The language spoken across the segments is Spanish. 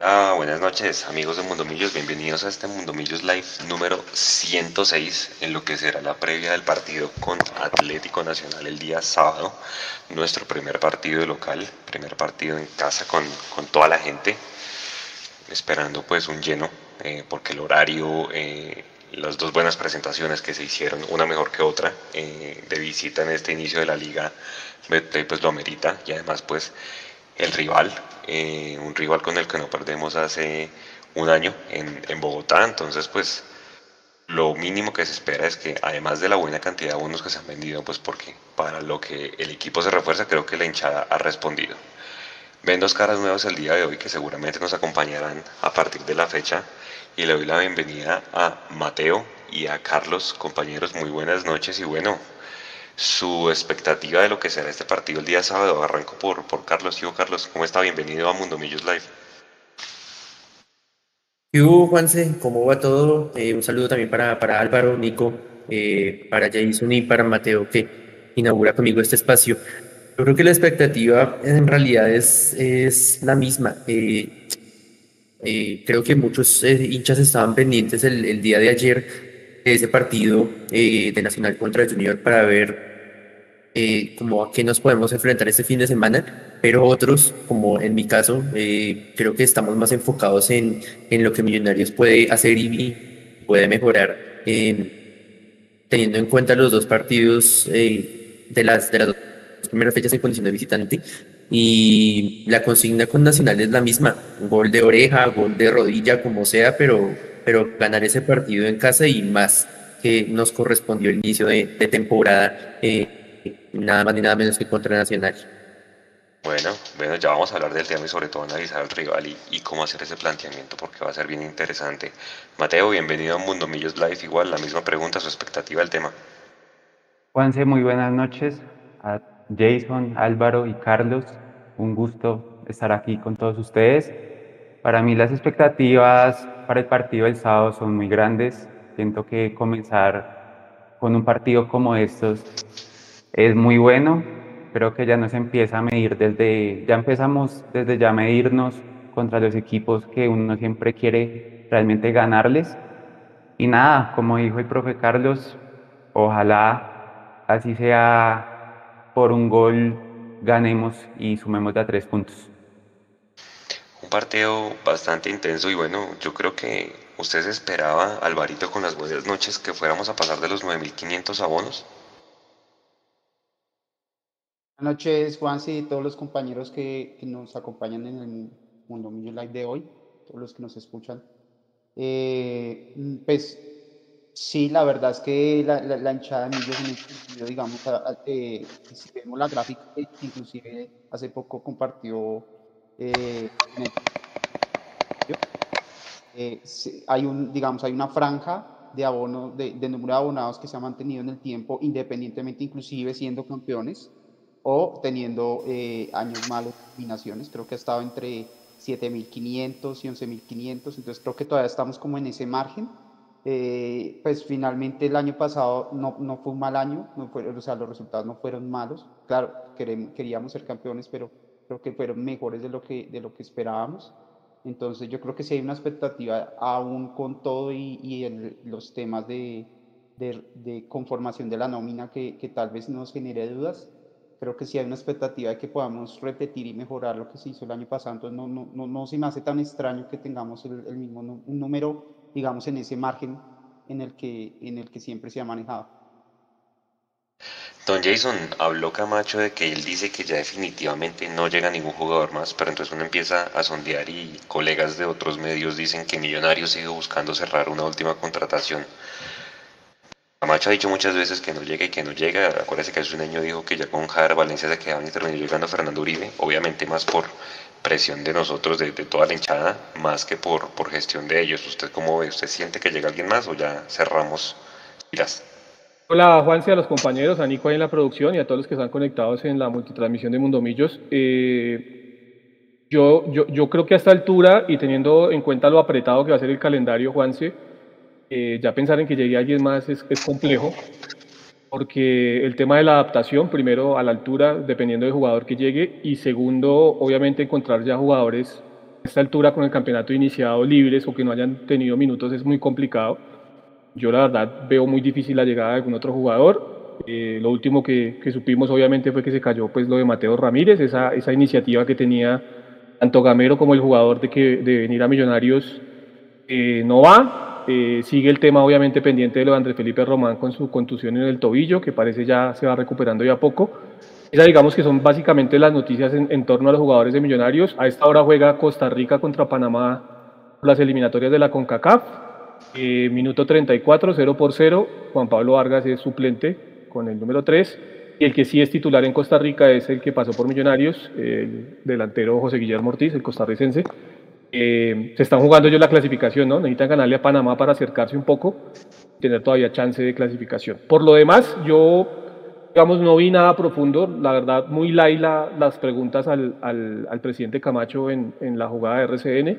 Ah, buenas noches, amigos de Mundo Millos. Bienvenidos a este Mundo Millos Live número 106, en lo que será la previa del partido con Atlético Nacional el día sábado. Nuestro primer partido local, primer partido en casa con, con toda la gente, esperando pues un lleno, eh, porque el horario, eh, las dos buenas presentaciones que se hicieron, una mejor que otra, eh, de visita en este inicio de la liga, pues lo amerita y además pues el rival, eh, un rival con el que no perdemos hace un año en, en, Bogotá. Entonces, pues lo mínimo que se espera es que, además de la buena cantidad de bonos que se han vendido, pues porque para lo que el equipo se refuerza, creo que la hinchada ha respondido. Ven dos caras nuevas el día de hoy que seguramente nos acompañarán a partir de la fecha y le doy la bienvenida a Mateo y a Carlos, compañeros, muy buenas noches y bueno, su expectativa de lo que será este partido el día sábado. Arranco por, por Carlos. Yo, Carlos, ¿cómo está? Bienvenido a Mundo Millos Live. Yo, Juanse, ¿cómo va todo? Eh, un saludo también para, para Álvaro, Nico, eh, para Jason y para Mateo, que inaugura conmigo este espacio. Yo creo que la expectativa en realidad es, es la misma. Eh, eh creo que muchos eh, hinchas estaban pendientes el, el, día de ayer ese partido eh, de Nacional contra el Junior para ver eh, como a qué nos podemos enfrentar este fin de semana, pero otros, como en mi caso, eh, creo que estamos más enfocados en, en, lo que Millonarios puede hacer y puede mejorar, eh, teniendo en cuenta los dos partidos eh, de, las, de las dos primeras fechas en condición de visitante. Y la consigna con Nacional es la misma, gol de oreja, gol de rodilla, como sea, pero, pero ganar ese partido en casa y más que nos correspondió el inicio de, de temporada eh, nada más ni nada menos que contra Nacional. Bueno, bueno, ya vamos a hablar del tema y sobre todo analizar al rival y, y, cómo hacer ese planteamiento porque va a ser bien interesante. Mateo, bienvenido a Mundo Millos Live. Igual, la misma pregunta, su expectativa del tema. Juanse, muy buenas noches. A Jason, Álvaro y Carlos, un gusto estar aquí con todos ustedes. Para mí las expectativas para el partido del sábado son muy grandes. Siento que comenzar con un partido como estos es muy bueno. Creo que ya nos empieza a medir desde, ya empezamos desde ya a medirnos contra los equipos que uno siempre quiere realmente ganarles. Y nada, como dijo el profe Carlos, ojalá así sea por un gol ganemos y sumemos de a tres puntos. Un partido bastante intenso y bueno, yo creo que usted se esperaba, Alvarito, con las buenas noches, que fuéramos a pasar de los 9.500 abonos. Buenas noches, Juanse, y todos los compañeros que, nos acompañan en el Mundo Millo Live de hoy, todos los que nos escuchan. Eh, pues sí, la verdad es que la, la, la hinchada de sentido, digamos, eh, si vemos la gráfica, inclusive hace poco compartió eh, eh, hay un, digamos, hay una franja de abonos, de, de número de abonados que se ha mantenido en el tiempo, independientemente, inclusive siendo campeones o teniendo eh, años malos, combinaciones. Creo que ha estado entre 7.500 y 11.500, entonces creo que todavía estamos como en ese margen. Eh, pues finalmente el año pasado no, no fue un mal año, no fue, o sea, los resultados no fueron malos. Claro, queremos, queríamos ser campeones, pero creo que fueron mejores de lo que, de lo que esperábamos. Entonces yo creo que sí hay una expectativa aún con todo y, y el, los temas de, de, de, conformación de la nómina que, que tal vez nos genere dudas creo que sí hay una expectativa de que podamos repetir y mejorar lo que se hizo el año pasado. Entonces, no, no, no, no se me hace tan extraño que tengamos el, el mismo un número, digamos, en ese margen en el, que, en el que siempre se ha manejado. Don Jason, habló Camacho de que él dice que ya definitivamente no llega ningún jugador más, pero entonces uno empieza a sondear y colegas de otros medios dicen que Millonarios sigue buscando cerrar una última contratación. Camacho ha dicho muchas veces que no llega y que no llega. Acuérdese que hace un año dijo que ya con Javier Valencia se quedaban y terminó llegando Fernando Uribe. Obviamente más por presión de nosotros, de, toda la hinchada, más que por, por gestión de ellos. ¿Usted cómo ve? ¿Usted siente que llega alguien más o ya cerramos filas? Hola Juanse, a los compañeros, a Nico ahí en la producción y a todos los que están conectados en la multitransmisión de Mundomillos. Eh, yo, yo, yo creo que a esta altura y teniendo en cuenta lo apretado que va a ser el calendario, Juanse, eh, ya pensar en que llegue alguien más es, es, complejo, porque el tema de la adaptación, primero a la altura, dependiendo del jugador que llegue, y segundo, obviamente encontrar ya jugadores esta altura con el campeonato iniciado libres o que no hayan tenido minutos es muy complicado. Yo la verdad veo muy difícil la llegada de algún otro jugador. Eh, lo último que, supimos obviamente fue que se cayó pues lo de Mateo Ramírez, esa, iniciativa que tenía tanto Gamero como el jugador de, que, de venir a Millonarios eh, no va. Eh, sigue el tema obviamente pendiente de lo de Andrés Felipe Román con su contusión en el tobillo, que parece ya se va recuperando ya poco. Esas digamos que son básicamente las noticias en, torno a los jugadores de Millonarios. A esta hora juega Costa Rica contra Panamá las eliminatorias de la CONCACAF. Eh, minuto 34, 0 por 0. Juan Pablo Vargas es suplente con el número 3. Y el que sí es titular en Costa Rica es el que pasó por Millonarios, el delantero José Guillermo Ortiz, el costarricense. Eh, se están jugando ellos la clasificación, ¿no? Necesitan ganarle a Panamá para acercarse un poco, tener todavía chance de clasificación. Por lo demás, yo, digamos, no vi nada profundo. La verdad, muy laila las preguntas al, al, al presidente Camacho en, en, la jugada de RCN.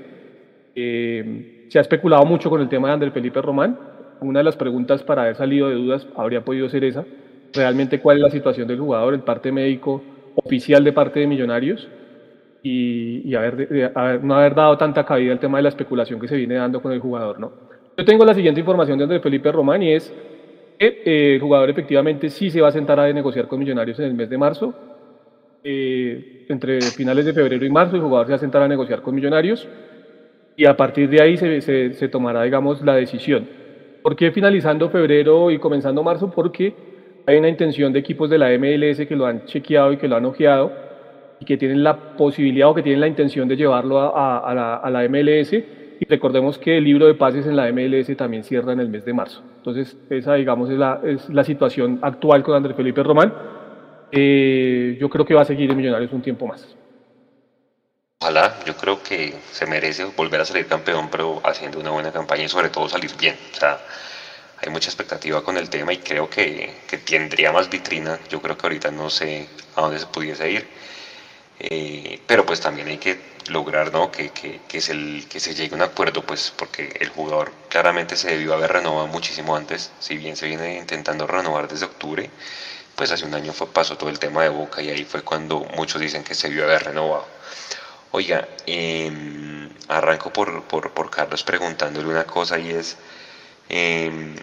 Eh, se ha especulado mucho con el tema de Andrés Felipe Román. Una de las preguntas para haber salido de dudas habría podido ser esa realmente cuál es la situación del jugador, el parte médico oficial de parte de Millonarios y, haber, no haber dado tanta cabida al tema de la especulación que se viene dando con el jugador. ¿no? Yo tengo la siguiente información de Andrés Felipe Román y es que eh, el jugador efectivamente sí se va a sentar a negociar con Millonarios en el mes de marzo. Eh, entre finales de febrero y marzo el jugador se va a sentar a negociar con Millonarios y a partir de ahí se, tomará, digamos, la decisión. ¿Por qué finalizando febrero y comenzando marzo? Porque hay una intención de equipos de la MLS que lo han chequeado y que lo han ojeado y que tienen la posibilidad o que tienen la intención de llevarlo a, la, MLS. Y recordemos que el libro de pases en la MLS también cierra en el mes de marzo. Entonces, esa, digamos, es la, es la situación actual con Andrés Felipe Román. Eh, yo creo que va a seguir en Millonarios un tiempo más. Ojalá, yo creo que se merece volver a salir campeón, pero haciendo una buena campaña y sobre todo salir bien. O sea, hay mucha expectativa con el tema y creo que, que, tendría más vitrina. Yo creo que ahorita no sé a dónde se pudiese ir. Eh, pero pues también hay que lograr ¿no? que, que, que, se, llegue a un acuerdo, pues porque el jugador claramente se debió haber renovado muchísimo antes, si bien se viene intentando renovar desde octubre, pues hace un año fue, pasó todo el tema de Boca y ahí fue cuando muchos dicen que se debió haber renovado. Oiga, eh, arranco por, por, por Carlos preguntándole una cosa y es, eh,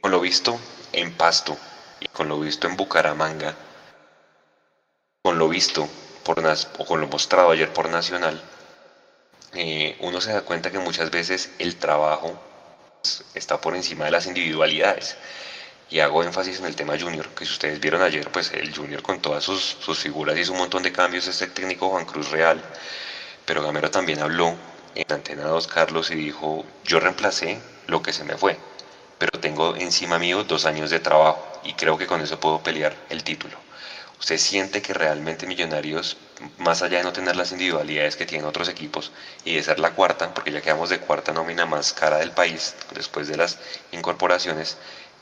con lo visto en Pasto y con lo visto en Bucaramanga, con lo visto por, o con lo mostrado ayer por Nacional, eh, uno se da cuenta que muchas veces el trabajo está por encima de las individualidades. Y hago énfasis en el tema Junior, que si ustedes vieron ayer, pues el Junior con todas sus, sus figuras hizo un montón de cambios, este técnico Juan Cruz Real, pero Gamero también habló en Antena 2 Carlos y dijo, yo reemplacé lo que se me fue, pero tengo encima mío dos años de trabajo y creo que con eso puedo pelear el título. ¿Usted siente que realmente Millonarios, más allá de no tener las individualidades que tienen otros equipos y de ser la cuarta, porque ya quedamos de cuarta nómina más cara del país después de las incorporaciones,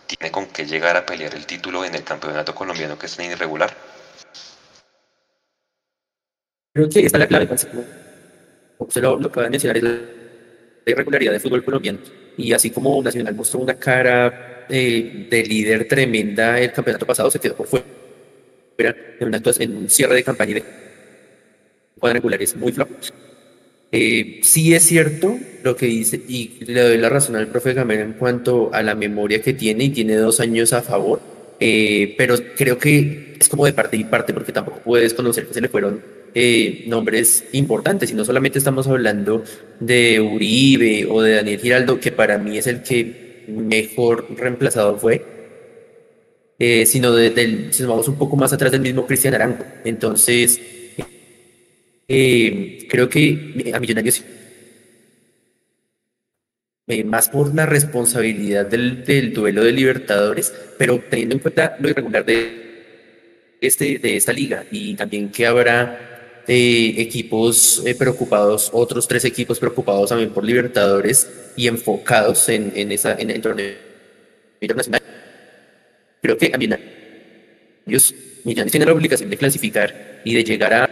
tiene con qué llegar a pelear el título en el campeonato colombiano que es tan irregular? Creo que está la clave, se lo, lo que mencionar es la irregularidad del fútbol colombiano y así como Nacional mostró una cara eh, de líder tremenda el campeonato pasado, se quedó por fuera en, una, en un cierre de campaña de cuadrangulares muy flojos. Eh, sí es cierto lo que dice, y le doy la razón al profe Gamero en cuanto a la memoria que tiene, y tiene dos años a favor, eh, pero creo que es como de parte y parte, porque tampoco puedes conocer que se le fueron eh, nombres importantes, y no solamente estamos hablando de Uribe o de Daniel Giraldo, que para mí es el que mejor reemplazado fue, eh, sino de, si nos vamos un poco más atrás del mismo Cristian Arango. Entonces, creo que a Millonarios, más por la responsabilidad del, del duelo de Libertadores, pero teniendo en cuenta lo irregular de, este, de esta liga y también que habrá eh, equipos eh, preocupados, otros tres equipos preocupados también por Libertadores y enfocados en, en, esa, en el torneo internacional. Creo que también ellos tienen la obligación de clasificar y de llegar a,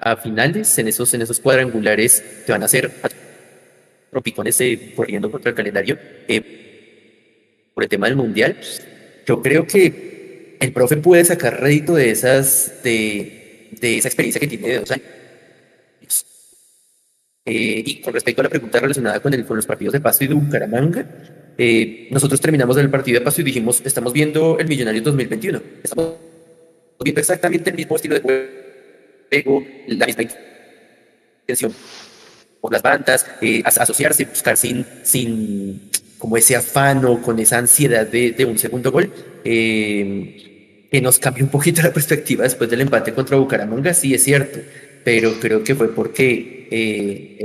a, finales en esos, en esos cuadrangulares que van a ser tropicones eh, corriendo contra el calendario eh, por el tema del mundial. Yo creo que el profe puede sacar rédito de esas, de, de esa experiencia que tiene de dos años. Eh, y con respecto a la pregunta relacionada con, el, con los partidos de Pasto y de Bucaramanga, eh, nosotros terminamos el partido de Pasto y dijimos, estamos viendo el Millonarios 2021, estamos viendo exactamente el mismo estilo de juego, la misma intención por las bandas, eh, asociarse, buscar sin, sin como ese afano, con esa ansiedad de, un segundo gol, eh, que nos cambió un poquito la perspectiva después del empate contra Bucaramanga, sí es cierto, pero creo que fue porque eh,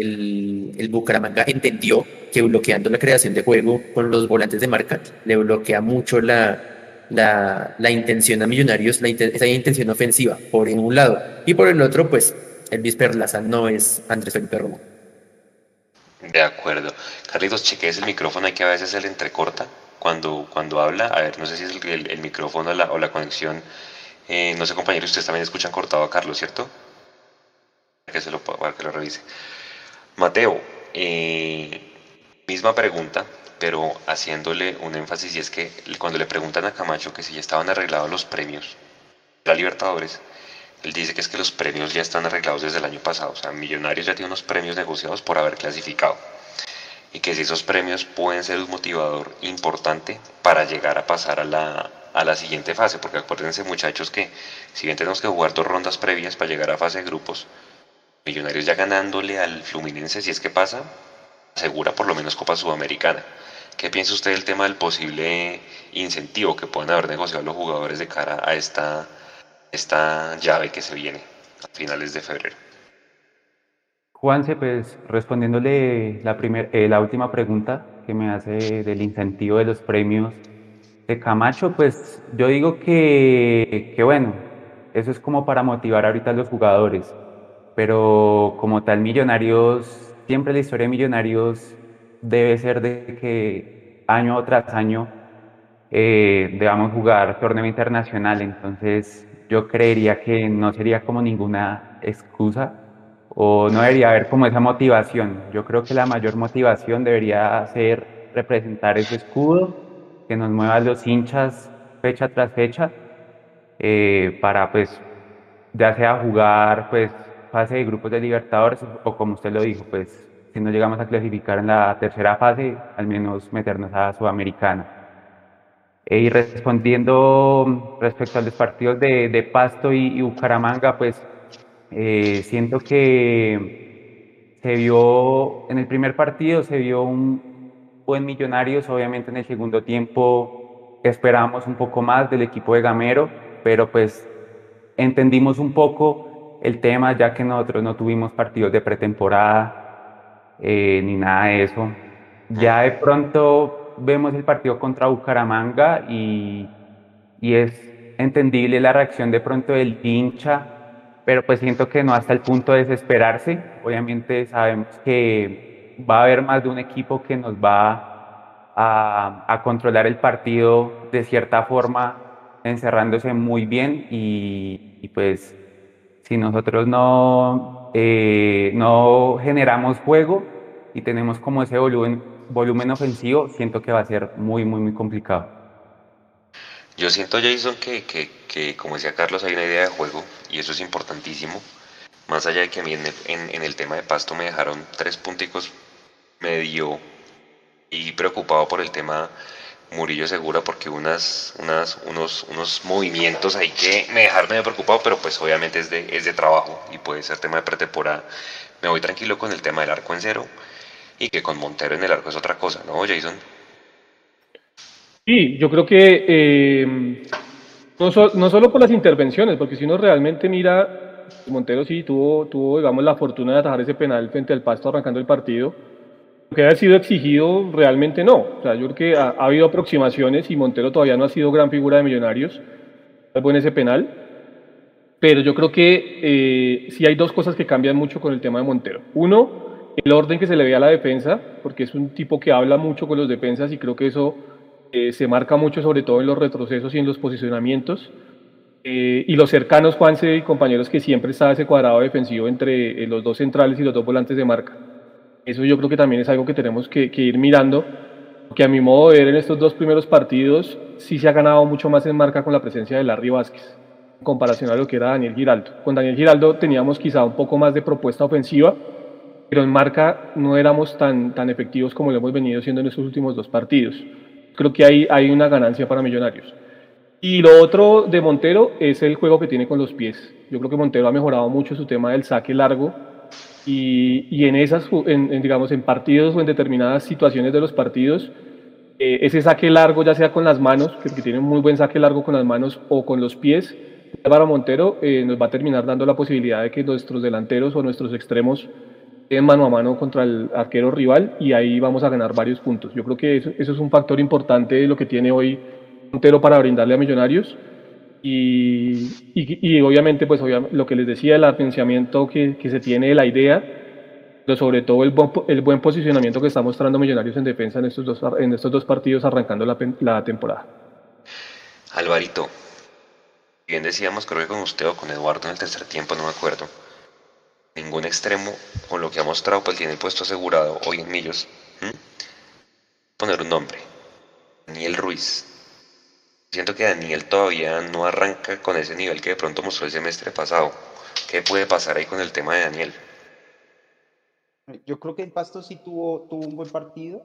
el, Bucaramanga entendió que bloqueando la creación de juego con los volantes de marca le bloquea mucho la, la, la intención a Millonarios, la, esa intención ofensiva, por un lado, y por el otro, pues Elvis Perlaza no es Andrés Felipe Romo. De acuerdo. Carlitos, cheques el micrófono, hay que a veces se le entrecorta cuando, cuando habla. A ver, no sé si es el, el, el micrófono la, o la conexión. Eh, no sé, compañeros, ustedes también escuchan cortado a Carlos, ¿cierto? Que se lo, para que lo revise. Mateo, eh, misma pregunta, pero haciéndole un énfasis, y es que cuando le preguntan a Camacho que si ya estaban arreglados los premios, la Libertadores, él dice que es que los premios ya están arreglados desde el año pasado. O sea, Millonarios ya tiene unos premios negociados por haber clasificado. Y que si esos premios pueden ser un motivador importante para llegar a pasar a la, a la siguiente fase. Porque acuérdense, muchachos, que si bien tenemos que jugar dos rondas previas para llegar a fase de grupos, Millonarios ya ganándole al Fluminense, si es que pasa, asegura por lo menos Copa Sudamericana. ¿Qué piensa usted del tema del posible incentivo que puedan haber negociado los jugadores de cara a esta esta llave que se viene a finales de febrero. Juanse, pues respondiéndole la, primer, eh, la última pregunta que me hace del incentivo de los premios de Camacho, pues yo digo que, que bueno, eso es como para motivar ahorita a los jugadores, pero como tal Millonarios, siempre la historia de Millonarios debe ser de que año tras año eh, debamos jugar torneo internacional, entonces yo creería que no sería como ninguna excusa o no debería haber como esa motivación. Yo creo que la mayor motivación debería ser representar ese escudo, que nos mueva los hinchas fecha tras fecha, eh, para pues ya sea jugar pues fase de grupos de Libertadores o como usted lo dijo, pues si no llegamos a clasificar en la tercera fase, al menos meternos a Sudamericana. Eh, y respondiendo respecto a los partidos de, de Pasto y, y, Bucaramanga, pues eh, siento que se vio en el primer partido, se vio un buen Millonarios, obviamente en el segundo tiempo esperábamos un poco más del equipo de Gamero, pero pues entendimos un poco el tema ya que nosotros no tuvimos partidos de pretemporada eh, ni nada de eso. Ya de pronto vemos el partido contra Bucaramanga y, y es entendible la reacción de pronto del hincha, pero pues siento que no hasta el punto de desesperarse. Obviamente sabemos que va a haber más de un equipo que nos va a, a controlar el partido de cierta forma, encerrándose muy bien y, y pues si nosotros no, eh, no generamos juego y tenemos como ese volumen volumen ofensivo, siento que va a ser muy, muy, muy complicado. Yo siento, Jason, que, que, que, como decía Carlos, hay una idea de juego y eso es importantísimo. Más allá de que a mí en el, en, en el tema de pasto me dejaron tres punticos medio y preocupado por el tema Murillo Segura porque unas, unas, unos, unos movimientos ahí que me dejaron medio preocupado, pero pues obviamente es de, es de trabajo y puede ser tema de pretemporada. Me voy tranquilo con el tema del arco en cero y que con Montero en el arco es otra cosa, ¿no, Jason? Sí, yo creo que eh, no, so, no, solo por las intervenciones, porque si uno realmente mira, Montero sí tuvo, tuvo, digamos, la fortuna de atajar ese penal frente al Pasto arrancando el partido. Lo que ha sido exigido realmente no. O sea, yo creo que ha, ha habido aproximaciones y Montero todavía no ha sido gran figura de Millonarios, en ese penal. Pero yo creo que eh, sí hay dos cosas que cambian mucho con el tema de Montero. Uno, el orden que se le ve a la defensa, porque es un tipo que habla mucho con los defensas y creo que eso eh, se marca mucho sobre todo en los retrocesos y en los posicionamientos. Eh, y los cercanos, Juanse y compañeros, que siempre está ese cuadrado defensivo entre eh, los dos centrales y los dos volantes de marca. Eso yo creo que también es algo que tenemos que, que ir mirando, que a mi modo de ver en estos dos primeros partidos sí se ha ganado mucho más en marca con la presencia de Larry Vázquez, en comparación a lo que era Daniel Giraldo. Con Daniel Giraldo teníamos quizá un poco más de propuesta ofensiva, pero en marca no éramos tan, tan efectivos como lo hemos venido siendo en estos últimos dos partidos. Creo que hay, hay una ganancia para Millonarios. Y lo otro de Montero es el juego que tiene con los pies. Yo creo que Montero ha mejorado mucho su tema del saque largo y, y en esas, en, digamos, en partidos o en determinadas situaciones de los partidos, eh, ese saque largo, ya sea con las manos, que, tiene un muy buen saque largo con las manos o con los pies, para Montero eh, nos va a terminar dando la posibilidad de que nuestros delanteros o nuestros extremos mano a mano contra el arquero rival y ahí vamos a ganar varios puntos. Yo creo que eso, eso es un factor importante de lo que tiene hoy Montero para brindarle a Millonarios. Y, y, obviamente, pues lo que les decía, el pensamiento que, que, se tiene de la idea, pero sobre todo el buen, el buen posicionamiento que está mostrando Millonarios en defensa en estos dos, en estos dos partidos arrancando la, la temporada. Alvarito, bien decíamos, creo que con usted o con Eduardo en el tercer tiempo, no me acuerdo, ningún extremo con lo que ha mostrado, pues tiene el puesto asegurado hoy en Millos. Poner un nombre, Daniel Ruiz, Siento que Daniel todavía no arranca con ese nivel que de pronto mostró el semestre pasado. ¿Qué puede pasar ahí con el tema de Daniel? Yo creo que el Pasto sí tuvo, tuvo un buen partido.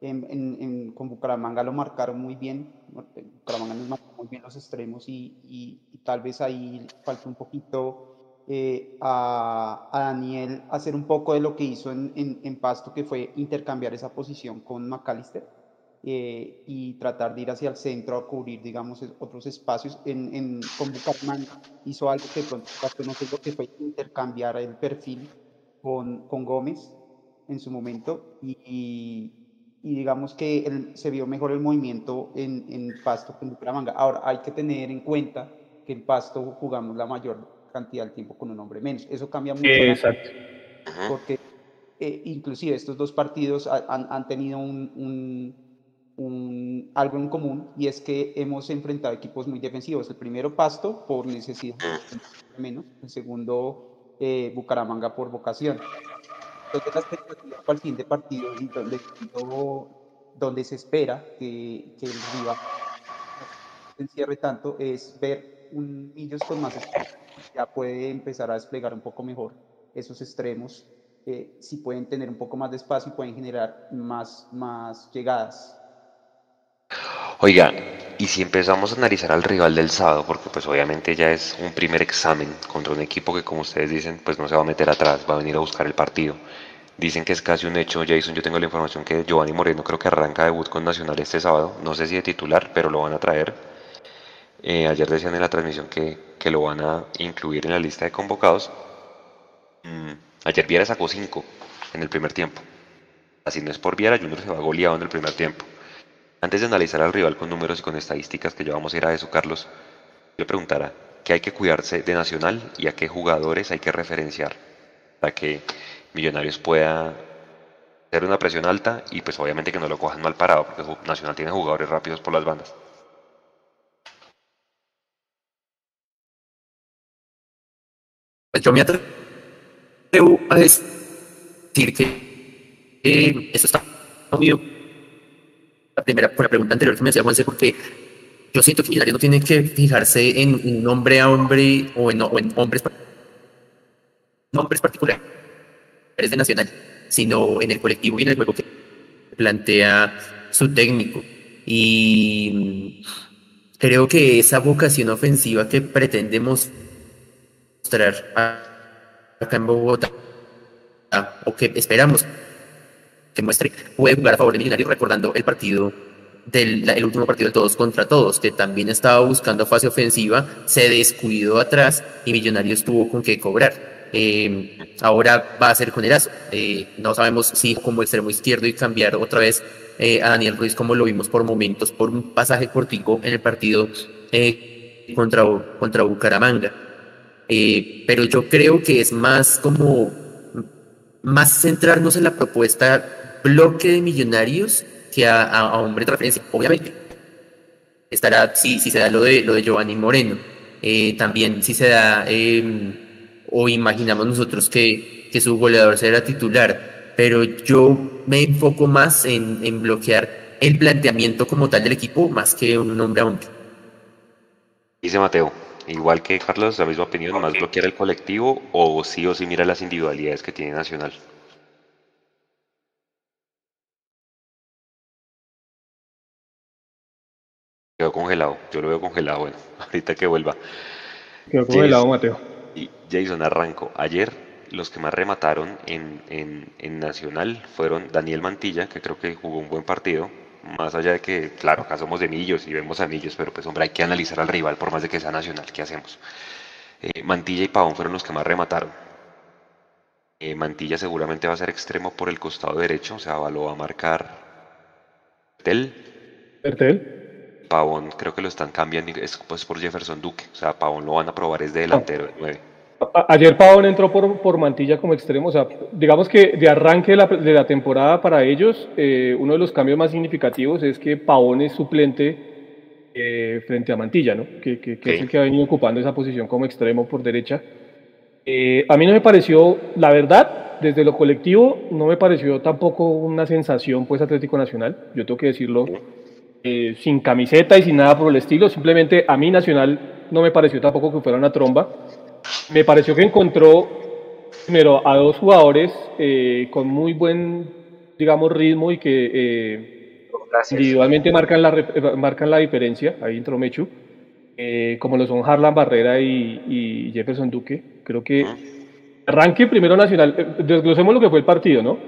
En, con Bucaramanga lo marcaron muy bien. Bucaramanga nos marcó muy bien los extremos y, tal vez ahí falta un poquito eh, a, a, Daniel hacer un poco de lo que hizo en, en Pasto, que fue intercambiar esa posición con McAllister eh, y tratar de ir hacia el centro a cubrir, digamos, otros espacios. En, en, con Bucaramanga hizo algo que de pronto no sé lo que fue intercambiar el perfil con, con Gómez en su momento y, y, digamos que se vio mejor el movimiento en, en Pasto que en Bucaramanga. Ahora, hay que tener en cuenta que en Pasto jugamos la mayor cantidad de tiempo con un hombre menos. Eso cambia mucho. Exacto. Porque eh, inclusive estos dos partidos han, han tenido un un, algo en común y es que hemos enfrentado equipos muy defensivos. El primero Pasto por necesidad menos, el segundo eh, Bucaramanga por vocación. Entonces la expectativa para el fin de partido y donde, donde se espera que, que el rival se encierre tanto es ver un Millos con más ya puede empezar a desplegar un poco mejor esos extremos eh, si pueden tener un poco más de espacio y pueden generar más, más llegadas Oiga, y si empezamos a analizar al rival del sábado, porque pues obviamente ya es un primer examen contra un equipo que como ustedes dicen, pues no se va a meter atrás, va a venir a buscar el partido. Dicen que es casi un hecho, Jason, yo tengo la información que Giovanni Moreno creo que arranca debut con Nacional este sábado, no sé si de titular, pero lo van a traer. Eh, ayer decían en la transmisión que, que, lo van a incluir en la lista de convocados. Mm, ayer Viera sacó 5 en el primer tiempo. Así no es por Viera, Junior se va goleado en el primer tiempo. Antes de analizar al rival con números y con estadísticas, que ya vamos a ir a eso, Carlos, le preguntara qué hay que cuidarse de Nacional y a qué jugadores hay que referenciar para que Millonarios pueda hacer una presión alta y pues obviamente que no lo cojan mal parado, porque Nacional tiene jugadores rápidos por las bandas. Pues yo me atrevo a decir que eh, está unido la primera, por la pregunta anterior que me hacía Juanse, porque yo siento que no tiene que fijarse en un hombre a hombre o en, o hombres, nombres particulares de Nacional, sino en el colectivo y en el juego que plantea su técnico. Y creo que esa vocación ofensiva que pretendemos acá en Bogotá, o que esperamos que muestre, puede jugar a favor de Millonarios recordando el partido del el último partido de todos contra todos, que también estaba buscando fase ofensiva, se descuidó atrás y Millonarios tuvo con qué cobrar. Eh, ahora va a ser con Erazo. Eh, no sabemos si como extremo izquierdo y cambiar otra vez eh, a Daniel Ruiz como lo vimos por momentos, por un pasaje cortico en el partido contra, contra Bucaramanga. Pero yo creo que es más como más centrarnos en la propuesta bloque de millonarios que a, a, hombre de referencia, obviamente. Estará, si, si se da lo de, lo de Giovanni Moreno, eh, también si se da, em, o imaginamos nosotros que, que su goleador será titular, pero yo me enfoco más en, en bloquear el planteamiento como tal del equipo más que un hombre a hombre. Dice Mateo, Igual que Carlos, la misma opinión, más bloquear el colectivo o sí o sí mira las individualidades que tiene Nacional. Quedó congelado, yo lo veo congelado, bueno, ahorita que vuelva. Quedó congelado, Mateo. Y Jason, arranco. Ayer los que más remataron en, en, en Nacional fueron Daniel Mantilla, que creo que jugó un buen partido, más allá de que, claro, acá somos de Millos y vemos a Millos, pero pues hombre, hay que analizar al rival por más de que sea Nacional, ¿qué hacemos? Eh, Mantilla y Pavón fueron los que más remataron. Eh, Mantilla seguramente va a ser extremo por el costado derecho, o sea, lo va a marcar Bertel. Bertel. Pavón creo que lo están cambiando es pues por Jefferson Duque, o sea, Pavón lo van a probar es de delantero de 9. Ayer Pavón entró por, por Mantilla como extremo, o sea, digamos que de arranque de la, de la temporada para ellos, eh, uno de los cambios más significativos es que Pavón es suplente eh, frente a Mantilla, ¿no? que, que, que es el que ha venido ocupando esa posición como extremo por derecha. Eh, a mí no me pareció, la verdad, desde lo colectivo, no me pareció tampoco una sensación pues Atlético Nacional, yo tengo que decirlo, sin camiseta y sin nada por el estilo, simplemente a mí Nacional no me pareció tampoco que fuera una tromba, me pareció que encontró primero a dos jugadores eh, con muy buen, digamos, ritmo y que eh, individualmente marcan la, marcan la diferencia, ahí entró Mechu, eh, como lo son Harlan Barrera y, y Jefferson Duque. Creo que arranque primero Nacional, eh, desglosemos lo que fue el partido, ¿no?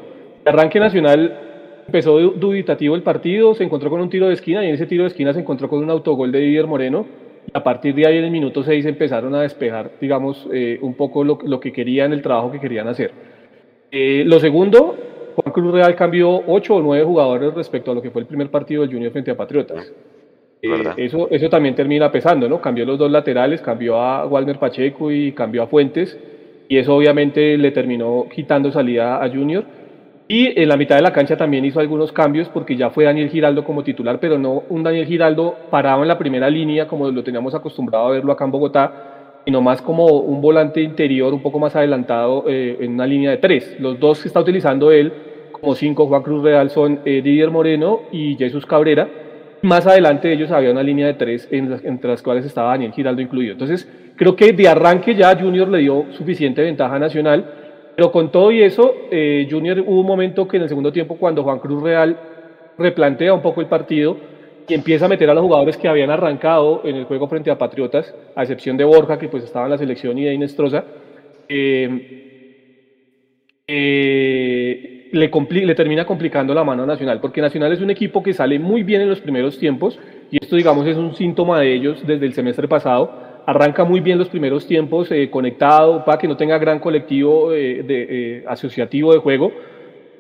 Arranque Nacional empezó dubitativo el partido, se encontró con un tiro de esquina y en ese tiro de esquina se encontró con un autogol de Didier Moreno. A partir de ahí en el minuto 6 empezaron a despejar, digamos, eh, un poco lo, lo, que querían, el trabajo que querían hacer. Eh, lo segundo, Juan Cruz Real cambió 8 o 9 jugadores respecto a lo que fue el primer partido del Junior frente a Patriotas. Eh, eso, eso también termina pesando, ¿no? Cambió los dos laterales, cambió a Walmer Pacheco y cambió a Fuentes, y eso obviamente le terminó quitando salida a Junior. Y en la mitad de la cancha también hizo algunos cambios porque ya fue Daniel Giraldo como titular, pero no un Daniel Giraldo parado en la primera línea como lo teníamos acostumbrado a verlo acá en Bogotá, sino más como un volante interior un poco más adelantado eh, en una línea de tres. Los dos que está utilizando él como cinco Juan Cruz Real son eh, Didier Moreno y Jesús Cabrera. Más adelante de ellos había una línea de tres en las, entre las cuales estaba Daniel Giraldo incluido. Entonces creo que de arranque ya Junior le dio suficiente ventaja nacional pero con todo y eso, eh, Junior hubo un momento que en el segundo tiempo, cuando Juan Cruz Real replantea un poco el partido y empieza a meter a los jugadores que habían arrancado en el juego frente a Patriotas, a excepción de Borja, que pues estaba en la selección, y de Inestrosa, eh, eh, le, le termina complicando la mano a Nacional, porque Nacional es un equipo que sale muy bien en los primeros tiempos, y esto digamos es un síntoma de ellos desde el semestre pasado, arranca muy bien los primeros tiempos eh, conectado, para que no tenga gran colectivo eh, de, eh, asociativo de juego,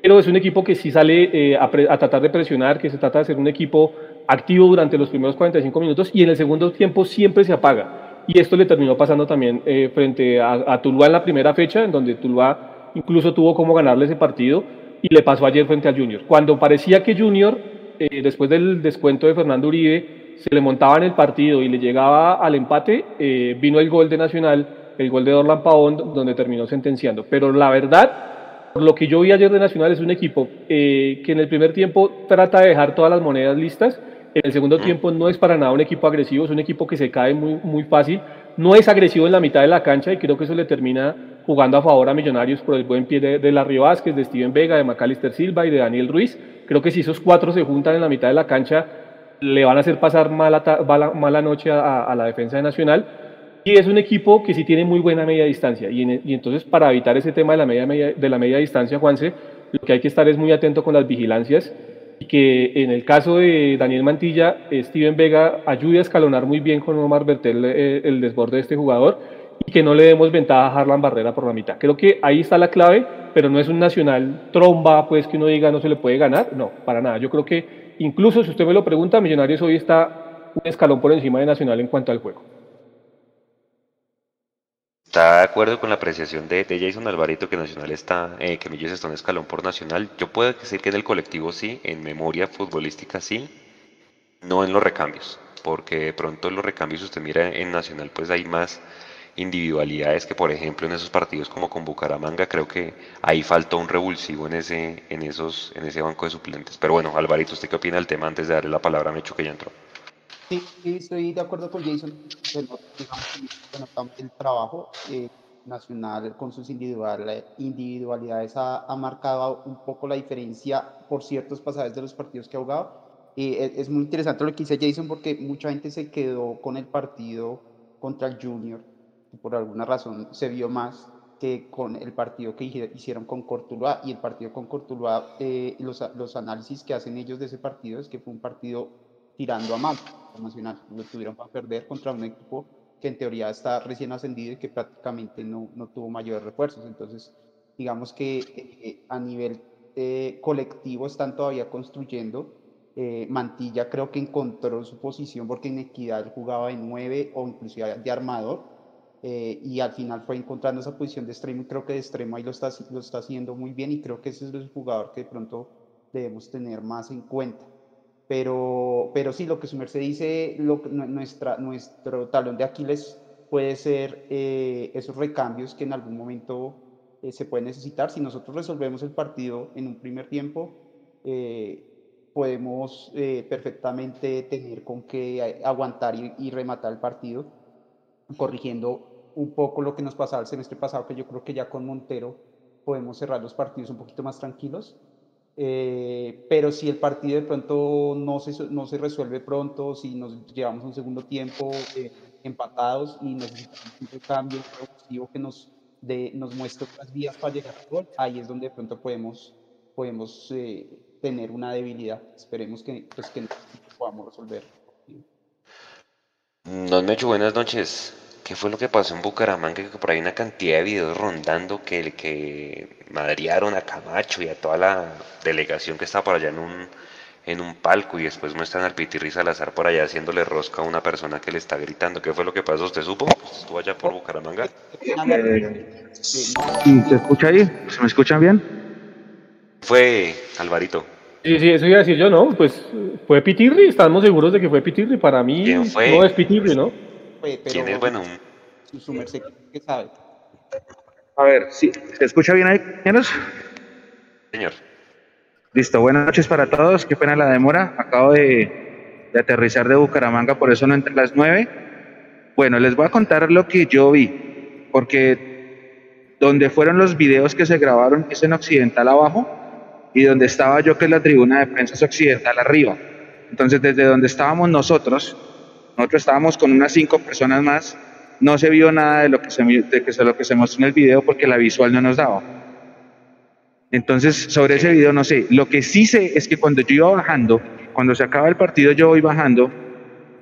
pero es un equipo que sí sale eh, a, a, tratar de presionar, que se trata de ser un equipo activo durante los primeros 45 minutos y en el segundo tiempo siempre se apaga. Y esto le terminó pasando también eh, frente a, a, Tuluá en la primera fecha, en donde Tuluá incluso tuvo como ganarle ese partido y le pasó ayer frente al Junior. Cuando parecía que Junior, después del descuento de Fernando Uribe, se le montaba en el partido y le llegaba al empate, eh, vino el gol de Nacional, el gol de Dorlan Pavón, donde terminó sentenciando. Pero la verdad, por lo que yo vi ayer de Nacional, es un equipo eh, que en el primer tiempo trata de dejar todas las monedas listas, en el segundo tiempo no es para nada un equipo agresivo, es un equipo que se cae muy, muy fácil, no es agresivo en la mitad de la cancha y creo que eso le termina jugando a favor a Millonarios por el buen pie de, de Larry Vázquez, de Steven Vega, de Macalister Silva y de Daniel Ruiz. Creo que si esos cuatro se juntan en la mitad de la cancha, le van a hacer pasar mala, mala, noche a, la defensa de Nacional. Y es un equipo que sí tiene muy buena media distancia. Y, en, y entonces, para evitar ese tema de la, media, media, de la media distancia, Juanse, lo que hay que estar es muy atento con las vigilancias. Y que en el caso de Daniel Mantilla, Steven Vega ayude a escalonar muy bien con Omar Bertel eh, el desborde de este jugador y que no le demos ventaja a Harlan Barrera por la mitad. Creo que ahí está la clave, pero no es un nacional tromba, pues que uno diga no se le puede ganar. No, para nada. Yo creo que Incluso si usted me lo pregunta, Millonarios hoy está un escalón por encima de Nacional en cuanto al juego. Está de acuerdo con la apreciación de, de Jason Alvarito que Nacional está, eh, que Millos está un escalón por Nacional. Yo puedo decir que en el colectivo sí, en memoria futbolística sí, no en los recambios, porque de pronto en los recambios usted mira en Nacional pues hay más individualidades que por ejemplo en esos partidos como con Bucaramanga creo que ahí faltó un revulsivo en ese en esos en ese banco de suplentes. Pero bueno Alvarito usted qué opina del tema antes de darle la palabra a Mecho que ya entró sí, sí estoy de acuerdo con Jason. El trabajo eh, nacional con sus individual, individualidades ha, ha, marcado un poco la diferencia por ciertos pasajes de los partidos que ha jugado. Es, muy interesante lo que dice Jason porque mucha gente se quedó con el partido contra el Junior, por alguna razón se vio más que con el partido que hicieron con Cortuluá y el partido con Cortuluá, eh, los, los, análisis que hacen ellos de ese partido es que fue un partido tirando a mal, nacional, lo tuvieron para perder contra un equipo que en teoría está recién ascendido y que prácticamente no, no tuvo mayores refuerzos, entonces digamos que eh, a nivel eh, colectivo están todavía construyendo Mantilla creo que encontró su posición porque en Equidad jugaba de 9 o inclusive de armador eh, y al final fue encontrando esa posición de extremo y creo que de extremo ahí lo está, lo está haciendo muy bien y creo que ese es el jugador que de pronto debemos tener más en cuenta. Pero, pero sí, lo que su merced dice, lo, nuestra, nuestro talón de Aquiles puede ser eh, esos recambios que en algún momento se pueden necesitar. Si nosotros resolvemos el partido en un primer tiempo, podemos eh, perfectamente tener con qué aguantar y, rematar el partido, corrigiendo un poco lo que nos pasaba el semestre pasado, que yo creo que ya con Montero podemos cerrar los partidos un poquito más tranquilos. Eh, pero si el partido de pronto no se, no se resuelve pronto, si nos llevamos un segundo tiempo eh, empatados y necesitamos un cambio productivo que nos, de, nos muestre otras vías para llegar al gol, ahí es donde de pronto podemos, podemos tener una debilidad. Esperemos que, pues, que podamos resolver. Don Mecho, buenas noches. ¿Qué fue lo que pasó en Bucaramanga? Que por ahí una cantidad de videos rondando que, que madrearon a Camacho y a toda la delegación que estaba por allá en un, en un palco y después muestran al Pitirri Salazar por allá haciéndole rosca a una persona que le está gritando. ¿Qué fue lo que pasó? ¿Usted supo? ¿Estuvo allá por Bucaramanga? ¿Se escucha ahí? ¿Se me escuchan bien? Fue Alvarito. Sí, sí, eso iba a decir yo, ¿no? Pues fue Pitirri, estamos seguros de que fue Pitirri. Para mí no es Pitirri, ¿no? ¿Quién es bueno? Su merced, ¿qué sabe? A ver, ¿sí? ¿se escucha bien ahí, compañeros? Señor. Listo, buenas noches para todos. Qué pena la demora. Acabo de, de aterrizar de Bucaramanga, por eso no entré a las nueve. Bueno, les voy a contar lo que yo vi, porque donde fueron los videos que se grabaron es en Occidental abajo y donde estaba yo, que es la tribuna de prensa occidental arriba. Entonces, desde donde estábamos nosotros, nosotros estábamos con unas cinco personas más, no se vio nada de lo que se, de que, lo que se mostró en el video porque la visual no nos daba. Entonces, sobre ese video no sé. Lo que sí sé es que cuando yo iba bajando, cuando se acaba el partido, yo voy bajando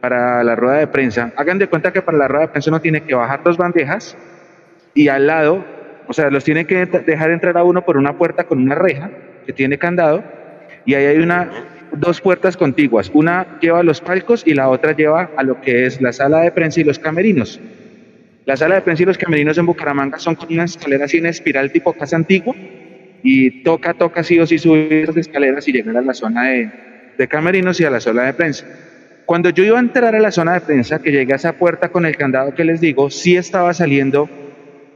para la rueda de prensa. Hagan de cuenta que para la rueda de prensa uno tiene que bajar dos bandejas y al lado, o sea, los tiene que dejar entrar a uno por una puerta con una reja que tiene candado y ahí hay una, dos puertas contiguas. Una lleva a los palcos y la otra lleva a lo que es la sala de prensa y los camerinos. La sala de prensa y los camerinos en Bucaramanga son con una escalera así en espiral tipo casa antigua y toca, toca sí o sí subir esas escaleras y llegar a la zona de, de camerinos y a la sala de prensa. Cuando yo iba a entrar a la zona de prensa, que llegué a esa puerta con el candado que les digo, sí estaba saliendo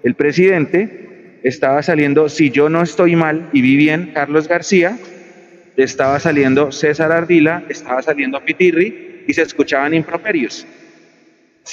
el presidente, estaba saliendo, si yo no estoy mal y vi bien, Carlos García, estaba saliendo César Ardila, estaba saliendo Pitirri y se escuchaban improperios.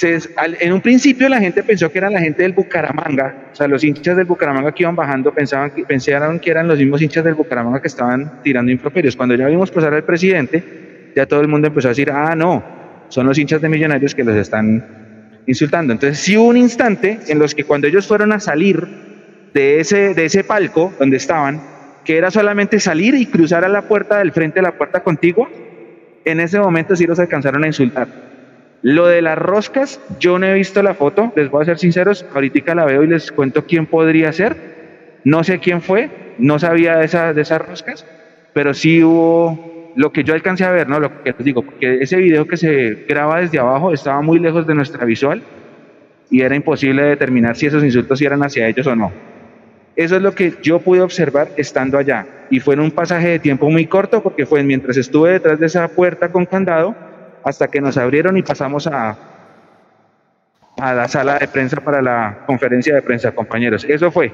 en un principio la gente pensó que era la gente del Bucaramanga, o sea, los hinchas del Bucaramanga que iban bajando pensaban que, pensaron que eran los mismos hinchas del Bucaramanga que estaban tirando improperios. Cuando ya vimos pasar al presidente, ya todo el mundo empezó a decir, ah, no, son los hinchas de millonarios que los están insultando. Entonces sí hubo un instante en los que cuando ellos fueron a salir de ese, de ese palco donde estaban, que era solamente salir y cruzar a la puerta del frente de la puerta contigua, en ese momento sí los alcanzaron a insultar. Lo de las roscas, yo no he visto la foto, les voy a ser sinceros, ahorita la veo y les cuento quién podría ser. No sé quién fue, no sabía de, esa, de esas roscas, pero sí hubo lo que yo alcancé a ver, ¿no? Lo que les digo, porque ese video que se graba desde abajo estaba muy lejos de nuestra visual y era imposible determinar si esos insultos eran hacia ellos o no. Eso es lo que yo pude observar estando allá. Y fue en un pasaje de tiempo muy corto porque fue mientras estuve detrás de esa puerta con candado hasta que nos abrieron y pasamos a, a la sala de prensa para la conferencia de prensa, compañeros. Eso fue.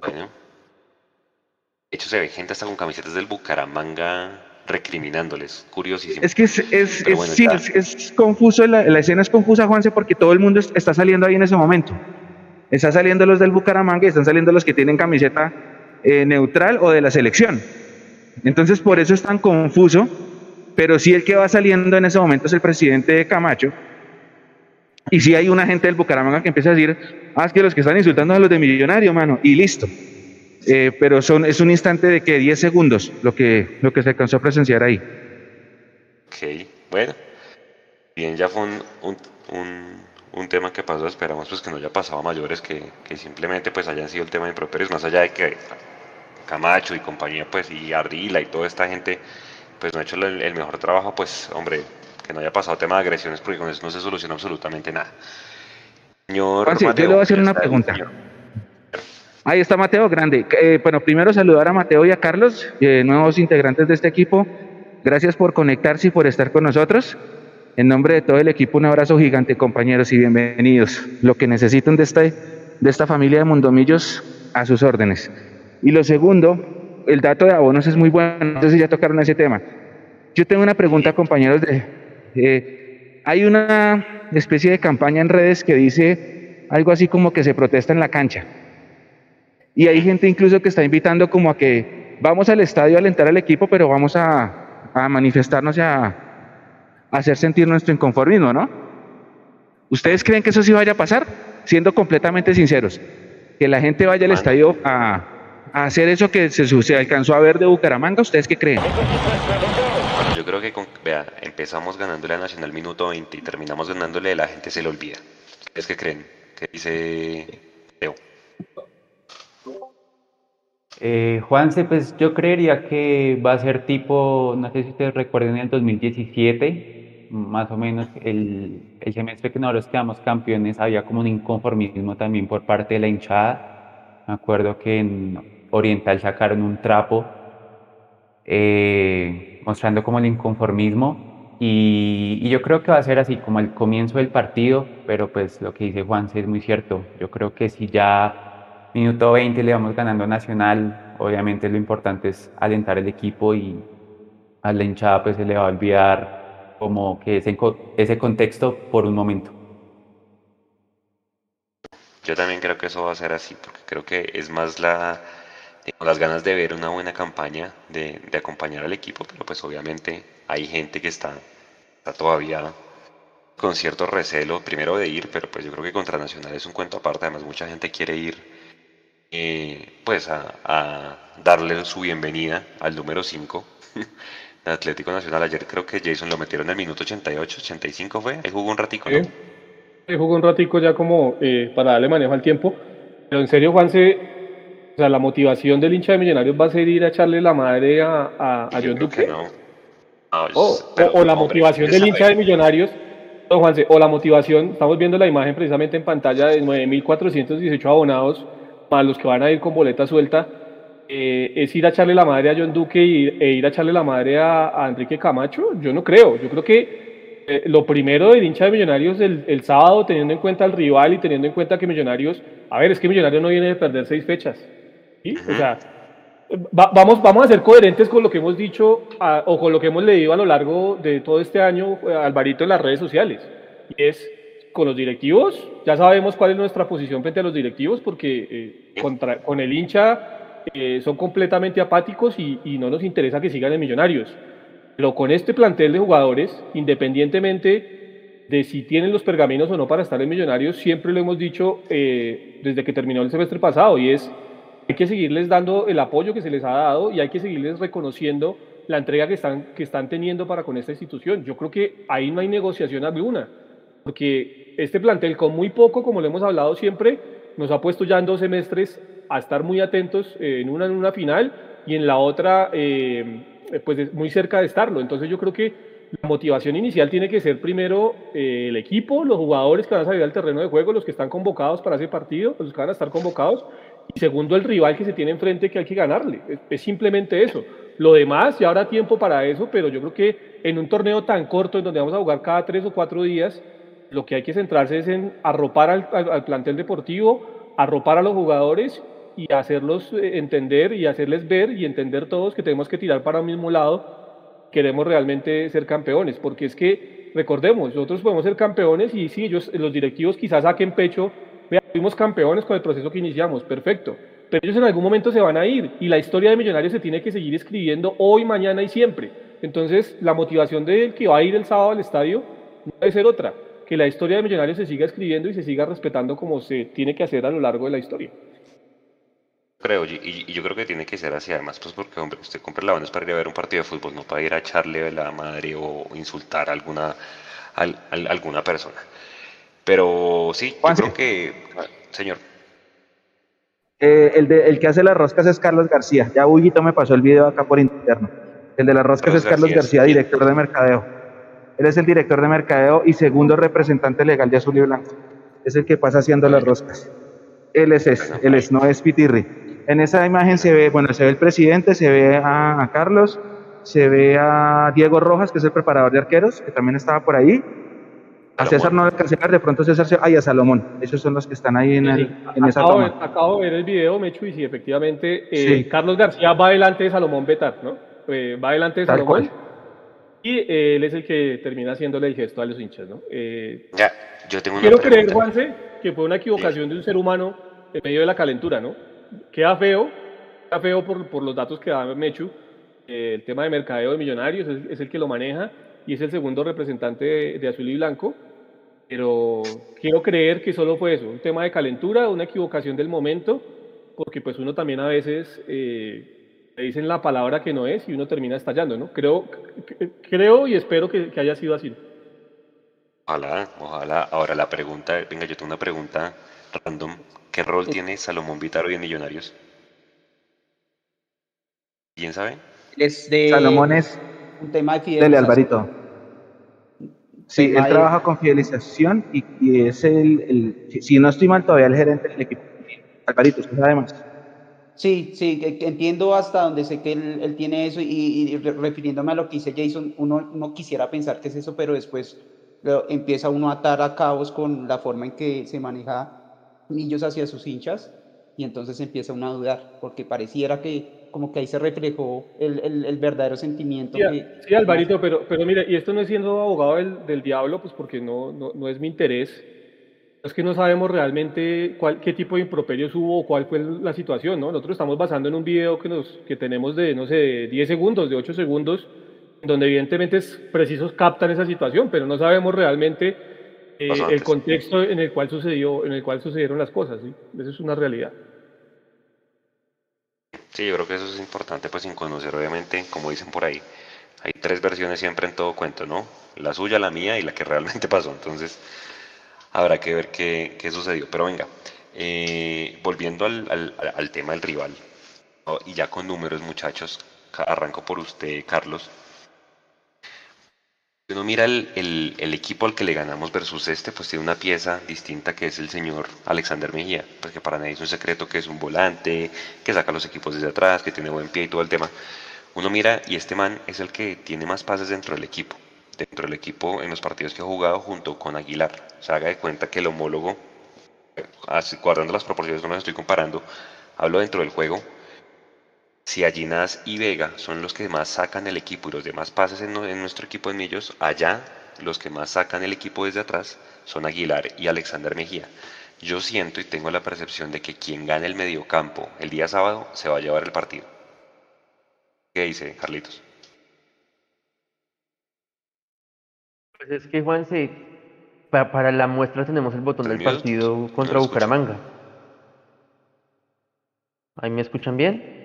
Bueno. De hecho, se ve gente hasta con camisetas del Bucaramanga recriminándoles. Curiosísimo. Es que es, es, es, confuso, la, la, escena es confusa, Juanse, porque todo el mundo está saliendo ahí en ese momento. Están saliendo los del Bucaramanga y están saliendo los que tienen camiseta eh, neutral o de la selección. Entonces, por eso es tan confuso, pero sí el que va saliendo en ese momento es el presidente Camacho. Y sí hay una gente del Bucaramanga que empieza a decir, ah, es que los que están insultando a los de Millonario, mano, y listo. Eh, pero son, es un instante de que 10 segundos lo que, lo que se alcanzó a presenciar ahí. Ok, bueno. Bien, ya fue un, un, un tema que pasó, esperamos pues que no haya pasado a mayores, que, que simplemente pues hayan sido el tema de improperios, más allá de que Camacho y compañía pues y Ardila y toda esta gente pues no ha hecho el, el mejor trabajo, pues hombre, que no haya pasado tema de agresiones porque con eso no se soluciona absolutamente nada. Señor Juanse, yo Mateo, le voy a hacer una pregunta. Ahí está Mateo Grande. Eh, bueno, primero saludar a Mateo y a Carlos, eh, nuevos integrantes de este equipo. Gracias por conectarse y por estar con nosotros. En nombre de todo el equipo, un abrazo gigante, compañeros, y bienvenidos. Lo que necesiten de, este, de esta familia de Mundomillos, a sus órdenes. Y lo segundo, el dato de abonos es muy bueno, si ya tocaron ese tema. Yo tengo una pregunta, compañeros. Eh, hay una especie de campaña en redes que dice algo así como que se protesta en la cancha. Y hay gente incluso que está invitando como a que vamos al estadio a alentar al equipo, pero vamos a, manifestarnos y a hacer sentir nuestro inconformismo, ¿no? ¿Ustedes creen que eso sí vaya a pasar? Siendo completamente sinceros, que la gente vaya al estadio a, a hacer eso que se, se alcanzó a ver de Bucaramanga, ¿ustedes qué creen? Bueno, yo creo que con, vea, empezamos ganándole a Nacional minuto 20 y terminamos ganándole, la gente se le olvida. ¿Ustedes qué creen? ¿Qué dice Leo? Eh, Juanse, pues yo creería que va a ser tipo, no sé si ustedes recuerden el 2017, más o menos el, el semestre que nosotros quedamos campeones, había como un inconformismo también por parte de la hinchada. Me acuerdo que en Oriental sacaron un trapo eh, mostrando como el inconformismo y, y yo creo que va a ser así como el comienzo del partido, pero pues lo que dice Juanse es muy cierto. Yo creo que si ya Minuto 20 le vamos ganando a Nacional. Obviamente lo importante es alentar el equipo y a la hinchada pues se le va a olvidar como que ese, ese contexto por un momento. Yo también creo que eso va a ser así, porque creo que es más la, las ganas de ver una buena campaña, de, de acompañar al equipo, pero pues obviamente hay gente que está, está todavía con cierto recelo, primero de ir, pero pues yo creo que contra Nacional es un cuento aparte, además mucha gente quiere ir eh, pues a, a darle su bienvenida al número 5 de Atlético Nacional. Ayer creo que Jason lo metieron en el minuto 88, 85 fue, ahí jugó un ratico, ¿no? Sí. Eh, jugó un ratico ya como eh, para darle manejo al tiempo. Pero en serio, Juanse, o sea, la motivación del hincha de Millonarios va a ser ir a echarle la madre a, a, John Duque. que no. No, O, es- pero, o- o la hombre, motivación del hincha de Millonarios, no, Juanse, o la motivación, estamos viendo la imagen precisamente en pantalla de 9.418 abonados, más los que van a ir con boleta suelta, eh, es ir a echarle la madre a John Duque y, e ir a echarle la madre a, Enrique Camacho. Yo no creo, yo creo que eh, lo primero del hincha de Millonarios el, el sábado, teniendo en cuenta al rival y teniendo en cuenta que Millonarios, a ver, es que Millonarios no viene de perder seis fechas. ¿sí? O sea, Va- vamos, vamos a ser coherentes con lo que hemos dicho o con lo que hemos leído a lo largo de todo este año, eh, Alvarito, en las redes sociales. Y es con los directivos, ya sabemos cuál es nuestra posición frente a los directivos, porque contra- con el hincha eh, son completamente apáticos y, y no nos interesa que sigan en Millonarios. Pero con este plantel de jugadores, independientemente de si tienen los pergaminos o no para estar en Millonarios, siempre lo hemos dicho eh, desde que terminó el semestre pasado, y es hay que seguirles dando el apoyo que se les ha dado y hay que seguirles reconociendo la entrega que están, que están teniendo para con esta institución. Yo creo que ahí no hay negociación alguna, porque este plantel con muy poco, como lo hemos hablado siempre, nos ha puesto ya en dos semestres a estar muy atentos eh, en una en una final y en la otra eh, pues es muy cerca de estarlo. Entonces yo creo que la motivación inicial tiene que ser primero eh, el equipo, los jugadores que van a salir al terreno de juego, los que están convocados para ese partido, los que van a estar convocados, y segundo el rival que se tiene enfrente que hay que ganarle. Es, es simplemente eso. Lo demás, ya habrá tiempo para eso, pero yo creo que en un torneo tan corto en donde vamos a jugar cada tres o cuatro días, lo que hay que centrarse es en arropar al, al- al plantel deportivo, arropar a los jugadores y hacerlos eh, entender y hacerles ver y entender todos que tenemos que tirar para un mismo lado queremos realmente ser campeones, porque es que, recordemos, nosotros podemos ser campeones y sí, ellos, los directivos quizás saquen pecho, vea, fuimos campeones con el proceso que iniciamos, perfecto, pero ellos en algún momento se van a ir y la historia de Millonarios se tiene que seguir escribiendo hoy, mañana y siempre. Entonces, la motivación del que va a ir el sábado al estadio no debe ser otra, que la historia de Millonarios se siga escribiendo y se siga respetando como se tiene que hacer a lo largo de la historia. Creo, y, y yo creo que tiene que ser así, además, pues porque, hombre, usted compra la es para ir a ver un partido de fútbol, no para ir a echarle la madre o insultar a alguna, a, alguna persona. Pero sí, yo creo que, señor. Eh, el, de, el que hace las roscas es Carlos García. Ya Huguito me pasó el video acá por interno. El de las roscas es Carlos García, director de mercadeo. Él es el director de mercadeo y segundo representante legal de Azul y Blanco. Es el que pasa haciendo las roscas. Él es ese, él es, no es Pitirri. En esa imagen se ve, bueno, se ve el presidente, se ve a, Carlos, se ve a Diego Rojas, que es el preparador de arqueros, que también estaba por ahí. A César no alcancé de pronto César se... Ay, a Salomón. Esos son los que están ahí en, el, en esa acabo, toma. acabo de ver el video, Mechu, y sí, efectivamente, eh, Carlos García va delante de Salomón Betar, ¿no? Eh, va delante de Salomón. Y eh, él es el que termina haciéndole el gesto a los hinchas, ¿no? ya, yo tengo una Quiero creer, Juanse, que fue una equivocación de un ser humano en medio de la calentura, ¿no? Queda feo, queda feo por, por los datos que da Mechu. Eh, el tema de mercadeo de millonarios es, el que lo maneja y es el segundo representante de, Azul y Blanco. Pero quiero creer que solo fue eso, un tema de calentura, una equivocación del momento, porque pues uno también a veces eh, le dicen la palabra que no es y uno termina estallando, ¿no? Creo, creo y espero que, que haya sido así. Ojalá, ojalá. Ahora la pregunta, venga, yo tengo una pregunta random. ¿Qué rol tiene Salomón Vitaro en Millonarios? ¿Quién sabe? Es de Salomón es un tema de fidelización. Dele, Alvarito. Sí, él trabaja con fidelización y, es el, si no estoy mal, todavía el gerente del equipo. Alvarito, ¿usted sabe más? Sí, sí, entiendo hasta donde sé que él, tiene eso y, refiriéndome a lo que dice Jason, uno no quisiera pensar que es eso, pero después empieza uno a atar a cabos con la forma en que se maneja Millos hacia sus hinchas y entonces empieza uno a dudar, porque pareciera que como que ahí se reflejó el, el, verdadero sentimiento. Sí, sí, Alvarito, pero, pero mire, y esto no es siendo abogado del, del diablo, pues porque no, no, no, es mi interés, es que no sabemos realmente cuál, qué tipo de improperios hubo o cuál fue la situación, ¿no? Nosotros estamos basando en un video que, nos, que tenemos de, no sé, 10 segundos, de 8 segundos, donde evidentemente es precisos captan esa situación, pero no sabemos realmente eh, el contexto en el cual sucedió, en el cual sucedieron las cosas, ¿sí? Eso es una realidad. Sí, yo creo que eso es importante, pues sin conocer, obviamente, como dicen por ahí, hay tres versiones siempre en todo cuento, ¿no? La suya, la mía y la que realmente pasó. Entonces, habrá que ver qué, qué sucedió. Pero venga, eh, volviendo al, al, al, tema del rival, y ya con números, muchachos, arranco por usted, Carlos uno mira el, equipo al que le ganamos versus este, pues tiene una pieza distinta que es el señor Alexander Mejía, pues para nadie es un secreto que es un volante, que saca los equipos desde atrás, que tiene buen pie y todo el tema. Uno mira y este man es el que tiene más pases dentro del equipo, dentro del equipo en los partidos que ha jugado junto con Aguilar. O sea, haga de cuenta que el homólogo, guardando las proporciones, no me estoy comparando, hablo dentro del juego, si Allinas y Vega son los que más sacan el equipo y los demás pases en, nuestro equipo de Millos, allá los que más sacan el equipo desde atrás son Aguilar y Alexander Mejía. Yo siento y tengo la percepción de que quien gane el mediocampo el día sábado se va a llevar el partido. ¿Qué dice Carlitos? Pues es que Juan, para, la muestra tenemos el botón del partido contra Bucaramanga. ¿Ahí me escuchan bien?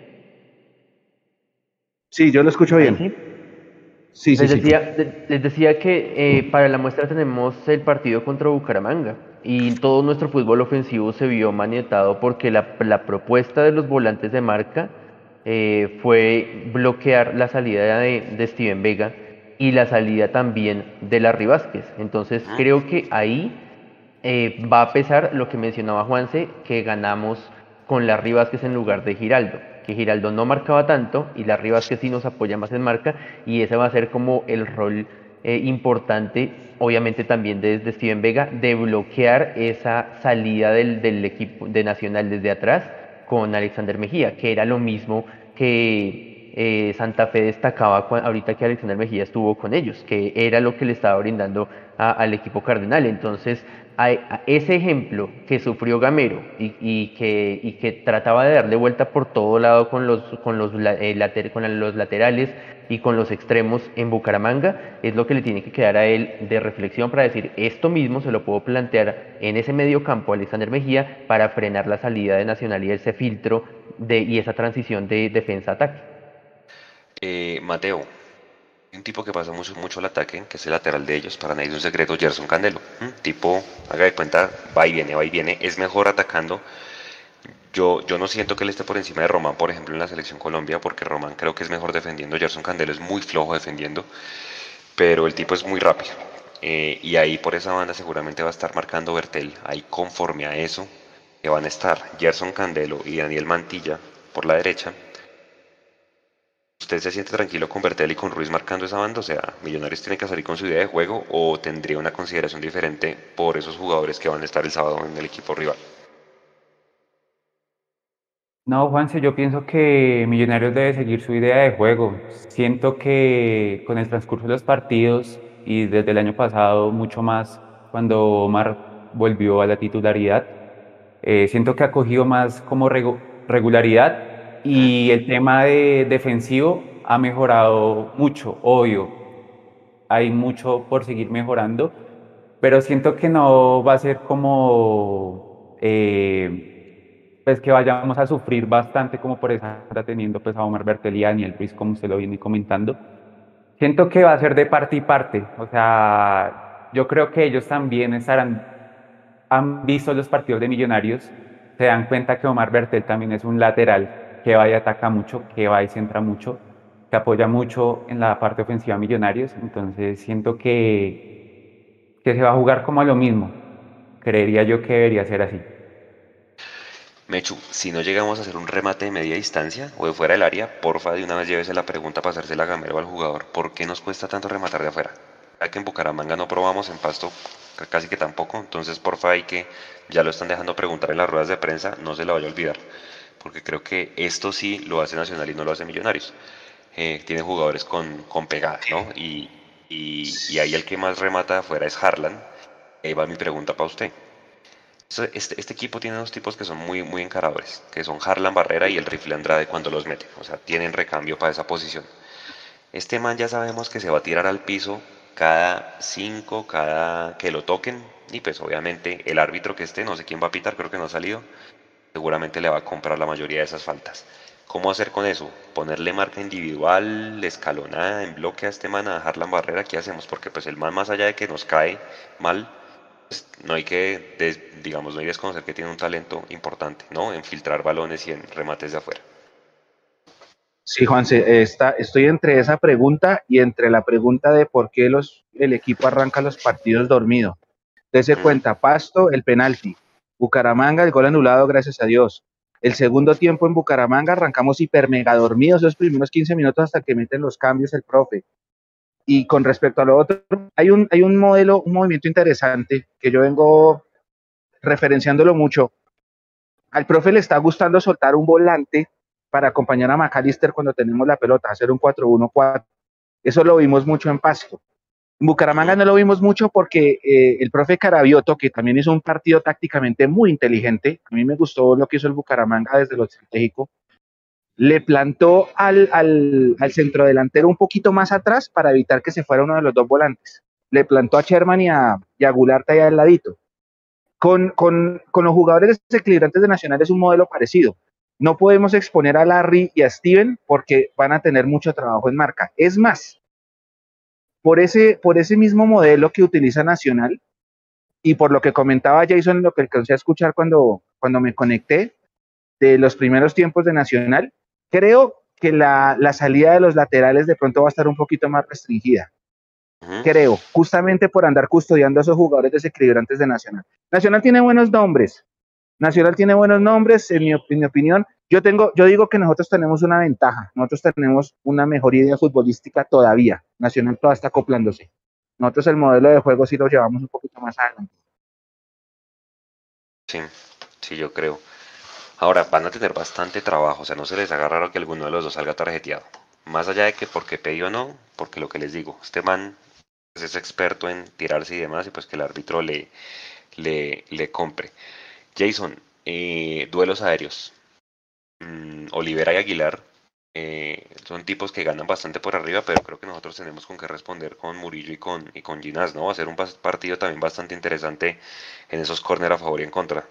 Sí, yo lo escucho bien. Sí, sí, les, decía, les decía que eh, para la muestra tenemos el partido contra Bucaramanga y todo nuestro fútbol ofensivo se vio manietado porque la, propuesta de los volantes de marca eh, fue bloquear la salida de, Steven Vega y la salida también de Larry Vázquez. Entonces creo que ahí eh, va a pesar lo que mencionaba Juanse, que ganamos con Larry Vázquez en lugar de Giraldo que Giraldo no marcaba tanto y la Rivas que sí nos apoya más en marca y ese va a ser como el rol eh, importante, obviamente también desde Steven Vega, de bloquear esa salida del, equipo de Nacional desde atrás con Alexander Mejía, que era lo mismo que eh, Santa Fe destacaba ahorita que Alexander Mejía estuvo con ellos, que era lo que le estaba brindando al equipo cardenal. Entonces, a, ese ejemplo que sufrió Gamero y, que, y, que, trataba de darle vuelta por todo lado con los, con los, eh, laterales y con los extremos en Bucaramanga, es lo que le tiene que quedar a él de reflexión para decir, esto mismo se lo puedo plantear en ese medio campo Alexander Mejía para frenar la salida de Nacional y ese filtro de, y esa transición de defensa-ataque. Eh, Mateo, un tipo que pasa mucho, mucho el ataque, que es el lateral de ellos, para nadie es un secreto, Gerson Candelo. Tipo, haga de cuenta, va y viene, va y viene, es mejor atacando. Yo, yo no siento que él esté por encima de Román, por ejemplo, en la selección Colombia, porque Román creo que es mejor defendiendo. Gerson Candelo es muy flojo defendiendo, pero el tipo es muy rápido. Eh, y ahí por esa banda seguramente va a estar marcando Bertel. Ahí conforme a eso, que van a estar Gerson Candelo y Daniel Mantilla por la derecha ¿Usted se siente tranquilo con Bertel y con Ruiz marcando esa banda? O sea, Millonarios tiene que salir con su idea de juego o tendría una consideración diferente por esos jugadores que van a estar el sábado en el equipo rival. No, Juanse, yo pienso que Millonarios debe seguir su idea de juego. Siento que con el transcurso de los partidos y desde el año pasado mucho más cuando Omar volvió a la titularidad, eh, siento que ha cogido más como regularidad y el tema de defensivo ha mejorado mucho, obvio. Hay mucho por seguir mejorando, pero siento que no va a ser como eh, pues que vayamos a sufrir bastante como por esa teniendo pues a Omar Bertel y a Daniel Ruiz, como se lo viene comentando. Siento que va a ser de parte y parte. O sea, yo creo que ellos también estarán, han visto los partidos de Millonarios, se dan cuenta que Omar Bertel también es un lateral que va y ataca mucho, que va y centra mucho, que apoya mucho en la parte ofensiva Millonarios. Entonces siento que, que se va a jugar como a lo mismo. Creería yo que debería ser así. Mechu, si no llegamos a hacer un remate de media distancia o de fuera del área, porfa, de una vez llévese la pregunta para hacerse la gamero al jugador. ¿Por qué nos cuesta tanto rematar de afuera? Ya que en Bucaramanga no probamos, en Pasto casi que tampoco. Entonces, porfa, hay que, ya lo están dejando preguntar en las ruedas de prensa, no se lo vaya a olvidar porque creo que esto sí lo hace Nacional y no lo hace Millonarios. Eh, tiene jugadores con, con pegada, ¿no? Y, y, ahí el que más remata afuera es Harlan. Ahí va mi pregunta para usted. Este, este, equipo tiene dos tipos que son muy, muy encaradores, que son Harlan Barrera y el rifle Andrade cuando los mete. O sea, tienen recambio para esa posición. Este man ya sabemos que se va a tirar al piso cada cinco, cada que lo toquen. Y pues obviamente el árbitro que esté, no sé quién va a pitar, creo que no ha salido, seguramente le va a comprar la mayoría de esas faltas. ¿Cómo hacer con eso? Ponerle marca individual, escalonada, en bloque a este man, a dejar la barrera, ¿qué hacemos? Porque pues el man más allá de que nos cae mal, pues, no hay que, digamos, no hay que desconocer que tiene un talento importante, ¿no? En filtrar balones y en remates de afuera. Sí, Juanse, está, estoy entre esa pregunta y entre la pregunta de por qué los, el equipo arranca los partidos dormido. Dese cuenta, Pasto, el penalti, Bucaramanga, el gol anulado, gracias a Dios. El segundo tiempo en Bucaramanga arrancamos hiper mega dormidos los primeros 15 minutos hasta que meten los cambios el profe. Y con respecto a lo otro, hay un, hay un modelo, un movimiento interesante que yo vengo referenciándolo mucho. Al profe le está gustando soltar un volante para acompañar a McAllister cuando tenemos la pelota, hacer un 4-1-4. Eso lo vimos mucho en Pasto. En Bucaramanga no lo vimos mucho porque eh, el profe Carabioto, que también hizo un partido tácticamente muy inteligente, a mí me gustó lo que hizo el Bucaramanga desde lo estratégico, le plantó al, al, al centrodelantero un poquito más atrás para evitar que se fuera uno de los dos volantes. Le plantó a Sherman y a, y a Goulart ahí al ladito. Con, con, con los jugadores desequilibrantes de Nacional es un modelo parecido. No podemos exponer a Larry y a Steven porque van a tener mucho trabajo en marca. Es más, por ese, por ese mismo modelo que utiliza Nacional y por lo que comentaba Jason, lo que alcancé a escuchar cuando, cuando me conecté de los primeros tiempos de Nacional, creo que la, salida de los laterales de pronto va a estar un poquito más restringida. Creo, justamente por andar custodiando a esos jugadores desequilibrantes de Nacional. Nacional tiene buenos nombres. Nacional tiene buenos nombres, en mi, opinión, yo, tengo, yo digo que nosotros tenemos una ventaja, nosotros tenemos una mejor idea futbolística todavía. Nacional todavía está acoplándose. Nosotros el modelo de juego sí lo llevamos un poquito más adelante. Sí, sí, yo creo. Ahora, van a tener bastante trabajo, o sea, no se les haga raro que alguno de los dos salga tarjeteado. Más allá de que porque pedió o no, porque lo que les digo, este man pues, es experto en tirarse y demás, y pues que el árbitro le, le, le compre. Jason, eh, duelos aéreos. Mm, Olivera y Aguilar eh, son tipos que ganan bastante por arriba, pero creo que nosotros tenemos con qué responder con Murillo y con, y con Ginás, ¿no? Va a ser un partido también bastante interesante en esos córner a favor y en contra.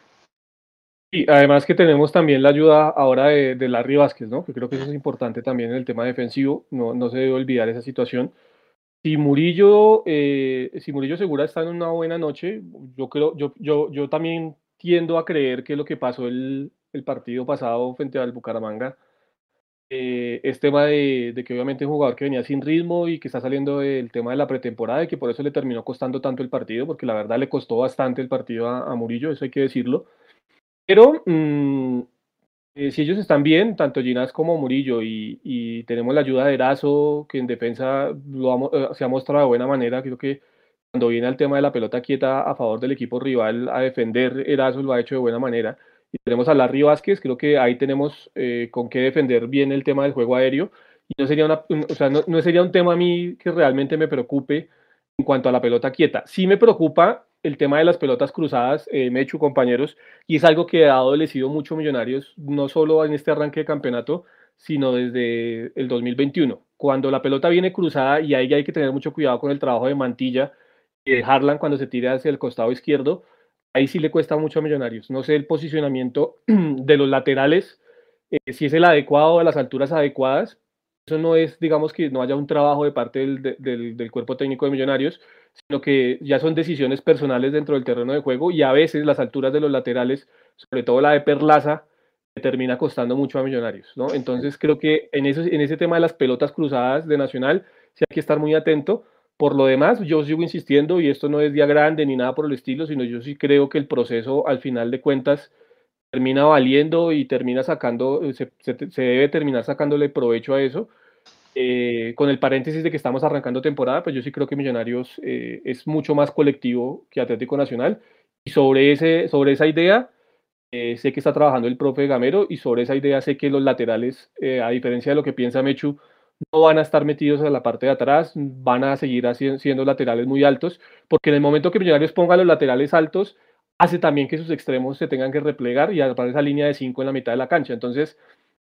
Y además que tenemos también la ayuda ahora de, de Larry Vázquez, ¿no? Que creo que eso es importante también en el tema defensivo, no, no se debe olvidar esa situación. Si Murillo, eh, si Murillo Segura está en una buena noche, yo creo, yo, yo, yo también tiendo a creer que lo que pasó el, el partido pasado frente al Bucaramanga eh, es tema de, de, que obviamente un jugador que venía sin ritmo y que está saliendo del tema de la pretemporada y que por eso le terminó costando tanto el partido, porque la verdad le costó bastante el partido a, Murillo, eso hay que decirlo. Pero mmm, eh, si ellos están bien, tanto Ginás como Murillo, y, y, tenemos la ayuda de Erazo, que en defensa lo ha, eh, se ha mostrado de buena manera, creo que cuando viene el tema de la pelota quieta a favor del equipo rival a defender, Erazo lo ha hecho de buena manera y tenemos a Larry Vázquez, creo que ahí tenemos eh, con qué defender bien el tema del juego aéreo. Y no sería, una, o sea, no, no, sería un tema a mí que realmente me preocupe en cuanto a la pelota quieta. Sí me preocupa el tema de las pelotas cruzadas, eh, Mechu, compañeros, y es algo que ha adolecido mucho Millonarios, no solo en este arranque de campeonato, sino desde el 2021. Cuando la pelota viene cruzada, y ahí hay que tener mucho cuidado con el trabajo de Mantilla de Harlan cuando se tira hacia el costado izquierdo, ahí sí le cuesta mucho a Millonarios. No sé el posicionamiento de los laterales, eh, si es el adecuado a las alturas adecuadas. Eso no es, digamos, que no haya un trabajo de parte del, del, del, cuerpo técnico de Millonarios, sino que ya son decisiones personales dentro del terreno de juego y a veces las alturas de los laterales, sobre todo la de Perlaza, le termina costando mucho a Millonarios, ¿no? Entonces creo que en, eso, en ese tema de las pelotas cruzadas de Nacional, sí hay que estar muy atento por lo demás, yo sigo insistiendo, y esto no es día grande ni nada por el estilo, sino yo sí creo que el proceso, al final de cuentas, termina valiendo y termina sacando, se, se, se debe terminar sacándole provecho a eso. Eh, con el paréntesis de que estamos arrancando temporada, pues yo sí creo que Millonarios eh, es mucho más colectivo que Atlético Nacional. Y sobre, ese, sobre esa idea, eh, sé que está trabajando el profe Gamero y sobre esa idea sé que los laterales, eh, a diferencia de lo que piensa Mechu, no van a estar metidos en la parte de atrás, van a seguir siendo laterales muy altos, porque en el momento que Millonarios ponga los laterales altos, hace también que sus extremos se tengan que replegar y para esa línea de 5 en la mitad de la cancha. Entonces,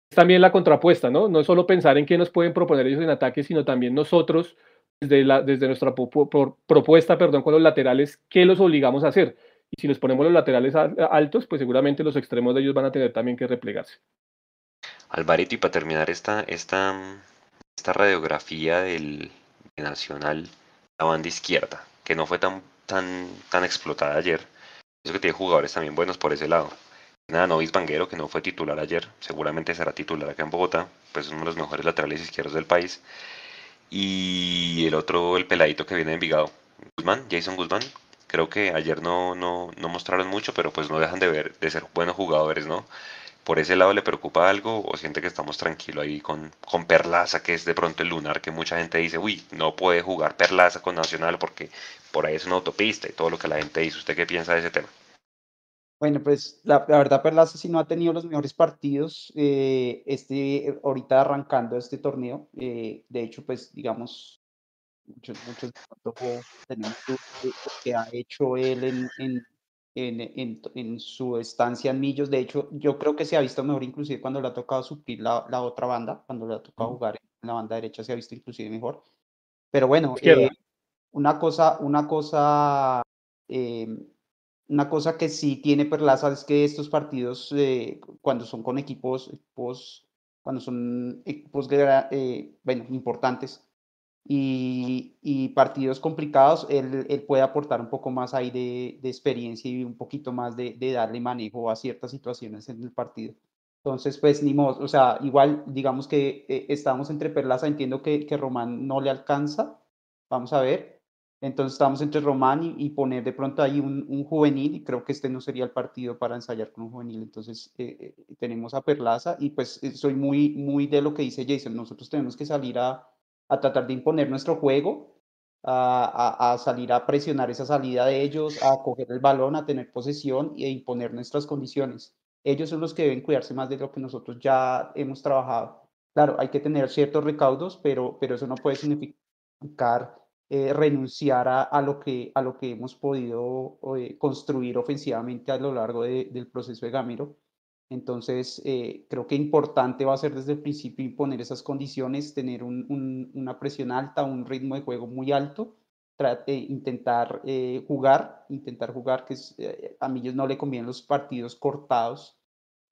es también la contrapuesta, ¿no? No solo pensar en qué nos pueden proponer ellos en ataque, sino también nosotros, desde, nuestra propuesta perdón, con los laterales, ¿qué los obligamos a hacer? Y si les ponemos los laterales altos, pues seguramente los extremos de ellos van a tener también que replegarse. Alvarito, y para terminar esta, esta esta radiografía del de Nacional, la banda izquierda, que no fue tan, tan, tan explotada ayer. Eso que tiene jugadores también buenos por ese lado. Nada, Novis Banguero, que no fue titular ayer, seguramente será titular acá en Bogotá, pues es uno de los mejores laterales izquierdos del país. Y el otro, el peladito que viene de Envigado, Guzmán, Jason Guzmán. Creo que ayer no, no, no mostraron mucho, pero pues no dejan de ver, de ser buenos jugadores, ¿no? Por ese lado le preocupa algo o siente que estamos tranquilo ahí con, con Perlaza, que es de pronto el lunar, que mucha gente dice, uy, no puede jugar Perlaza con Nacional porque por ahí es una autopista y todo lo que la gente dice. ¿Usted qué piensa de ese tema? Bueno, pues la, verdad Perlaza sí no ha tenido los mejores partidos eh, este, ahorita arrancando este torneo. Eh, de hecho, pues digamos, muchos, muchos tenemos que ha hecho él en, en en, en, en, su estancia en Millos. De hecho, yo creo que se ha visto mejor inclusive cuando le ha tocado suplir la, la otra banda, cuando le ha tocado jugar en la banda derecha se ha visto inclusive mejor. Pero bueno, eh, una cosa, una cosa, eh, una cosa que sí tiene Perlaza es que estos partidos, eh, cuando son con equipos, equipos cuando son equipos eh, bueno, importantes, y, y, partidos complicados, él, él, puede aportar un poco más ahí de, de experiencia y un poquito más de, de, darle manejo a ciertas situaciones en el partido. Entonces, pues ni modo, o sea, igual digamos que eh, estamos entre Perlaza, entiendo que, que Román no le alcanza, vamos a ver. Entonces estamos entre Román y, y poner de pronto ahí un, un, juvenil y creo que este no sería el partido para ensayar con un juvenil. Entonces eh, eh, tenemos a Perlaza y pues soy muy, muy de lo que dice Jason, nosotros tenemos que salir a a tratar de imponer nuestro juego, a, a, a, salir a presionar esa salida de ellos, a coger el balón, a tener posesión e imponer nuestras condiciones. Ellos son los que deben cuidarse más de lo que nosotros ya hemos trabajado. Claro, hay que tener ciertos recaudos, pero, pero eso no puede significar eh, renunciar a, lo que, a lo que hemos podido eh, construir ofensivamente a lo largo del proceso de Gamero. Entonces, eh, creo que importante va a ser desde el principio imponer esas condiciones, tener una presión alta, un ritmo de juego muy alto, intentar jugar, intentar jugar, que a mí no le convienen los partidos cortados,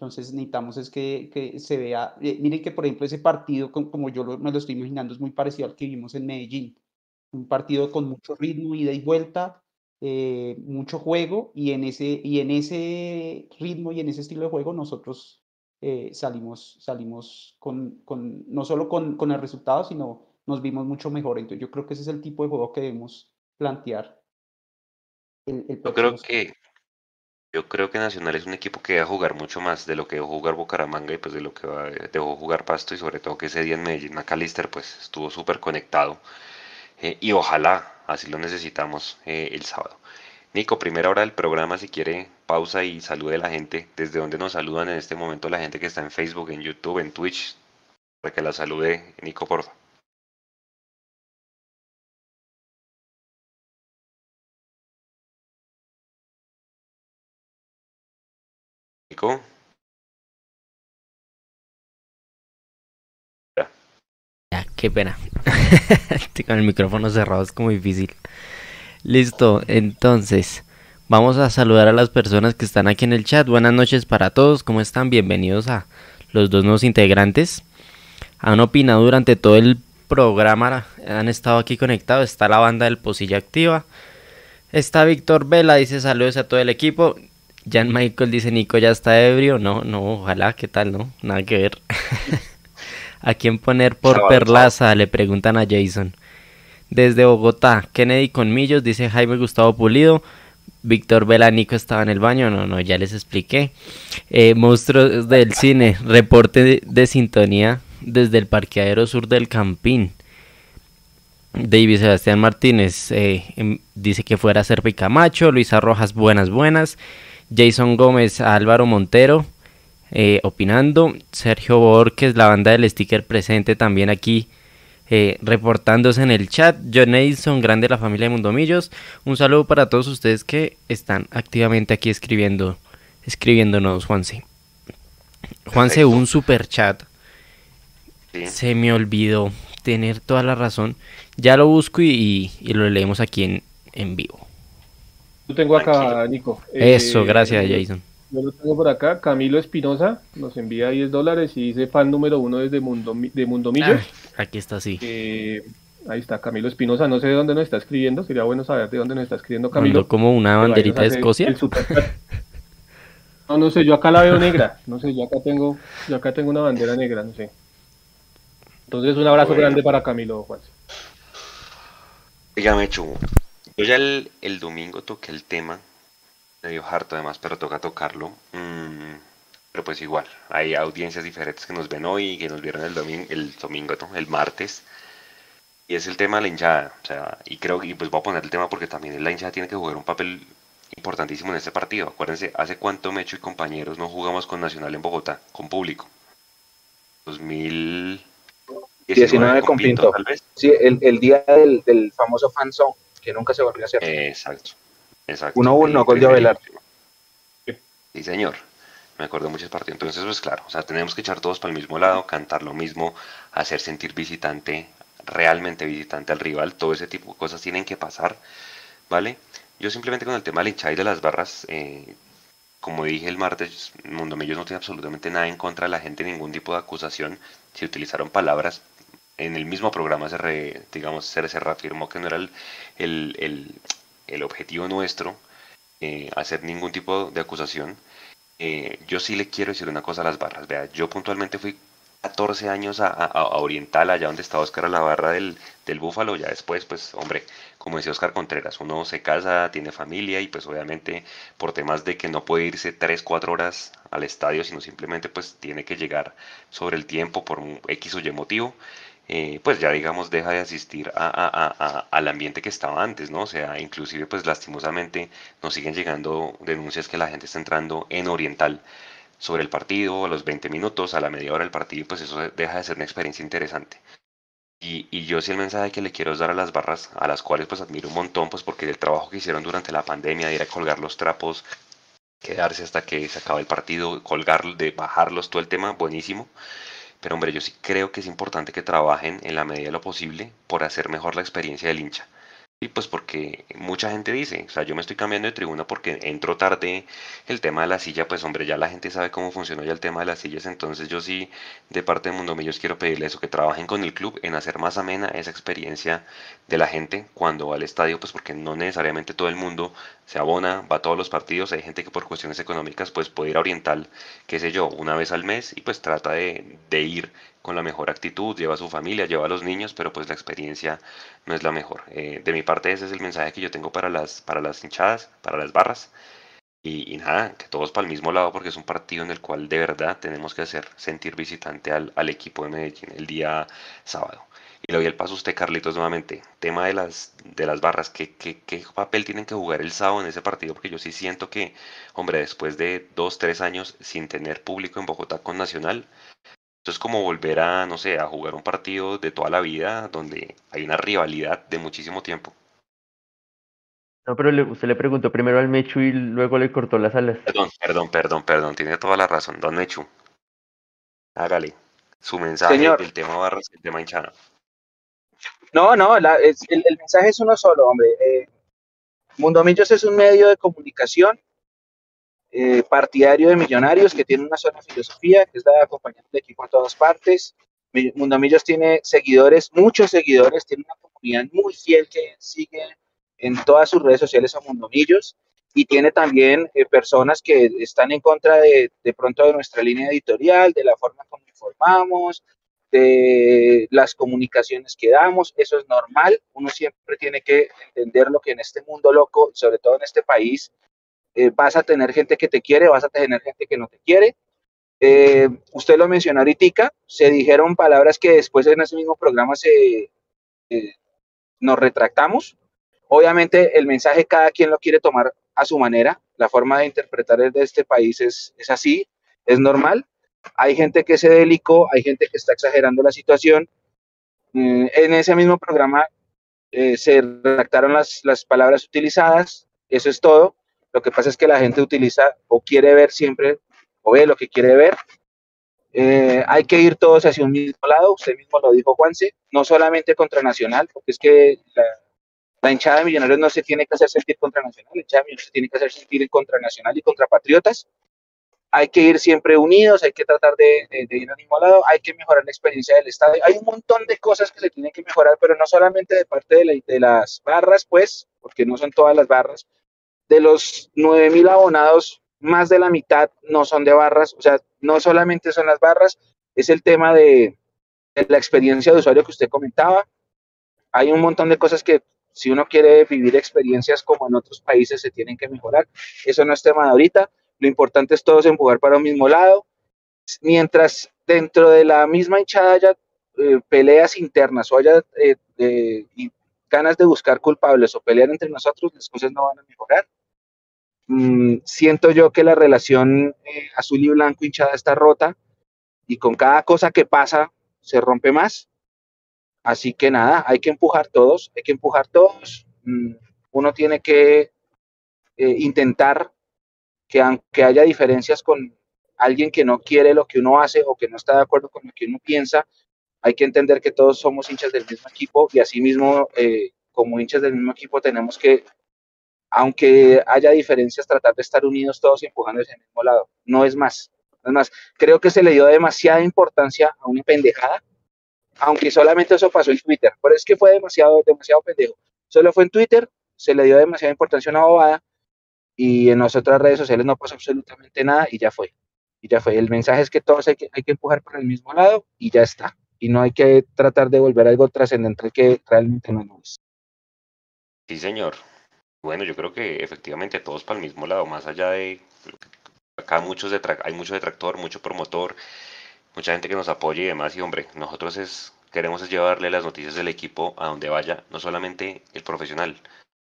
entonces necesitamos es que, que se vea, eh, miren que por ejemplo ese partido, como, yo me lo estoy imaginando, es muy parecido al que vimos en Medellín. Un partido con mucho ritmo, ida y vuelta, eh, mucho juego, y en, ese, y en ese ritmo y en ese estilo de juego nosotros eh, salimos, salimos con, con, no solo con, con el resultado, sino nos vimos mucho mejor. Entonces yo creo que ese es el tipo de juego que debemos plantear. El, yo creo que yo creo que Nacional es un equipo que va a jugar mucho más de lo que dejó jugar Bucaramanga y pues de lo que dejó jugar Pasto y sobre todo que ese día en Medellín McAllister pues estuvo súper conectado eh, y ojalá así lo necesitamos eh, el sábado. Nico, primera hora del programa, si quiere pausa y salude a la gente. ¿Desde donde nos saludan en este momento la gente que está en Facebook, en YouTube, en Twitch? Para que la salude, Nico, porfa. Ya, qué pena. Con el micrófono cerrado es como difícil. Listo, entonces vamos a saludar a las personas que están aquí en el chat. Buenas noches para todos, ¿cómo están? Bienvenidos a los dos nuevos integrantes. Han opinado durante todo el programa, han estado aquí conectados. Está la banda del Posilla Activa. Está Víctor Vela, dice saludos a todo el equipo. Jan Michael dice, Nico ya está ebrio. No, no, ojalá, ¿qué tal, no? Nada que ver. ¿A quién poner por Perlaza? Le preguntan a Jason. Desde Bogotá, Kennedy con Millos, dice Jaime Gustavo Pulido. Víctor Vela, Nico estaba en el baño. No, no, ya les expliqué. Eh, monstruos del cine, reporte de, sintonía desde el parqueadero sur del Campín. David Sebastián Martínez eh, em, dice que fuera Serpi Camacho. Luisa Rojas, buenas, buenas. Jason Gómez, Álvaro Montero, eh, opinando. Sergio Borges, la banda del sticker presente también aquí. Eh, reportándose en el chat. John Edison, grande la familia de Mundomillos. Un saludo para todos ustedes que están activamente aquí escribiendo, escribiéndonos, Juanse. Juanse, un super chat. Se me olvidó tener toda la razón. Ya lo busco y, lo leemos aquí en, en vivo. Yo tengo acá, Nico. Eso, eh, gracias, Jason. Yo lo tengo por acá. Camilo Espinosa nos envía 10 dólares y dice fan número uno desde Mundo, de Mundo Millos. Ah, aquí está, sí. ahí está, Camilo Espinosa. No sé de dónde nos está escribiendo. Sería bueno saber de dónde nos está escribiendo Camilo. como una banderita de Escocia? no, no sé, yo acá la veo negra. No sé, yo acá tengo, yo acá tengo una bandera negra, no sé. Entonces, un abrazo grande para Camilo, Juan. Dígame, Chugo. Yo ya el, domingo toqué el tema, medio harto además, pero toca tocarlo. Mm, pero pues igual, hay audiencias diferentes que nos ven hoy y que nos vieron el domingo, el domingo, el martes. Y es el tema de la hinchada. O sea, y creo y pues voy a poner el tema porque también la hinchada tiene que jugar un papel importantísimo en este partido. Acuérdense, hace cuánto Mecho y compañeros no jugamos con Nacional en Bogotá, con público. 2019 con Pinto. Tal vez. Sí, el, día del, del famoso fanzone que nunca se volvió a hacer. Exacto, exacto. 1-1, gol de. Sí, señor. Me acuerdo de muchos partidos. Entonces, pues claro, o sea, tenemos que echar todos para el mismo lado, cantar lo mismo, hacer sentir visitante, realmente visitante al rival, todo ese tipo de cosas tienen que pasar, ¿vale? Yo simplemente con el tema del hinchada y de las barras, eh, como dije el martes, Mundo Millos no tiene absolutamente nada en contra de la gente, ningún tipo de acusación. Si utilizaron palabras en el mismo programa se, digamos, se, reafirmó que no era el, objetivo nuestro eh, hacer ningún tipo de acusación. Eh, yo sí le quiero decir una cosa a las barras. Vea, yo puntualmente fui 14 años a, Oriental, allá donde estaba Oscar a la barra del, del Búfalo. Ya después, pues, hombre, como decía Oscar Contreras, uno se casa, tiene familia y pues obviamente por temas de que no puede irse 3, 4 horas al estadio, sino simplemente pues tiene que llegar sobre el tiempo por un X o Y motivo. Eh, pues ya digamos deja de asistir al ambiente que estaba antes, ¿no? O sea, inclusive pues lastimosamente nos siguen llegando denuncias que la gente está entrando en Oriental sobre el partido, a los 20 minutos, a la media hora del partido, pues eso deja de ser una experiencia interesante. Y, y, yo sí el mensaje que le quiero dar a las barras, a las cuales pues admiro un montón, pues porque el trabajo que hicieron durante la pandemia, de ir a colgar los trapos, quedarse hasta que se acabe el partido, colgar, de bajarlos, todo el tema, buenísimo. Pero hombre, yo sí creo que es importante que trabajen en la medida de lo posible por hacer mejor la experiencia del hincha. Y pues porque mucha gente dice, o sea, yo me estoy cambiando de tribuna porque entro tarde, el tema de la silla, pues hombre, ya la gente sabe cómo funciona ya el tema de las sillas, entonces yo sí, de parte de Mundo Millos, quiero pedirle eso, que trabajen con el club en hacer más amena esa experiencia de la gente cuando va al estadio, pues porque no necesariamente todo el mundo se abona, va a todos los partidos, hay gente que por cuestiones económicas pues puede ir a Oriental, qué sé yo, una vez al mes y pues trata de, de ir con la mejor actitud, lleva a su familia, lleva a los niños, pero pues la experiencia no es la mejor. Eh, de mi parte ese es el mensaje que yo tengo para las, para las hinchadas, para las barras. Y, nada, que todos para el mismo lado porque es un partido en el cual de verdad tenemos que hacer sentir visitante al, al equipo de Medellín el día sábado. Y le doy el paso a usted, Carlitos, nuevamente. Tema de las, de las barras. ¿Qué, ¿Qué, qué, papel tienen que jugar el sábado en ese partido? Porque yo sí siento que, hombre, después de dos, tres años sin tener público en Bogotá con Nacional, esto es como volver a, no sé, a jugar un partido de toda la vida donde hay una rivalidad de muchísimo tiempo. No, pero le, usted le preguntó primero al Mechu y luego le cortó las alas. Perdón, perdón, perdón, perdón, tiene toda la razón, don Mechu. Hágale su mensaje del tema barras y el tema hinchada. No, no, la, el, el, mensaje es uno solo, hombre. Eh, Mundo Millos es un medio de comunicación eh, partidario de Millonarios que tiene una sola filosofía, que es la de acompañar al equipo a todas partes. Mundo Millos tiene seguidores, muchos seguidores, tiene una comunidad muy fiel que sigue en todas sus redes sociales a Mundo Millos y tiene también eh, personas que están en contra de, de pronto de nuestra línea editorial, de la forma como informamos, de las comunicaciones que damos, eso es normal, uno siempre tiene que entender lo que en este mundo loco, sobre todo en este país, eh, vas a tener gente que te quiere, vas a tener gente que no te quiere. Eh, usted lo mencionó ahorita, se dijeron palabras que después en ese mismo programa se, eh, nos retractamos. Obviamente el mensaje cada quien lo quiere tomar a su manera, la forma de interpretar el de este país es, es así, es normal. Hay gente que se delicó, hay gente que está exagerando la situación. Mm, en ese mismo programa se redactaron las, las palabras utilizadas, eso es todo. Lo que pasa es que la gente utiliza o quiere ver siempre o ve lo que quiere ver. Eh, hay que ir todos hacia un mismo lado, usted mismo lo dijo Juanse, no solamente contra Nacional, porque es que la, la hinchada de Millonarios no se tiene que hacer sentir contra Nacional, la hinchada de Millonarios se tiene que hacer sentir contra Nacional y contra Patriotas. Hay que ir siempre unidos, hay que tratar de, de, de ir al mismo lado, hay que mejorar la experiencia del estadio. Hay un montón de cosas que se tienen que mejorar, pero no solamente de parte de, la, de las barras, pues, porque no son todas las barras, de los 9.000 abonados, más de la mitad no son de barras, o sea, no solamente son las barras, es el tema de, de, la experiencia de usuario que usted comentaba. Hay un montón de cosas que si uno quiere vivir experiencias como en otros países se tienen que mejorar. Eso no es tema de ahorita. Lo importante es todos empujar para un mismo lado. Mientras dentro de la misma hinchada haya eh, peleas internas o haya eh, eh, ganas de buscar culpables o pelear entre nosotros, las cosas no van a mejorar. Mm, siento yo que la relación eh, azul y blanco hinchada está rota y con cada cosa que pasa se rompe más. Así que nada, hay que empujar todos, hay que empujar todos. Mm, uno tiene que eh, intentar que aunque haya diferencias con alguien que no quiere lo que uno hace o que no está de acuerdo con lo que uno piensa, hay que entender que todos somos hinchas del mismo equipo y asimismo, eh, como hinchas del mismo equipo, tenemos que aunque haya diferencias, tratar de estar unidos todos empujando hacia el mismo lado. No es más. No es más, creo que se le dio demasiada importancia a una pendejada, aunque solamente eso pasó en Twitter. Pero es que fue demasiado, demasiado pendejo. Solo fue en Twitter, se le dio demasiada importancia a una bobada y en las otras redes sociales no pasó absolutamente nada y ya fue. Y ya fue. El mensaje es que todos hay que, hay que empujar por el mismo lado y ya está. Y no hay que tratar de volver algo trascendental que realmente no es. Sí, señor. Bueno, yo creo que efectivamente todos para el mismo lado, más allá de acá muchos hay mucho detractor, mucho promotor, mucha gente que nos apoya y demás, y hombre, nosotros es, queremos llevarle las noticias del equipo a donde vaya, no solamente el profesional.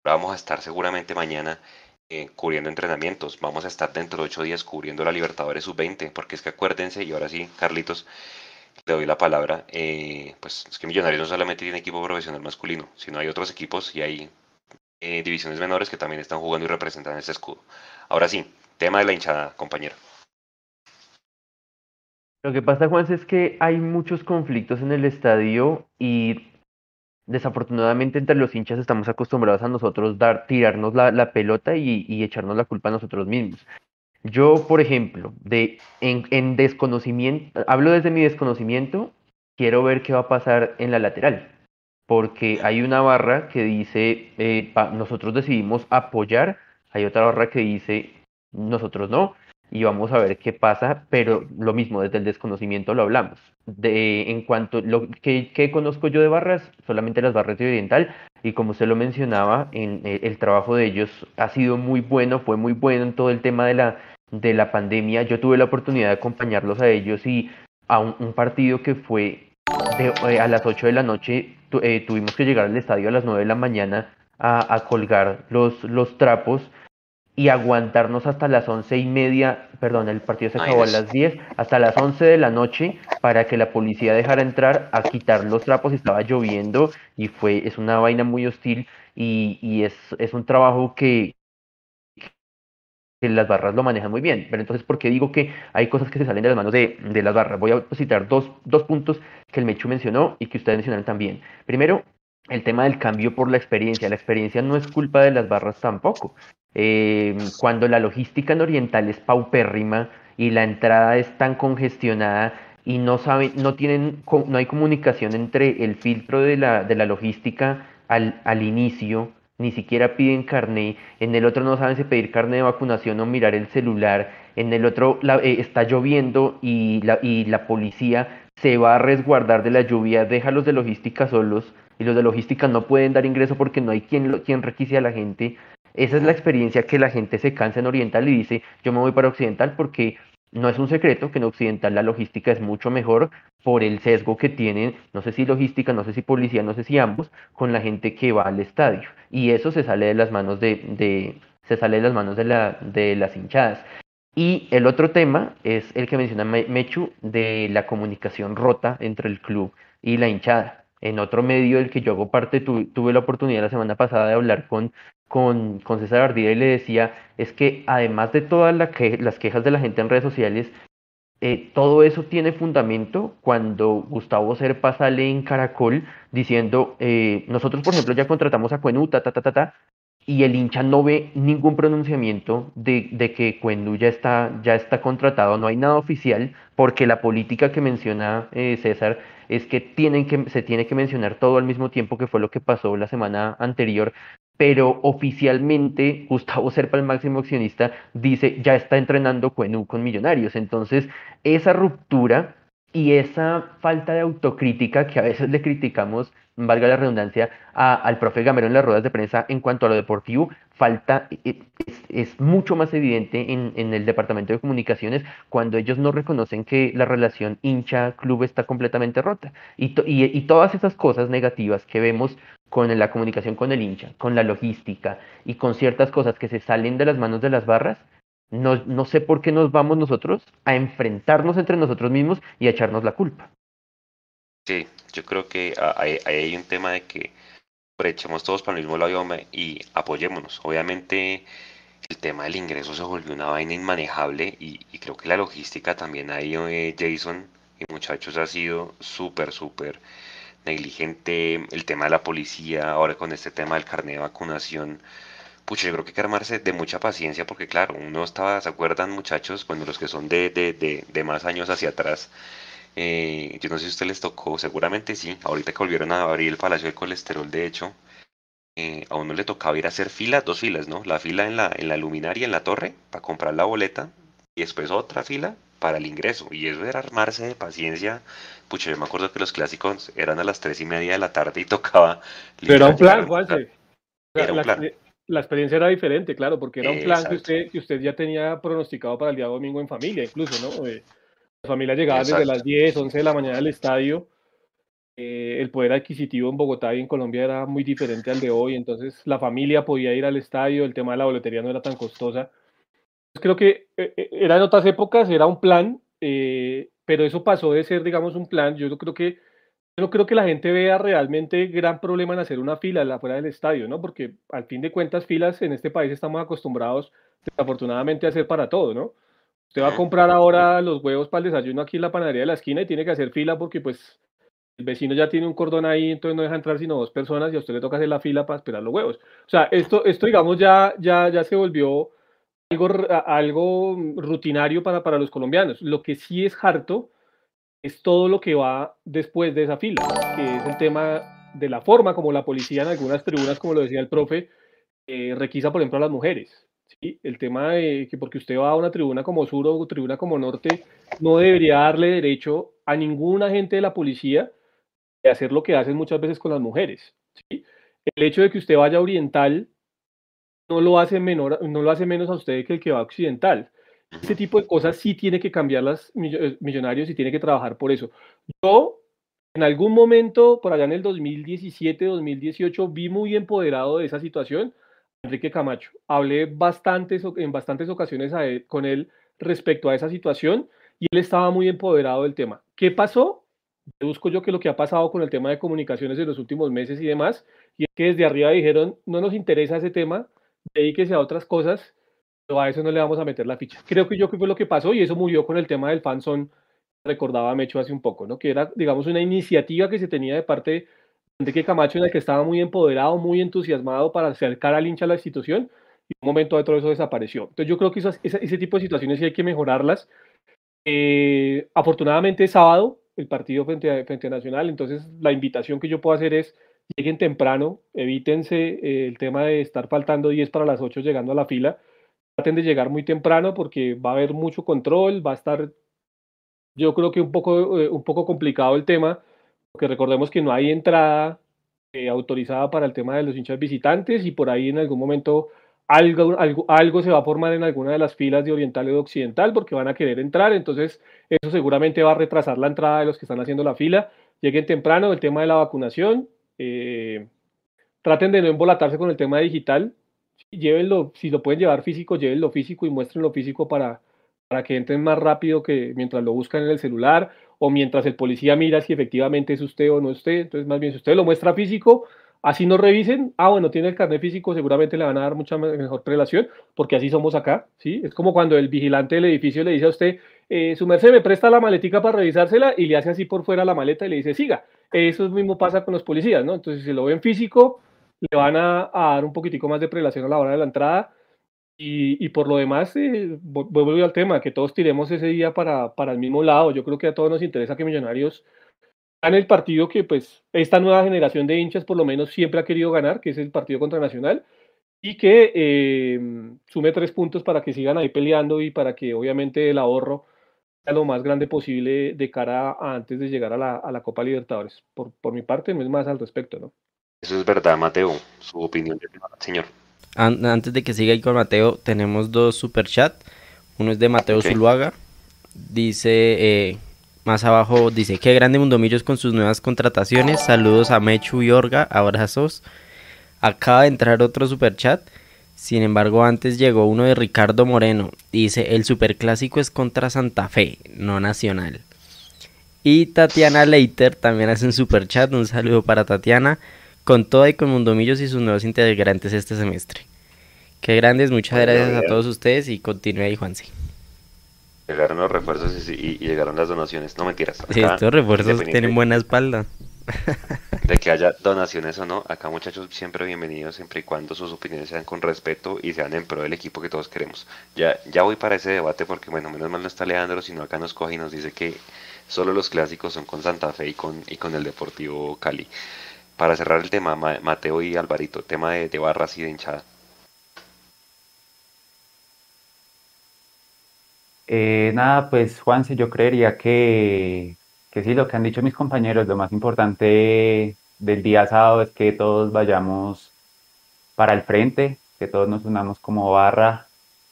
Vamos a estar seguramente mañana eh, cubriendo entrenamientos. Vamos a estar dentro de ocho días cubriendo la Libertadores Sub-20, porque es que acuérdense, y ahora sí, Carlitos, le doy la palabra, eh, pues es que Millonarios no solamente tiene equipo profesional masculino, sino hay otros equipos y hay eh, divisiones menores que también están jugando y representan ese escudo. Ahora sí, tema de la hinchada, compañero. Lo que pasa, Juan, es que hay muchos conflictos en el estadio y desafortunadamente entre los hinchas estamos acostumbrados a nosotros dar, tirarnos la, pelota y, echarnos la culpa a nosotros mismos. Yo, por ejemplo, de, en, desconocimiento, hablo desde mi desconocimiento, quiero ver qué va a pasar en la lateral, porque hay una barra que dice, eh, nosotros decidimos apoyar, hay otra barra que dice, nosotros no, y vamos a ver qué pasa, pero lo mismo, desde el desconocimiento lo hablamos. De, en cuanto lo que, conozco yo de barras, solamente las barras de Oriental, y como usted lo mencionaba, en, eh, el trabajo de ellos ha sido muy bueno, fue muy bueno en todo el tema de la, de la pandemia. Yo tuve la oportunidad de acompañarlos a ellos y a un partido que fue de, eh, a las 8 de la noche, tu, eh, tuvimos que llegar al estadio a las 9 de la mañana a, a colgar los, los trapos y aguantarnos hasta las once y media, perdón, el partido se acabó a las 10, hasta las 11 de la noche para que la policía dejara entrar a quitar los trapos. Estaba lloviendo y fue, es una vaina muy hostil y, y es, es un trabajo que, que las barras lo manejan muy bien. Pero entonces, ¿por qué digo que hay cosas que se salen de las manos de, de las barras? Voy a citar dos, dos puntos que el Mechu mencionó y que ustedes mencionaron también. Primero, el tema del cambio por la experiencia. La experiencia no es culpa de las barras tampoco. Eh, cuando la logística en Oriental es paupérrima y la entrada es tan congestionada y no saben, no tienen, no hay comunicación entre el filtro de la, de la logística al, al inicio, ni siquiera piden carné, en el otro no saben si pedir carné de vacunación o mirar el celular, en el otro la, eh, está lloviendo y la, y la policía se va a resguardar de la lluvia, deja los de logística solos y los de logística no pueden dar ingreso porque no hay quien, quien requise a la gente. Esa es la experiencia que la gente se cansa en Oriental y dice, yo me voy para Occidental porque no es un secreto que en Occidental la logística es mucho mejor por el sesgo que tienen, no sé si logística, no sé si policía, no sé si ambos, con la gente que va al estadio. Y eso se sale de las manos de, de se sale de las manos de, la, de las hinchadas. Y el otro tema es el que menciona Mechu de la comunicación rota entre el club y la hinchada en otro medio del que yo hago parte, tu, tuve la oportunidad la semana pasada de hablar con, con, con César Ardila y le decía, es que además de todas las quejas de la gente en redes sociales, eh, todo eso tiene fundamento cuando Gustavo Serpa sale en Caracol diciendo, eh, nosotros por ejemplo ya contratamos a Cuenú, ta, ta, ta, ta, ta, y el hincha no ve ningún pronunciamiento de, de que Cuenú ya está, ya está contratado, no hay nada oficial, porque la política que menciona eh, César es que, tienen que se tiene que mencionar todo al mismo tiempo que fue lo que pasó la semana anterior, pero oficialmente Gustavo Serpa, el máximo accionista, dice ya está entrenando con Millonarios. Entonces, esa ruptura y esa falta de autocrítica que a veces le criticamos, valga la redundancia, al profe Gamero en las ruedas de prensa en cuanto a lo deportivo, falta, es, es mucho más evidente en, el departamento de comunicaciones cuando ellos no reconocen que la relación hincha-club está completamente rota. Y todas esas cosas negativas que vemos con la comunicación con el hincha, con la logística y con ciertas cosas que se salen de las manos de las barras, no, no sé por qué nos vamos nosotros a enfrentarnos entre nosotros mismos y a echarnos la culpa. Sí, yo creo que ahí hay, un tema de que echemos todos para el mismo lado y apoyémonos. Obviamente el tema del ingreso se volvió una vaina inmanejable y, y creo que la logística también ahí, eh, Jason y muchachos, ha sido súper, súper negligente. El tema de la policía, ahora con este tema del carnet de vacunación pucha, yo creo que hay que armarse de mucha paciencia porque claro, uno estaba, ¿se acuerdan muchachos? Bueno, los que son de, de, de, de más años hacia atrás, eh, yo no sé si a ustedes les tocó, seguramente sí, ahorita que volvieron a abrir el Palacio del Colesterol, de hecho, eh, a uno le tocaba ir a hacer filas, dos filas, ¿no? La fila en la, en la luminaria, en la torre, para comprar la boleta, y después otra fila para el ingreso. Y eso era armarse de paciencia. Pucha, yo me acuerdo que los clásicos eran a las tres y media de la tarde y tocaba... Pero era un plan, Juanse. Era un plan la experiencia era diferente, claro, porque era un plan que usted, que usted ya tenía pronosticado para el día domingo en familia, incluso, ¿no? Eh, la familia llegaba Exacto. desde las 10, 11 de la mañana al estadio eh, el poder adquisitivo en Bogotá y en Colombia era muy diferente al de hoy, entonces la familia podía ir al estadio, el tema de la boletería no era tan costosa. Creo que eh, eh, era en otras épocas, era un plan, pero eso pasó de ser, digamos, un plan. Yo creo que yo no creo que la gente vea realmente gran problema en hacer una fila afuera del estadio, ¿no? Porque al fin de cuentas, filas en este país estamos acostumbrados, desafortunadamente, a hacer para todo, ¿no? Usted va a comprar ahora los huevos para el desayuno aquí en la panadería de la esquina y tiene que hacer fila porque, pues, el vecino ya tiene un cordón ahí, entonces no deja entrar sino dos personas y a usted le toca hacer la fila para esperar los huevos. O sea, esto, esto digamos, ya, ya, ya se volvió algo, algo rutinario para, para los colombianos. Lo que sí es harto es todo lo que va después de esa fila, que es el tema de la forma como la policía en algunas tribunas, como lo decía el profe, eh, requisa, por ejemplo, a las mujeres. ¿sí? El tema de que porque usted va a una tribuna como sur o tribuna como norte, no debería darle derecho a ningún agente de la policía de hacer lo que hacen muchas veces con las mujeres. ¿sí? El hecho de que usted vaya oriental no lo hace menor, no lo hace menos a usted que el que va occidental. Ese tipo de cosas sí tiene que cambiar las eh, millonarios y tiene que trabajar por eso. Yo en algún momento, por allá en el 2017, 2018, vi muy empoderado de esa situación Enrique Camacho. Hablé bastantes, en bastantes ocasiones con él respecto a esa situación y él estaba muy empoderado del tema. ¿Qué pasó? Busco yo que lo que ha pasado con el tema de comunicaciones en los últimos meses y demás, y es que desde arriba dijeron, no nos interesa ese tema, dedíquese a otras cosas, pero a eso no le vamos a meter la ficha. Creo que yo que fue lo que pasó y eso murió con el tema del fanzone, recordaba Mecho hace un poco, ¿no? Que era, digamos, una iniciativa que se tenía de parte de Enrique Camacho en el que estaba muy empoderado, muy entusiasmado para acercar al hincha a la institución y un momento de eso desapareció. Entonces yo creo que ese, tipo de situaciones sí hay que mejorarlas. Eh, afortunadamente es sábado el partido frente a, frente Nacional, entonces la invitación que yo puedo hacer es lleguen temprano, evítense eh, el tema de estar faltando 10 para las 8 llegando a la fila, traten de llegar muy temprano porque va a haber mucho control, va a estar yo creo que un poco, eh, un poco complicado el tema, porque recordemos que no hay entrada eh, autorizada para el tema de los hinchas visitantes y por ahí en algún momento algo, algo, algo, se va a formar en alguna de las filas de Oriental o de Occidental porque van a querer entrar, entonces eso seguramente va a retrasar la entrada de los que están haciendo la fila. Lleguen temprano, el tema de la vacunación, eh, traten de no embolatarse con el tema digital, llévenlo, si lo pueden llevar físico, llévenlo físico y muestren lo físico para, para que entren más rápido que mientras lo buscan en el celular o mientras el policía mira si efectivamente es usted o no usted. Entonces, más bien, si usted lo muestra físico, así no revisen, ah, bueno, tiene el carnet físico, seguramente le van a dar mucha mejor relación, porque así somos acá, ¿sí? Es como cuando el vigilante del edificio le dice a usted, eh, su merced me presta la maletica para revisársela y le hace así por fuera la maleta y le dice, siga. Eso mismo pasa con los policías, ¿no? Entonces, si lo ven físico, le van a, a dar un poquitico más de prelación a la hora de la entrada y, por lo demás, eh, vuelvo al tema, que todos tiremos ese día para, para el mismo lado. Yo creo que a todos nos interesa que Millonarios gane el partido que pues esta nueva generación de hinchas por lo menos siempre ha querido ganar, que es el partido contra Nacional, y que eh, sume tres puntos para que sigan ahí peleando y para que obviamente el ahorro lo más grande posible de cara a antes de llegar a la, a la Copa Libertadores. Por, por mi parte, no es más al respecto, ¿no? Eso es verdad, Mateo. Su opinión, señor antes de que siga ahí con Mateo, tenemos dos super chat. Uno es de Mateo Zuluaga. Dice, eh, más abajo, dice, qué grande Mundomillos con sus nuevas contrataciones. Saludos a Mechu y Orga, abrazos. Acaba de entrar otro super chat. Sin embargo, antes llegó uno de Ricardo Moreno. Dice, el superclásico es contra Santa Fe, no Nacional. Y Tatiana Leiter también hace un super chat. Un saludo para Tatiana con toda y con Mundomillos y sus nuevos integrantes este semestre. Qué grandes, muchas gracias a todos ustedes y continúe ahí, Juanse. Llegaron los refuerzos y, llegaron las donaciones, no mentiras. estos refuerzos tienen buena espalda. De que haya donaciones o no, acá muchachos siempre bienvenidos, siempre y cuando sus opiniones sean con respeto y sean en pro del equipo que todos queremos. Ya, ya voy para ese debate porque, bueno, menos mal no está Leandro, sino acá nos coge y nos dice que solo los clásicos son con Santa Fe y con, y con el Deportivo Cali para cerrar el tema, Mateo y Alvarito, tema de, barras y de hinchada. Eh, nada, pues Juanse, yo creería que, que sí, lo que han dicho mis compañeros, lo más importante del día sábado es que todos vayamos para el frente, que todos nos unamos como barra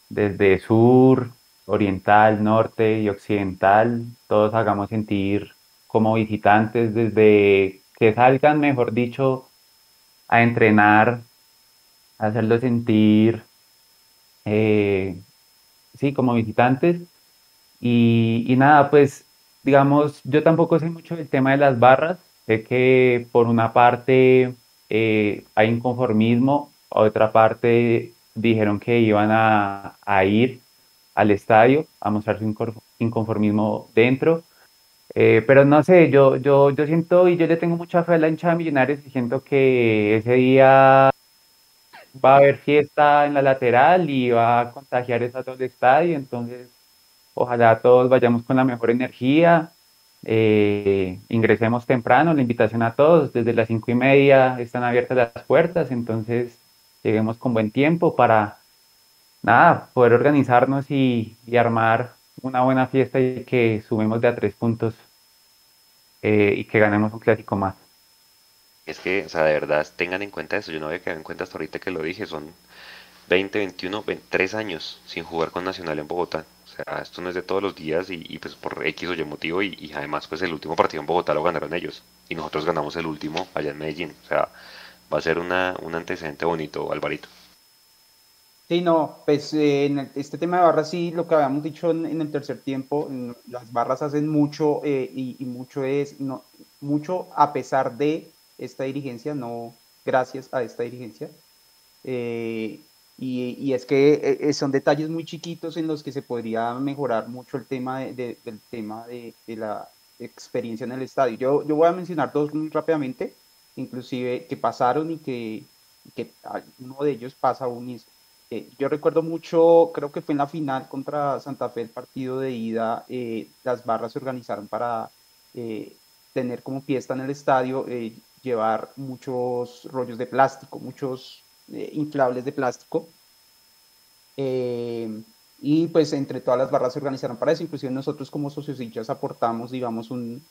desde sur, oriental, norte y occidental, todos hagamos sentir como visitantes, desde que salgan, mejor dicho, a entrenar, hacerlo sentir, eh, sí, como visitantes. Y nada, pues digamos, yo tampoco sé mucho del tema de las barras, sé que por una parte eh, hay inconformismo, otra parte dijeron que iban a, a ir al estadio a mostrar su inconformismo dentro. Eh, pero no sé, yo, yo, yo siento y yo le tengo mucha fe a la hinchada de Millonarios y siento que ese día va a haber fiesta en la lateral y va a contagiar eso a todo el estadio. Entonces, ojalá todos vayamos con la mejor energía. Eh, ingresemos temprano, la invitación a todos, desde las cinco y media están abiertas las puertas, entonces lleguemos con buen tiempo para nada, poder organizarnos y, armar una buena fiesta y que subimos de a tres puntos eh, y que ganemos un clásico más. Es que, o sea, de verdad, tengan en cuenta eso. Yo no había quedado en cuenta hasta ahorita que lo dije. Son 20, 21, 23 años sin jugar con Nacional en Bogotá. O sea, esto no es de todos los días y, pues por X o Y motivo. Y, además, pues el último partido en Bogotá lo ganaron ellos. Y nosotros ganamos el último allá en Medellín. O sea, va a ser una, un antecedente bonito, Alvarito. Sí, no, pues eh, en este tema de barras sí, lo que habíamos dicho en, el tercer tiempo, las barras hacen mucho eh, y, mucho es, no, mucho a pesar de esta dirigencia, no gracias a esta dirigencia. Eh, y, y, es que son detalles muy chiquitos en los que se podría mejorar mucho el tema de, del tema de, de, la experiencia en el estadio. Yo, yo voy a mencionar dos muy rápidamente, inclusive que pasaron y que, que uno de ellos pasa y eh, yo recuerdo mucho, creo que fue en la final contra Santa Fe, el partido de ida, eh, las barras se organizaron para eh, tener como fiesta en el estadio, llevar muchos rollos de plástico, muchos inflables de plástico. y pues entre todas las barras se organizaron para eso, inclusive nosotros como socios hinchas aportamos, digamos, un,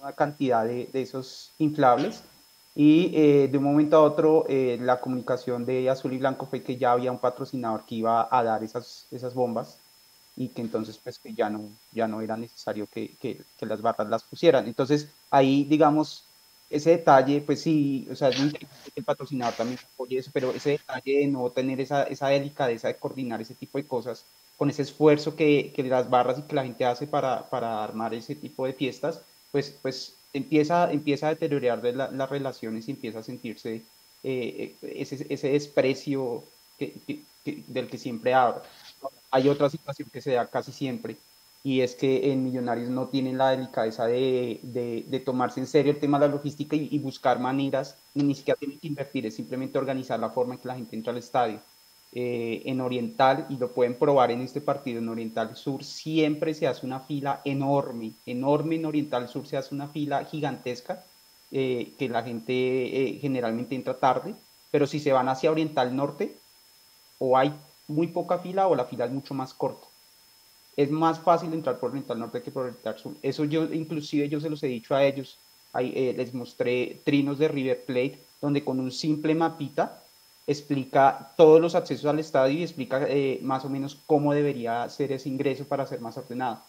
una cantidad de, de esos inflables y eh, de un momento a otro, eh, la comunicación de Azul y Blanco fue que ya había un patrocinador que iba a dar esas, esas bombas y que entonces pues que ya no, ya no era necesario que, que las barras las pusieran. Entonces ahí, digamos, ese detalle, pues sí, o sea, que el patrocinador también apoye eso, pero ese detalle de no tener esa, esa delicadeza de coordinar ese tipo de cosas, con ese esfuerzo que, que las barras y que la gente hace para, para armar ese tipo de fiestas, pues, pues empieza, empieza a deteriorar las relaciones y empieza a sentirse eh, ese, ese, desprecio del que siempre habla. Hay otra situación que se da casi siempre y es que en Millonarios no tienen la delicadeza de, de, tomarse en serio el tema de la logística y, y, buscar maneras, ni siquiera tienen que invertir, es simplemente organizar la forma en que la gente entra al estadio. Eh, en Oriental, y lo pueden probar en este partido, en Oriental Sur siempre se hace una fila enorme, enorme en Oriental Sur se hace una fila gigantesca, eh, que la gente eh, generalmente entra tarde, pero si se van hacia Oriental Norte, o hay muy poca fila o la fila es mucho más corta. Es más fácil entrar por Oriental Norte que por Oriental Sur. Eso yo, inclusive yo se los he dicho a ellos, ahí, les mostré trinos de River Plate, donde con un simple mapita explica todos los accesos al estadio y explica eh, más o menos cómo debería ser ese ingreso para ser más ordenado.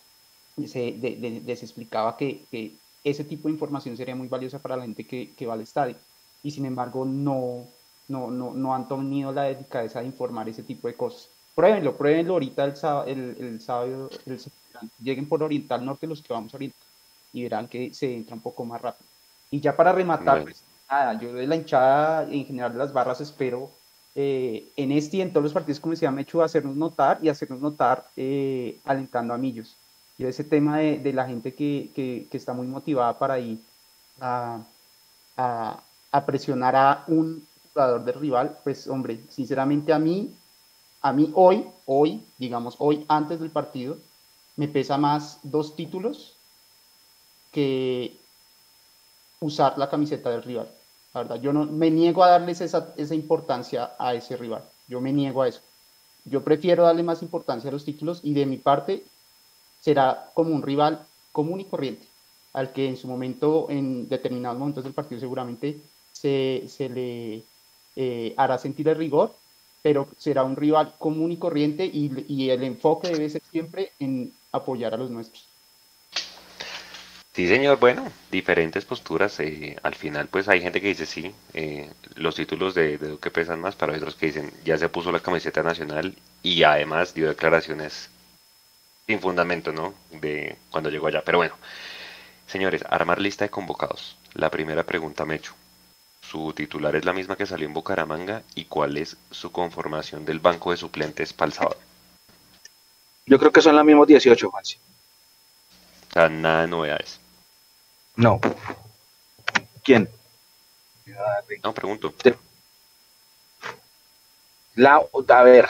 Se, les explicaba que, que, ese tipo de información sería muy valiosa para la gente que, que va al estadio y sin embargo no, no, no, no han tenido la delicadeza de informar ese tipo de cosas. Pruébenlo, pruébenlo ahorita el, sábado, el, el sábado, lleguen por Oriental Norte los que vamos a Oriental y verán que se entra un poco más rápido. Y ya para rematar, pues, yo de la hinchada en general de las barras espero eh, en este y en todos los partidos, como decía Mechu, hacernos notar y hacernos notar eh, alentando a Millos. Y ese tema de, de la gente que, que, que, está muy motivada para ir a, a, a, presionar a un jugador del rival, pues hombre, sinceramente a mí, a mí hoy, hoy, digamos, hoy antes del partido, me pesa más dos títulos que usar la camiseta del rival. La verdad, yo no me niego a darles esa, esa importancia a ese rival. Yo me niego a eso. Yo prefiero darle más importancia a los títulos y de mi parte será como un rival común y corriente, al que en su momento, en determinados momentos del partido seguramente se, se le eh, hará sentir el rigor, pero será un rival común y corriente y, el enfoque debe ser siempre en apoyar a los nuestros. Sí, señor. Bueno, diferentes posturas. eh, al final, pues hay gente que dice sí, eh, los títulos de, de pesan más, hay otros que dicen ya se puso la camiseta nacional y además dio declaraciones sin fundamento, ¿no? De cuando llegó allá. Pero bueno, señores, armar lista de convocados. La primera pregunta me echo. ¿Su titular es la misma que salió en Bucaramanga? ¿Y cuál es su conformación del banco de suplentes para el sábado? Yo creo que son los mismos 18, Juanse. O sea, nada de novedades. No. ¿Quién? No, pregunto. La, a ver.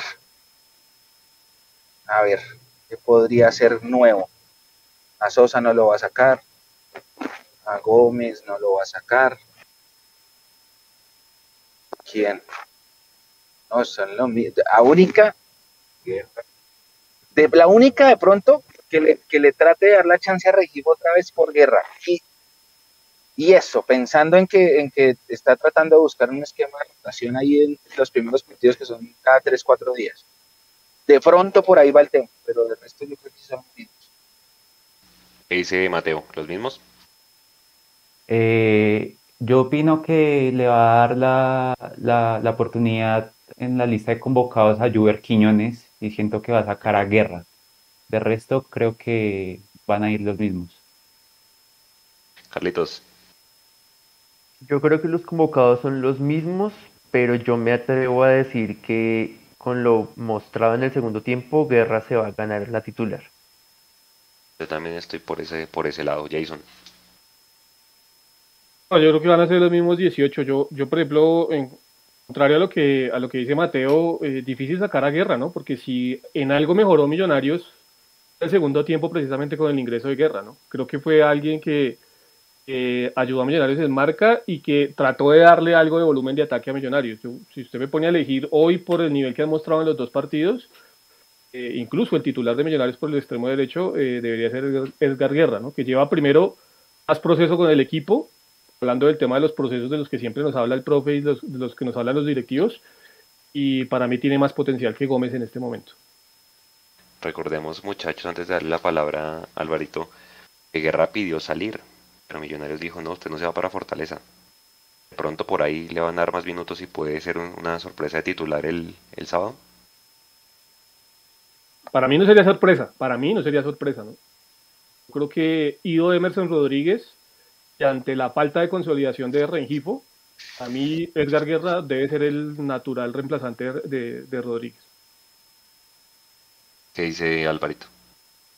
A ver. ¿Qué podría ser nuevo? A Sosa no lo va a sacar. A Gómez no lo va a sacar. ¿Quién? No, son los mismos. A única. De, la única de pronto que le, que le trate de dar la chance a Regimo otra vez por guerra. Y, y eso, pensando en que, en que está tratando de buscar un esquema de rotación ahí en los primeros partidos que son cada 3, 4 días. De pronto por ahí va el tema, pero del resto yo creo que son los mismos. ¿Qué dice Mateo? ¿Los mismos? Eh, yo opino que le va a dar la, la, la oportunidad en la lista de convocados a Juber Quiñones y siento que va a sacar a Guerra. De resto, creo que van a ir los mismos. Carlitos. Yo creo que los convocados son los mismos, pero yo me atrevo a decir que con lo mostrado en el segundo tiempo, Guerra se va a ganar la titular. Yo también estoy por ese, por ese lado, Jason. No, yo creo que van a ser los mismos 18. Yo, yo por ejemplo, en contrario a lo que, a lo que dice Mateo, eh, difícil sacar a Guerra, ¿no? Porque si en algo mejoró Millonarios el segundo tiempo precisamente con el ingreso de Guerra, ¿no? Creo que fue alguien que eh, ayudó a Millonarios en marca y que trató de darle algo de volumen de ataque a Millonarios. Yo, si usted me pone a elegir hoy por el nivel que han mostrado en los dos partidos, eh, incluso el titular de Millonarios por el extremo derecho eh, debería ser Edgar Guerra, ¿no? Que lleva primero más proceso con el equipo, hablando del tema de los procesos de los que siempre nos habla el profe y los, de los que nos hablan los directivos, y para mí tiene más potencial que Gómez en este momento. Recordemos, muchachos, antes de darle la palabra a Alvarito, que Guerra pidió salir, pero Millonarios dijo, no, usted no se va para Fortaleza. De pronto por ahí le van a dar más minutos y puede ser un- una sorpresa de titular el, el sábado. Para mí no sería sorpresa, para mí no sería sorpresa, ¿no? Yo creo que ido Emerson Rodríguez, ante la falta de consolidación de Rengifo, a mí Edgar Guerra debe ser el natural reemplazante de, de Rodríguez. ¿Qué dice Alvarito?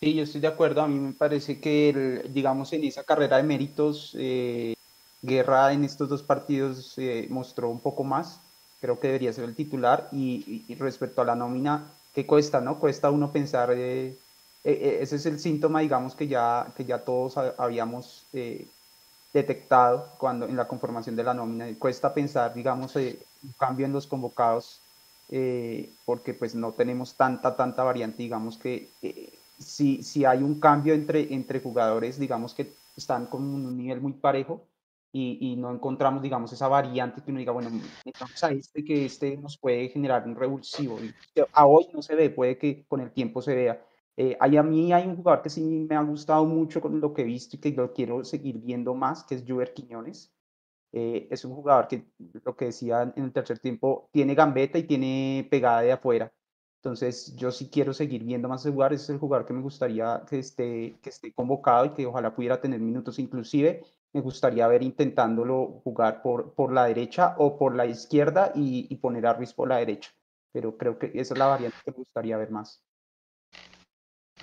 Sí, yo estoy de acuerdo. A mí me parece que, el- digamos, en esa carrera de méritos, eh, Guerra en estos dos partidos eh, mostró un poco más. Creo que debería ser el titular. Y, y- y respecto a la nómina, ¿qué cuesta, no? Cuesta uno pensar. eh, ese es el síntoma, digamos, que ya, que ya todos ha- habíamos eh, detectado cuando en la conformación de la nómina. Cuesta pensar, digamos, eh, un cambio en los convocados eh, porque pues no tenemos tanta, tanta variante, digamos que eh, si, si hay un cambio entre, entre jugadores, digamos que están con un nivel muy parejo y, y no encontramos, digamos, esa variante que uno diga, bueno, metamos a este que este nos puede generar un revulsivo. A hoy no se ve, puede que con el tiempo se vea. Eh, a mí hay un jugador que sí me ha gustado mucho con lo que he visto y que lo quiero seguir viendo más, que es Juber Quiñones. Eh, es un jugador que, lo que decía en el tercer tiempo, tiene gambeta y tiene pegada de afuera. Entonces, yo sí quiero seguir viendo más ese jugador. Ese es el jugador que me gustaría que esté, que esté convocado y que ojalá pudiera tener minutos. Inclusive, me gustaría ver intentándolo jugar por, por la derecha o por la izquierda y, y poner a Ruiz por la derecha. Pero creo que esa es la variante que me gustaría ver más.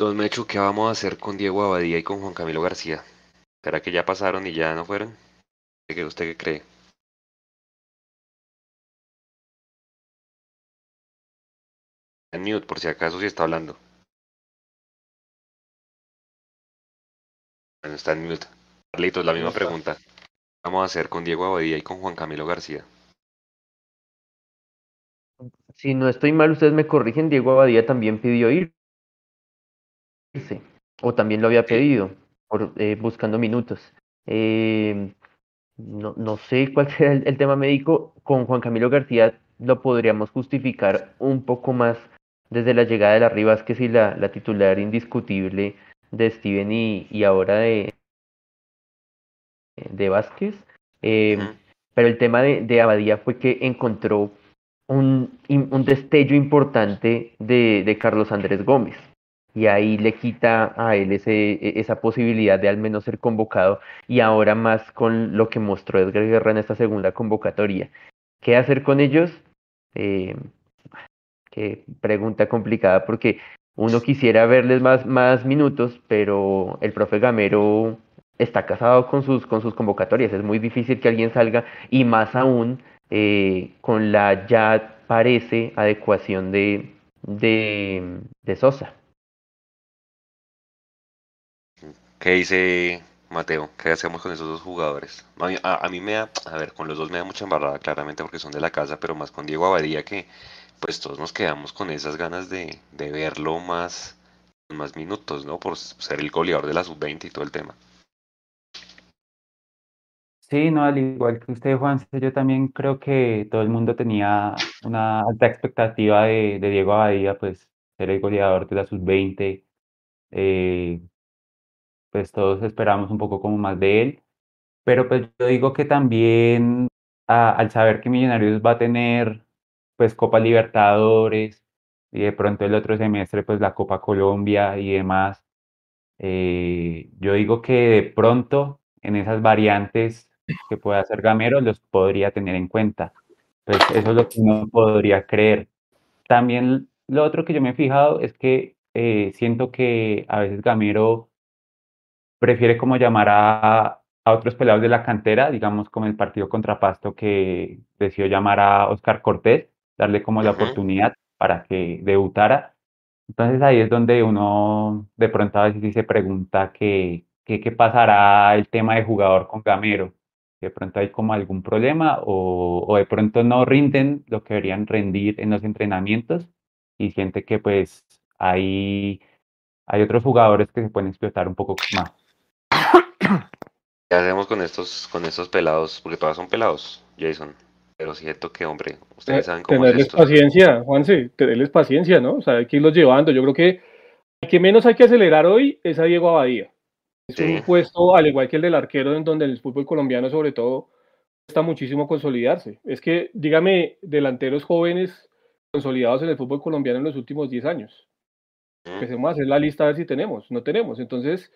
Don Mechu, ¿qué vamos a hacer con Diego Abadía y con Juan Camilo García? ¿Será que ya pasaron y ya no fueron? ¿Qué- ¿Usted qué cree? En mute, por si acaso, si está hablando. Bueno, está en mute. Carlitos, la misma pregunta. ¿Qué vamos a hacer con Diego Abadía y con Juan Camilo García? Si no estoy mal, ustedes me corrigen, Diego Abadía también pidió irse. O también lo había pedido, por, eh, buscando minutos. Eh, no, no sé cuál será el, el tema médico. Con Juan Camilo García lo podríamos justificar un poco más desde la llegada de las Rivas, que si la, la titular indiscutible de Steven y, y ahora de, de Vázquez. Eh, pero el tema de, de, Abadía fue que encontró un, un destello importante de, de, Carlos Andrés Gómez. Y ahí le quita a él ese, e, esa posibilidad de al menos ser convocado. Y ahora más con lo que mostró Edgar Guerra en esta segunda convocatoria. ¿Qué hacer con ellos? Eh, qué pregunta complicada porque uno quisiera verles más, más minutos, pero el profe Gamero está casado con sus, con sus convocatorias. Es muy difícil que alguien salga y más aún eh, con la ya parece adecuación de, de, de Sosa. ¿Qué dice Mateo? ¿Qué hacemos con esos dos jugadores? A mí, me da, a ver, con los dos me da mucha embarrada claramente porque son de la casa, pero más con Diego Abadía que pues todos nos quedamos con esas ganas de, de verlo más, más minutos, ¿no? Por ser el goleador de la sub-20 y todo el tema. Sí, no, al igual que usted, Juan, yo también creo que todo el mundo tenía una alta expectativa de, de Diego Abadía, pues ser el goleador de la sub-20. Eh, pues todos esperamos un poco como más de él. Pero pues yo digo que también al saber que Millonarios va a tener pues Copa Libertadores y de pronto el otro semestre pues la Copa Colombia y demás, eh, yo digo que de pronto en esas variantes que pueda hacer Gamero los podría tener en cuenta. Pues eso es lo que uno podría creer. También lo otro que yo me he fijado es que eh, siento que a veces Gamero prefiere como llamar a, a otros pelados de la cantera, digamos como el partido contra Pasto que decidió llamar a Oscar Cortés, darle como la oportunidad para que debutara. Entonces ahí es donde uno de pronto a veces se pregunta qué, qué, qué pasará el tema de jugador con Gamero. De pronto hay como algún problema o, o de pronto no rinden lo que deberían rendir en los entrenamientos y siente que pues hay, hay otros jugadores que se pueden explotar un poco más. ¿Qué hacemos con estos, con estos pelados? Porque todas son pelados, Jason. Pero siento que, hombre, ustedes saben cómo tenerles es esto. paciencia, Juanse, tenerles paciencia, ¿no? O sea, hay que irlos llevando. Yo creo que el que menos hay que acelerar hoy es a Diego Abadía. Es Sí. un puesto, al igual que el del arquero, en donde el fútbol colombiano, sobre todo, cuesta muchísimo consolidarse. Es que, dígame, delanteros jóvenes consolidados en el fútbol colombiano en los últimos 10 años. Empecemos a hacer la lista a ver si tenemos. No tenemos. Entonces,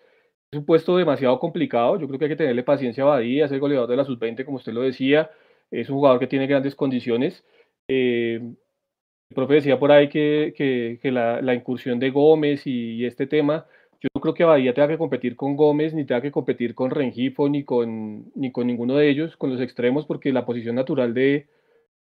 es un puesto demasiado complicado. Yo creo que hay que tenerle paciencia a Badía, es el goleador de la sub-20, como usted lo decía. Es un jugador que tiene grandes condiciones. Eh, el profe decía por ahí que, que, que la, la, incursión de Gómez y, y, este tema, yo no creo que Badía tenga que competir con Gómez, ni tenga que competir con Rengifo, ni con, ni con ninguno de ellos, con los extremos, porque la posición natural de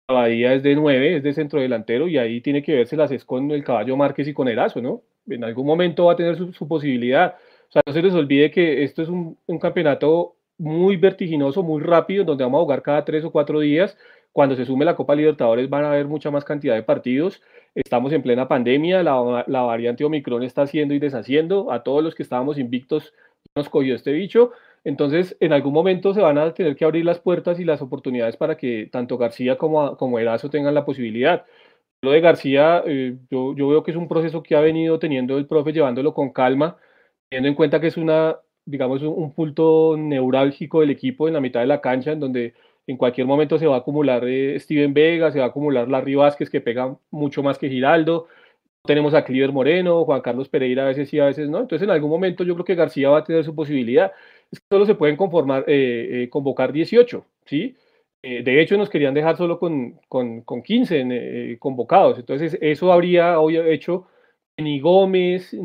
Badía es de 9, es de centro delantero, y ahí tiene que verse las es con el caballo Márquez y con Erazo, ¿no? En algún momento va a tener su, su posibilidad. O sea, no se les olvide que esto es un, un, campeonato muy vertiginoso, muy rápido, donde vamos a jugar cada tres o cuatro días. Cuando se sume la Copa Libertadores van a haber mucha más cantidad de partidos. Estamos en plena pandemia, la, la variante Omicron está haciendo y deshaciendo. A todos los que estábamos invictos nos cogió este bicho. Entonces, en algún momento se van a tener que abrir las puertas y las oportunidades para que tanto García como, como Erazo tengan la posibilidad. Lo de García, eh, yo, yo veo que es un proceso que ha venido teniendo el profe llevándolo con calma teniendo en cuenta que es una, digamos, un punto neurálgico del equipo en la mitad de la cancha, en donde en cualquier momento se va a acumular eh, Steven Vega, se va a acumular Larry Vázquez, que pega mucho más que Giraldo, tenemos a Cliver Moreno, Juan Carlos Pereira a veces sí, a veces no, entonces en algún momento yo creo que García va a tener su posibilidad, solo se pueden conformar, eh, eh, convocar 18, ¿sí? de hecho nos querían dejar solo con, con, con 15 convocados, entonces eso habría hoy hecho ni Gómez,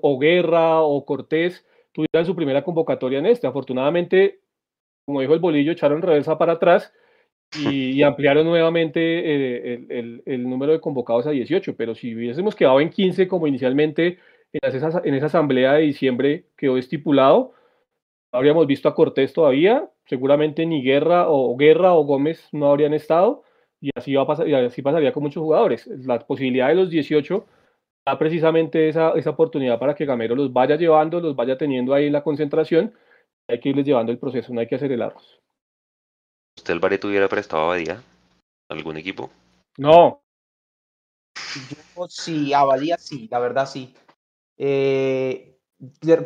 o Guerra, o Cortés tuvieran su primera convocatoria en este. Afortunadamente, como dijo el bolillo, echaron reversa para atrás y, y ampliaron nuevamente eh, el, el, el, número de convocados a 18. Pero si hubiésemos quedado en 15, como inicialmente en esa, en esa asamblea de diciembre quedó estipulado, habríamos visto a Cortés todavía, seguramente ni Guerra o Guerra o Gómez no habrían estado, y así, va a pasar, y así pasaría con muchos jugadores. La posibilidad de los 18 da precisamente esa, esa oportunidad para que Gamero los vaya llevando, los vaya teniendo ahí en la concentración. Hay que irles llevando el proceso, no hay que acelerarlos. ¿Usted el Bareto hubiera prestado a Badía? ¿Algún equipo? No. Yo sí, a Badía sí, la verdad sí. Eh,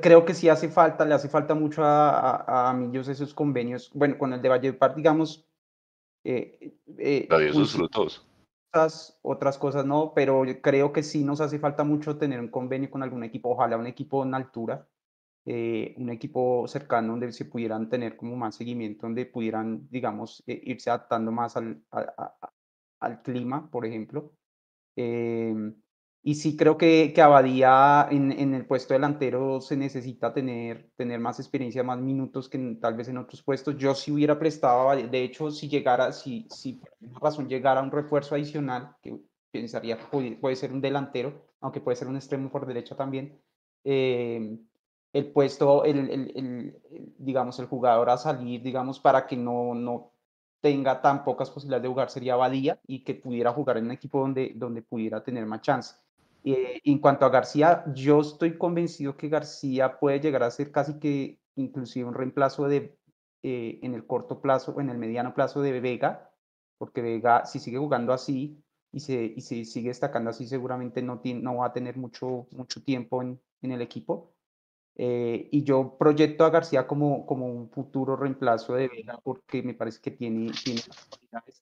creo que sí hace falta, le hace falta mucho a, a, Millos esos convenios. Bueno, con el de Valledupar, digamos. Eh, eh, sus frutos. Otras, otras cosas no, pero creo que sí nos hace falta mucho tener un convenio con algún equipo, ojalá un equipo en altura, eh, un equipo cercano donde se pudieran tener como más seguimiento, donde pudieran, digamos, eh, irse adaptando más al, al clima, por ejemplo. Em, y sí creo que, que Abadía en, en, el puesto delantero se necesita tener, tener más experiencia, más minutos que tal vez en otros puestos. Yo sí hubiera prestado, de hecho, si llegara, si, si por alguna razón llegara un refuerzo adicional, que pensaría que puede, ser un delantero, aunque puede ser un extremo por derecha también, eh, el puesto, el, el, el, digamos, el jugador a salir, digamos, para que no, no tenga tan pocas posibilidades de jugar sería Badía y que pudiera jugar en un equipo donde, donde pudiera tener más chance. Eh, en cuanto a García, yo estoy convencido que García puede llegar a ser casi que inclusive un reemplazo de, eh, en el corto plazo o en el mediano plazo de Vega, porque Vega si sigue jugando así y se, y se sigue destacando así seguramente no, tiene, no va a tener mucho, mucho tiempo en, en el equipo. Eh, y yo proyecto a García como, como un futuro reemplazo de Vega porque me parece que tiene, tiene,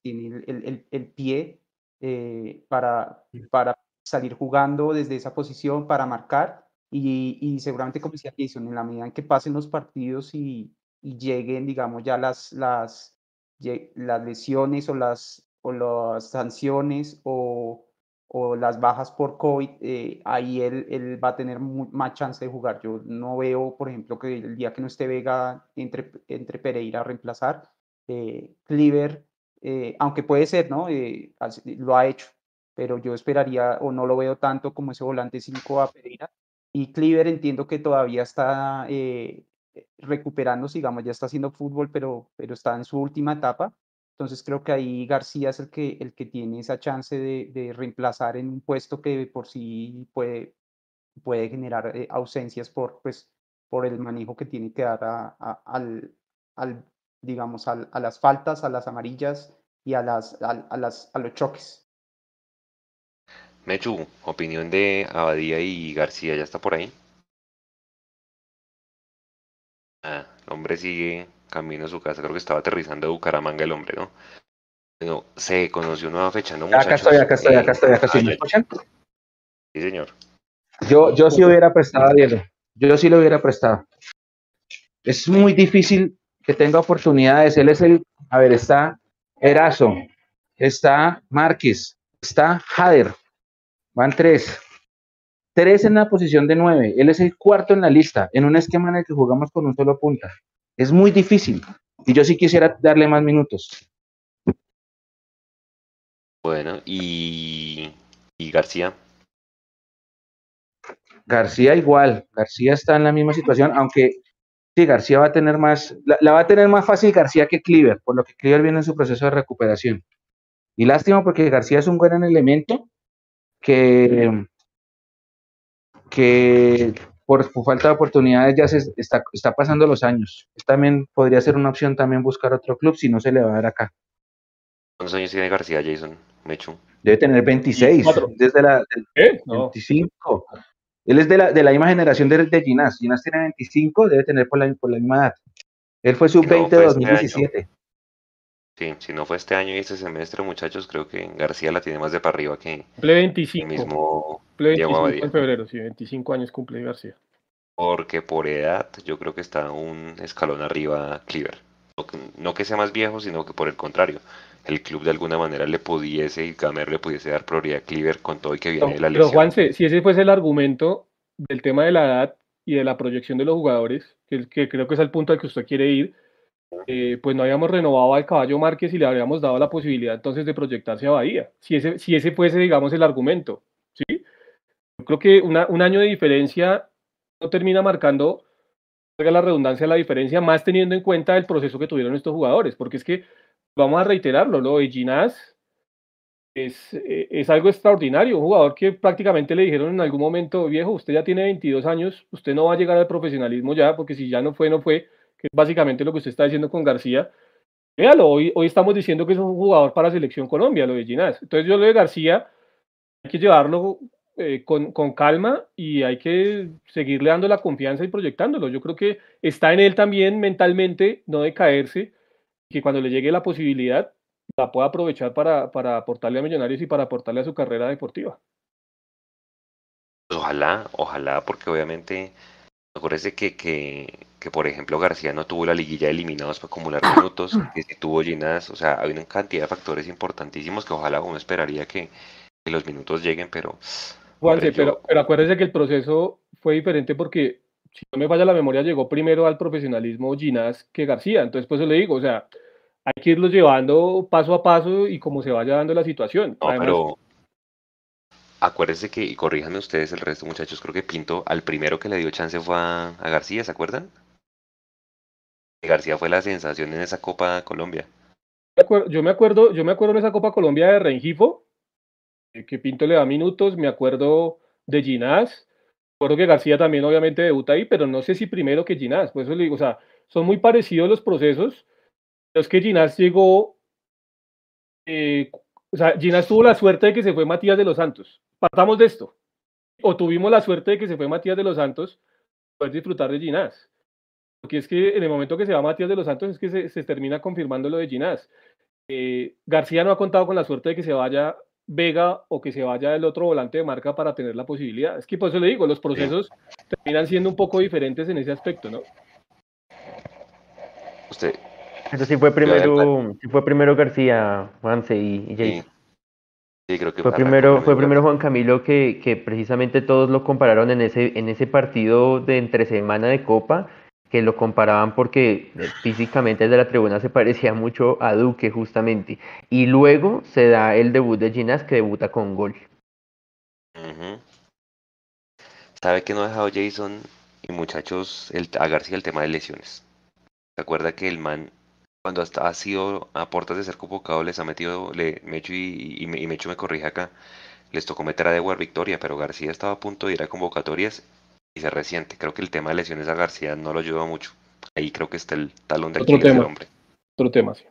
tiene el, el, el pie eh, para, para salir jugando desde esa posición, para marcar. Y, y, seguramente, como decía Jason, en la medida en que pasen los partidos y, y lleguen, digamos, ya las, las, las lesiones o las, o las sanciones o o las bajas por COVID, eh, ahí él, él, va a tener más chance de jugar. Yo no veo, por ejemplo, que el día que no esté Vega entre, entre Pereira a reemplazar, eh, Cleaver, eh, aunque puede ser, ¿no? Eh, lo ha hecho, pero yo esperaría o no lo veo tanto como ese volante 5 a Pereira. Y Cleaver entiendo que todavía está recuperándose, digamos, ya está haciendo fútbol, pero, pero está en su última etapa. Entonces creo que ahí García es el que, el que tiene esa chance de, reemplazar en un puesto que por sí puede, puede generar eh, ausencias por, pues, por el manejo que tiene que dar a, al, digamos, a las faltas, a las amarillas y a, las, a, las, a los choques. Mechu, opinión de Abadía y García, ¿ya está por ahí? Ah, el hombre sigue camino a su casa, creo que estaba aterrizando de Bucaramanga el hombre, ¿no? Bueno, se conoció nueva fecha, ¿no? Muchachos? Acá estoy, acá estoy, acá estoy, acá estoy. ¿Me escuchan? Sí, señor. Yo, yo sí hubiera prestado, Diego. Yo sí lo hubiera prestado. Es muy difícil que tenga oportunidades. Él es el, a ver, está Erazo, está Márquez, está Jader. Van tres. Tres en la posición de nueve. Él es el cuarto en la lista, en un esquema en el que jugamos con un solo punta. Es muy difícil. Y yo sí quisiera darle más minutos. Bueno, y, y García. García igual. García está en la misma situación, aunque sí, García va a tener más, la, va a tener más fácil García que Cleaver, por lo que Cleaver viene en su proceso de recuperación. Y lástima porque García es un buen elemento que, que por, falta de oportunidades ya se está, está pasando los años. También podría ser una opción también buscar otro club si no se le va a dar acá. ¿Cuántos años tiene García Jason Mechu? Debe tener 26, desde la ¿Eh? 25. Él es de la, de la misma generación de, de Ginás. Ginás tiene 25, debe tener por la, por la misma edad. Él fue sub-20 de 2017. Este sí, si no fue este año y este semestre, muchachos, creo que García la tiene más de para arriba que Ple 25. el mismo 25 en febrero, sí, 25 años cumple García. Porque por edad yo creo que está un escalón arriba Cleaver. No, que sea más viejo, sino que por el contrario, el club de alguna manera le pudiese y Gamer le pudiese dar prioridad a Cleaver con todo y que viene de la lesión. Pero Juanse, si ese fuese el argumento del tema de la edad y de la proyección de los jugadores, que, que creo que es el punto al que usted quiere ir, eh, pues no habíamos renovado al caballo Márquez y le habríamos dado la posibilidad entonces de proyectarse a Bahía. Si ese, si ese fuese, digamos, el argumento, ¿sí? Yo creo que un año de diferencia no termina marcando, la redundancia, la diferencia, más teniendo en cuenta el proceso que tuvieron estos jugadores, porque es que, vamos a reiterarlo, lo de Ginás es, eh, es algo extraordinario, un jugador que prácticamente le dijeron en algún momento, viejo, usted ya tiene 22 años, usted no va a llegar al profesionalismo ya, porque si ya no fue, no fue, que es básicamente lo que usted está diciendo con García. Véalo, hoy, hoy estamos diciendo que es un jugador para Selección Colombia, lo de Ginás. Entonces yo lo de García, hay que llevarlo eh, con, con, calma y hay que seguirle dando la confianza y proyectándolo. Yo creo que está en él también mentalmente no decaerse, que cuando le llegue la posibilidad la pueda aprovechar para, para aportarle a Millonarios y para aportarle a su carrera deportiva. Ojalá, ojalá, porque obviamente, acuérdese que, que, que, por ejemplo, García no tuvo la liguilla eliminados para acumular minutos, que si tuvo llenas, o sea, hay una cantidad de factores importantísimos que ojalá uno esperaría que, que los minutos lleguen, pero... pero, pero acuérdese que el proceso fue diferente porque, si no me falla la memoria, llegó primero al profesionalismo Ginás que García, entonces pues eso le digo, o sea, hay que irlos llevando paso a paso y como se vaya dando la situación. No, pero acuérdense que, y corríjanme ustedes el resto, muchachos, creo que Pinto al primero que le dio chance fue a, García, ¿se acuerdan? García fue la sensación en esa Copa Colombia. Yo me acuerdo, yo me acuerdo en esa Copa Colombia de Rengifo, que Pinto le da minutos, me acuerdo de Ginás, acuerdo que García también obviamente debuta ahí, pero no sé si primero que Ginás, por eso le digo, o sea, son muy parecidos los procesos, es que Ginás llegó, eh, o sea, Ginás tuvo la suerte de que se fue Matías de los Santos. Partamos de esto. O tuvimos la suerte de que se fue Matías de los Santos, poder disfrutar de Ginás. Porque es que en el momento que se va Matías de los Santos es que se, termina confirmando lo de Ginás. Eh, García no ha contado con la suerte de que se vaya Vega o que se vaya el otro volante de marca para tener la posibilidad. Es que por eso le digo, los procesos terminan siendo un poco diferentes en ese aspecto, ¿no? Usted, eso sí fue primero, sí fue primero García, Juanse y, y Sí. sí. creo que fue primero, fue primero Juan Camilo que, que precisamente todos lo compararon en ese, en ese partido de entre semana de Copa, que lo comparaban porque eh, físicamente desde la tribuna se parecía mucho a Duque justamente. Y luego se da el debut de Ginas que debuta con gol. ¿Sabe que no ha dejado Jason y muchachos el, a García el tema de lesiones? ¿Se acuerda que el man cuando hasta ha sido a puertas de ser convocado, les ha metido, le, Mecho y, y, y Mecho me corrige acá, les tocó meter a Dewar Victoria, pero García estaba a punto de ir a convocatorias y se resiente. Creo que el tema de lesiones a García no lo ayudó mucho. Ahí creo que está el talón del hombre. Otro tema, sí.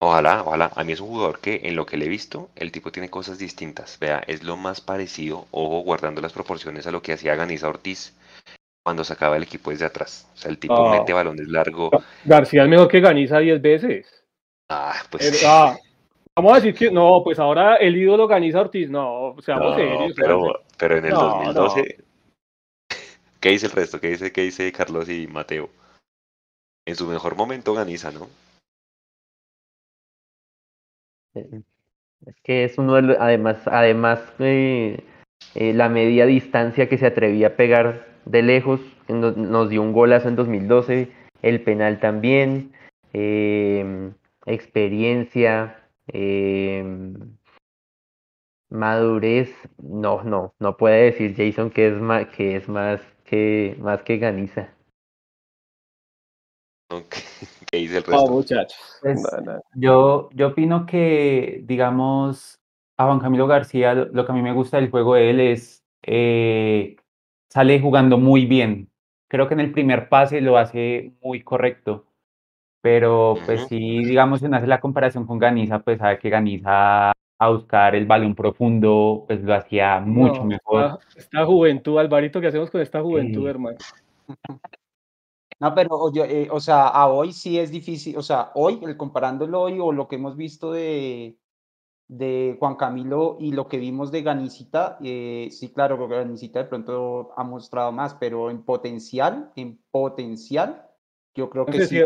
Ojalá, ojalá. A mí es un jugador que en lo que le he visto, el tipo tiene cosas distintas. Vea, es lo más parecido, ojo, guardando las proporciones a lo que hacía Ganiza Ortiz cuando sacaba el equipo desde atrás. O sea, el tipo mete balones largo. García es mejor que Ganiza 10 veces. Ah, pues. Ah, vamos a decir que no, pues ahora el ídolo Ganiza Ortiz, no, seamos serios. Pero, pero en el 2012. ¿Qué dice el resto? ¿Qué dice, ¿Qué dice Carlos y Mateo? En su mejor momento Ganiza, ¿no? Es que es uno de los, además, además eh, eh, la media distancia que se atrevía a pegar de lejos, nos, dio un golazo en 2012, el penal también, em, experiencia, em, madurez, no, no, no puede decir Jason que es más que es más que más que Ganiza. ¿Qué dice el resto? Pues, yo, yo opino que, digamos, a Juan Camilo García, lo que a mí me gusta del juego de él es eh, sale jugando muy bien. Creo que en el primer pase lo hace muy correcto. Pero pues si digamos, si uno hace la comparación con Ganiza, pues sabe que Ganiza a buscar el balón profundo, pues lo hacía mucho mejor. Esta, juventud, Alvarito, ¿qué hacemos con esta juventud, hermano? No, pero yo, eh, o sea, a hoy sí es difícil, o sea, hoy, el comparándolo hoy o lo que hemos visto de, de Juan Camilo y lo que vimos de Ganicita, eh, sí, claro, Ganicita de pronto ha mostrado más, pero en potencial, en potencial, yo creo que sí,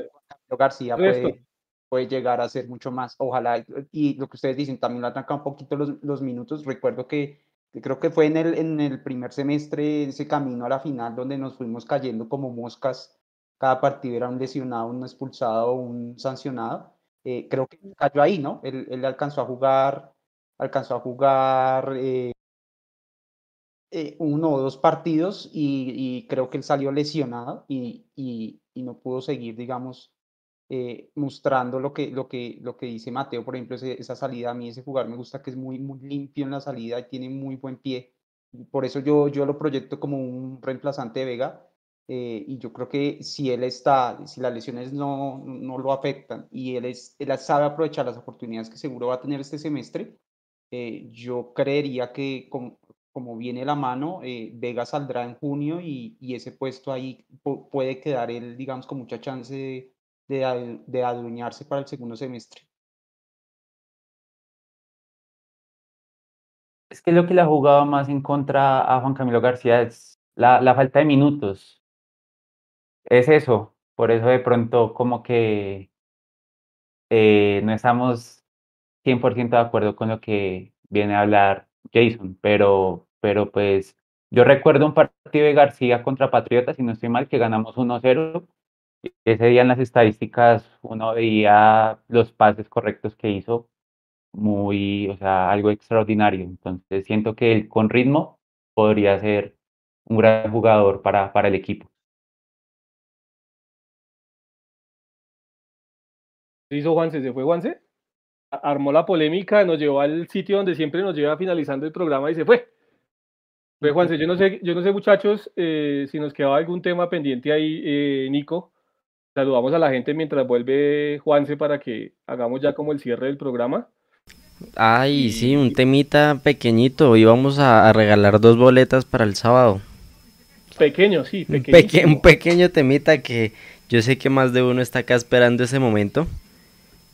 García puede, puede, llegar a ser mucho más. Ojalá, y lo que ustedes dicen, también lo atraca un poquito los, los minutos. Recuerdo que, creo que fue en el, en el primer semestre, ese camino a la final, donde nos fuimos cayendo como moscas. Cada partido era un lesionado, un expulsado, un sancionado eh, creo que cayó ahí, ¿no? Él, alcanzó a jugar, alcanzó a jugar eh, eh, uno o dos partidos y, creo que él salió lesionado y, y, no pudo seguir, digamos, mostrando lo que, lo, que, lo que dice Mateo, por ejemplo, esa salida, a mí ese jugador me gusta que es muy, muy limpio en la salida y tiene muy buen pie. Por eso yo, yo lo proyecto como un reemplazante de Vega eh, y yo creo que si él está, si las lesiones no, no lo afectan y él, es, él sabe aprovechar las oportunidades que seguro va a tener este semestre, eh, yo creería que como, como viene la mano, eh, Vega saldrá en junio y, y ese puesto ahí puede quedar él, digamos, con mucha chance de, de, de adueñarse para el segundo semestre. Es que lo que le ha jugado más en contra a Juan Camilo García es la, la falta de minutos. Es eso, por eso de pronto como que eh, no estamos 100% de acuerdo con lo que viene a hablar Jason, pero, pero pues yo recuerdo un partido de García contra Patriotas, y no estoy mal, que ganamos 1-0. Ese día en las estadísticas uno veía los pases correctos que hizo, muy, o sea, algo extraordinario. Entonces siento que él con ritmo podría ser un gran jugador para, para el equipo. ¿Qué hizo Juanse? ¿Se fue Juanse? Armó la polémica, nos llevó al sitio donde siempre nos lleva finalizando el programa y se fue. Fue Juanse, yo no sé, yo no sé muchachos, eh, si nos quedaba algún tema pendiente ahí, eh, Nico. Saludamos a la gente mientras vuelve Juanse para que hagamos ya como el cierre del programa. Ay, sí, un temita pequeñito. Íbamos a, a regalar dos boletas para el sábado. Pequeño, sí, pequeño. un pequeño temita que yo sé que más de uno está acá esperando ese momento.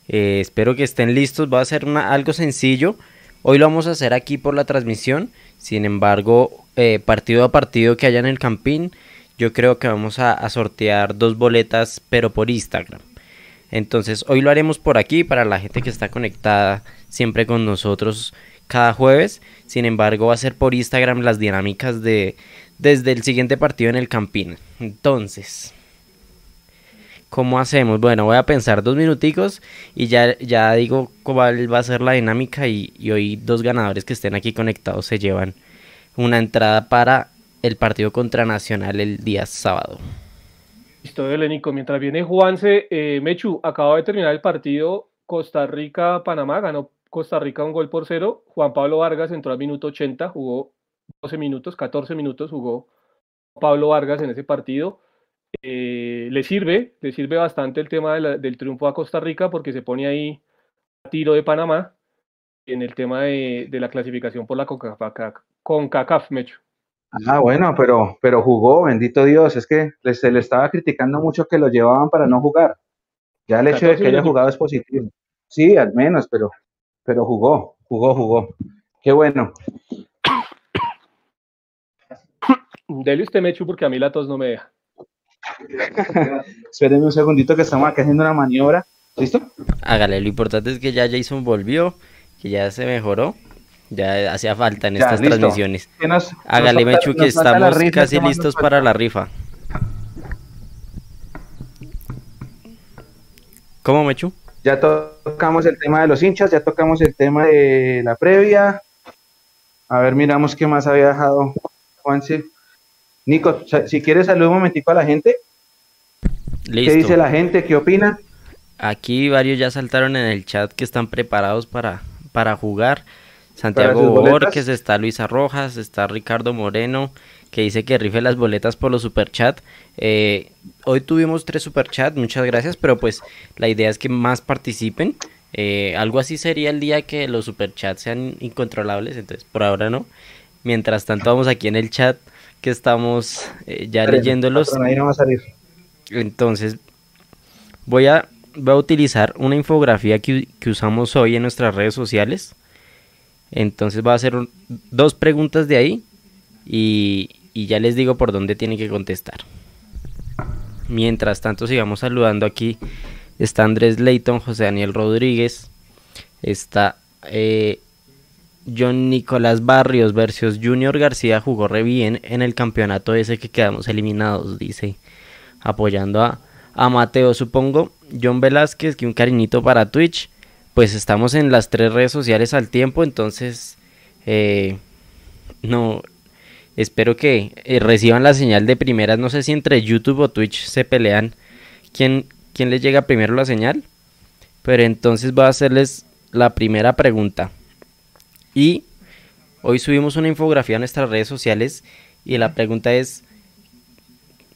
Eh, espero que estén listos. Va a ser algo sencillo. Hoy lo vamos a hacer aquí por la transmisión. Sin embargo, eh, partido a partido que haya en el campín, yo creo que vamos a, a sortear dos boletas, pero por Instagram. Entonces, hoy lo haremos por aquí para la gente que está conectada siempre con nosotros cada jueves. Sin embargo, va a ser por Instagram las dinámicas de desde el siguiente partido en el Campín. Entonces, ¿cómo hacemos? Bueno, voy a pensar dos minuticos y ya, digo cuál va a ser la dinámica y, hoy dos ganadores que estén aquí conectados se llevan una entrada para el partido contra Nacional el día sábado. Listo, Nico. Mientras viene Juanse, eh, Mechu, acaba de terminar el partido Costa Rica-Panamá, ganó Costa Rica un gol por cero. Juan Pablo Vargas entró al minuto 80, jugó 12 minutos, 14 minutos jugó Pablo Vargas en ese partido. Eh, le sirve, le sirve bastante el tema del triunfo a Costa Rica porque se pone ahí a tiro de Panamá en el tema de, la clasificación por la CONCACAF, Mecho. Ah, bueno, pero, pero jugó, bendito Dios, es que se le estaba criticando mucho que lo llevaban para no jugar. Ya el hecho de que haya jugado es positivo. Sí, al menos, pero, pero jugó, jugó, jugó. Qué bueno. Dele usted Mechu porque a mí la tos no me deja. Espérenme un segundito que estamos aquí haciendo una maniobra. ¿Listo? Hágale, lo importante es que ya Jason volvió, que ya se mejoró. Ya hacía falta en estas transmisiones. Hágale, Mechu, que estamos casi listos para la rifa. ¿Cómo, Mechu? Ya tocamos el tema de los hinchas, ya tocamos el tema de la previa. A ver, miramos qué más había dejado Juanse. Nico, si quieres saludar un momentico a la gente. ¿Qué dice la gente? ¿Qué opina? Aquí varios ya saltaron en el chat que están preparados para, para jugar. Santiago Borges, está Luisa Rojas, está Ricardo Moreno, que dice que rife las boletas por los superchat. Eh, hoy tuvimos tres superchats, muchas gracias, pero pues la idea es que más participen. Eh, algo así sería el día que los superchats sean incontrolables, entonces por ahora no. Mientras tanto vamos aquí en el chat que estamos eh, ya leyéndolos. Entonces, voy a, voy a utilizar una infografía que, usamos hoy en nuestras redes sociales. Entonces va a hacer dos preguntas de ahí y, y ya les digo por dónde tienen que contestar. Mientras tanto, sigamos saludando aquí. Está Andrés Leighton, José Daniel Rodríguez. Está eh, John Nicolás Barrios versus Junior García jugó re bien en el campeonato ese que quedamos eliminados, dice, apoyando a, Mateo, supongo. John Velázquez, que un cariñito para Twitch. Pues estamos en las tres redes sociales al tiempo, entonces eh, no espero que eh, reciban la señal de primeras. No sé si entre YouTube o Twitch se pelean quién, quién les llega primero la señal. Pero entonces voy a hacerles la primera pregunta. Y hoy subimos una infografía a nuestras redes sociales y la pregunta es,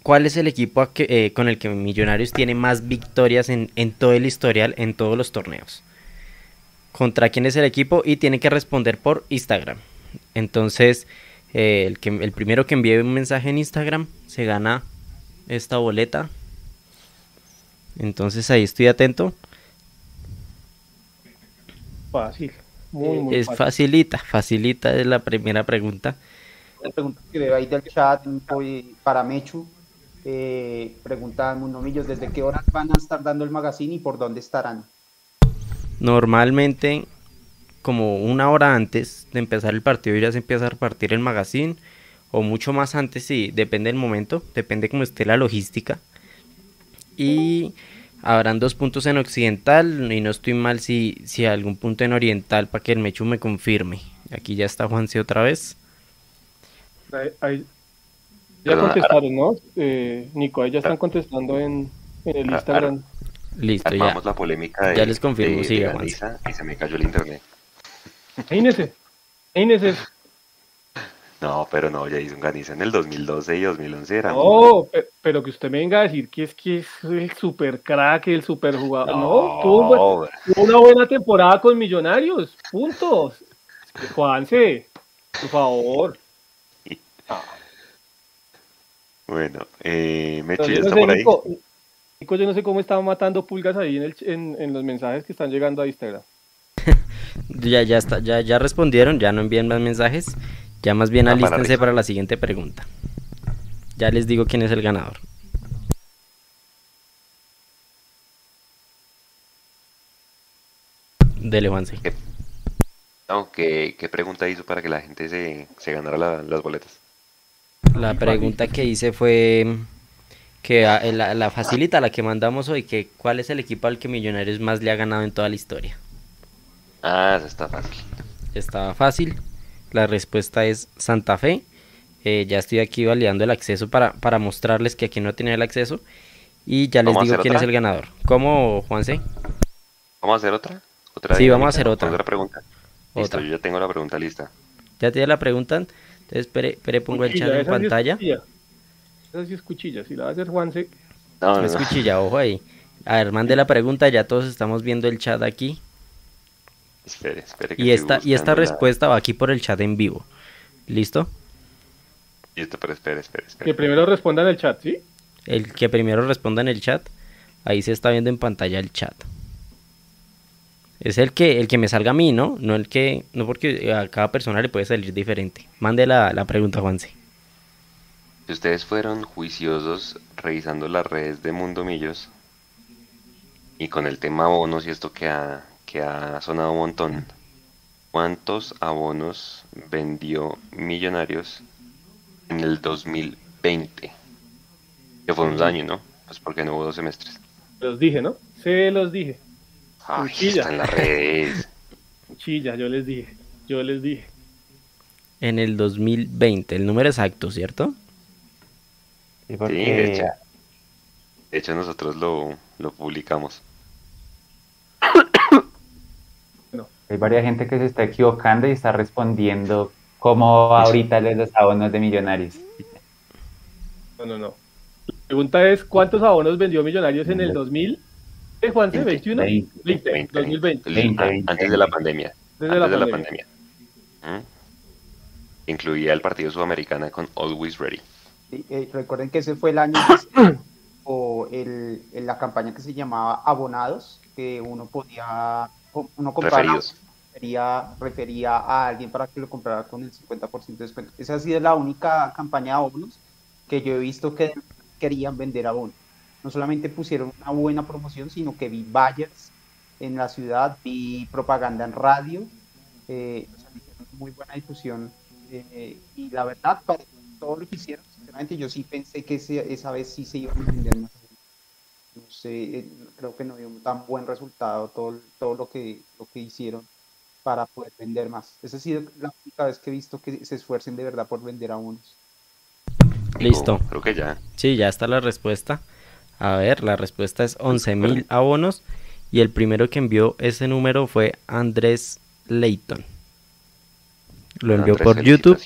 ¿cuál es el equipo eh, con el que Millonarios tiene más victorias en, todo el historial, en todos los torneos? contra quién es el equipo y tiene que responder por Instagram. Entonces, eh, el, que, el primero que envíe un mensaje en Instagram se gana esta boleta. Entonces ahí estoy atento. Fácil. Muy, muy es fácil. facilita, facilita es la primera pregunta. La pregunta que veo ahí del chat para Mechu. Eh, pregunta Mundo Millos, ¿desde qué horas van a estar dando el magazine y por dónde estarán? Normalmente, como una hora antes de empezar el partido, ya se empieza a repartir el magazine. O mucho más antes, sí, depende del momento, depende cómo esté la logística. Y habrán dos puntos en occidental y no estoy mal si, si algún punto en oriental para que el Mechu me confirme. Aquí ya está Juanse otra vez. Ahí- ahí- Ya contestaron, ¿no? Eh, Nico, ahí ya están contestando en, en el Ah, Instagram. Listo, ya. La polémica de, Ya les confirmo, de- siga, de y se me cayó el internet. No, pero no, ya hizo un Ganiza en el 2012 y 2011 era. No, pe- pero que usted me venga a decir que es que es el super crack, el super jugador. No, tuvo, un buen- tuvo una buena temporada con Millonarios. Puntos. Juanse, por favor. Bueno, eh, Mecho No, ya no está sé, por ahí. Nico, Nico, yo no sé cómo estaba matando pulgas ahí en, el, ch- en, en los mensajes que están llegando a Instagram. Ya, ya está, ya, ya respondieron, ya no envíen más mensajes. Ya más bien Ah, para alístense para la siguiente pregunta. Ya les digo quién es el ganador. Dele, Juanse. No, ¿qué, qué pregunta hizo para que la gente se, se ganara la- las boletas? La pregunta que hice fue que a- la, la facilita, la que mandamos hoy, que cuál es el equipo al que Millonarios más le ha ganado en toda la historia. Ah, esa está fácil. Estaba fácil. La respuesta es Santa Fe. Eh, ya estoy aquí validando el acceso para, para mostrarles que aquí no tenía el acceso. Y ya les ¿Vamos a digo quién otra? es el ganador. ¿Cómo, Juanse? ¿Vamos a hacer otra? ¿Otra Sí, vamos a hacer otra. ¿Otra pregunta? Listo, Otra. yo ya tengo la pregunta lista. ¿Ya tiene la pregunta? Entonces, espere, espere, pongo el chat en esa sí es pantalla. cuchilla. Esa sí es cuchilla. Si la va a hacer Juanse, No, no, Es no. cuchilla, ojo ahí. A ver, mande la pregunta, ya todos estamos viendo el chat aquí. Espere, espere. que Y esta, y esta la- respuesta va aquí por el chat en vivo. ¿Listo? Listo, pero espere, espere, que primero responda en el chat, ¿sí? El que primero responda en el chat, ahí se está viendo en pantalla el chat. Es el que, el que me salga a mí, ¿no? No el que, no porque a cada persona le puede salir diferente. Mande la, la pregunta, Juanse. Si ustedes fueron juiciosos revisando las redes de Mundo Millos y con el tema abonos y esto que ha, que ha sonado un montón, ¿cuántos abonos vendió Millonarios en el 2020? Que fue un año, ¿no? Pues porque no hubo dos semestres. Los dije, ¿no? Se los dije. Ay, está en las redes. Chilla, yo les dije. Yo les dije. En el 2020, el número exacto, ¿cierto? Sí, de hecho, de hecho nosotros lo, lo publicamos. Hay varias gente que se está equivocando y está respondiendo cómo va ahorita los abonos de millonarios. No, no, no. La pregunta es, ¿cuántos abonos vendió Millonarios en el 2000? ¿Eh, Juanse? Veinte. ¿21? 20. 20, 20, 2020. el- 20, ah, 20, antes de la pandemia. Desde antes la de la pandemia. pandemia. ¿Mm? Incluía el partido sudamericana con Always Ready. Sí, eh, recuerden que ese fue el año o el, en la campaña que se llamaba Abonados, que uno podía, Referidos. refería, refería a alguien para que lo comprara con el 50% de descuento. Esa ha sido la única campaña de abonos que yo he visto que querían vender abonos. No solamente pusieron una buena promoción, sino que vi buyers en la ciudad, vi propaganda en radio, eh, o sea, muy buena difusión eh, y la verdad, para todo lo que hicieron, sinceramente yo sí pensé que esa vez sí se iban a vender más. Sé, creo que no dio un tan buen resultado todo, todo lo, que, lo que hicieron para poder vender más. Esa ha sido la única vez que he visto que se esfuercen de verdad por vender a unos. Listo. Creo que ya. Sí, ya está la respuesta. A ver, la respuesta es 11.000 abonos. Y el primero que envió ese número fue Andrés Leighton. Lo envió Andrés, por YouTube.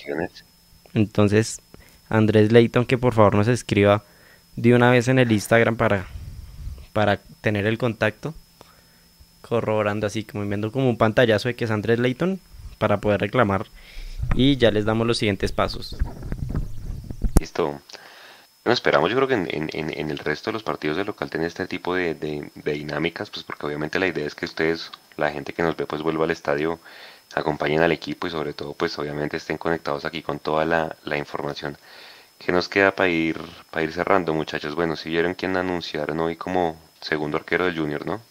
Entonces, Andrés Leighton, que por favor nos escriba de una vez en el Instagram para, para tener el contacto. corroborando así, como enviando como un pantallazo de que es Andrés Layton para poder reclamar y ya les damos los siguientes pasos. Listo. Bueno, esperamos, yo creo que en, el resto de los partidos de local tener este tipo de, de, dinámicas, pues porque obviamente la idea es que ustedes, la gente que nos ve, pues vuelva al estadio, acompañen al equipo y sobre todo, pues obviamente estén conectados aquí con toda la información. ¿Qué nos queda para ir, para ir cerrando, muchachos? Bueno, si vieron quién anunciaron hoy como segundo arquero del Junior, ¿no?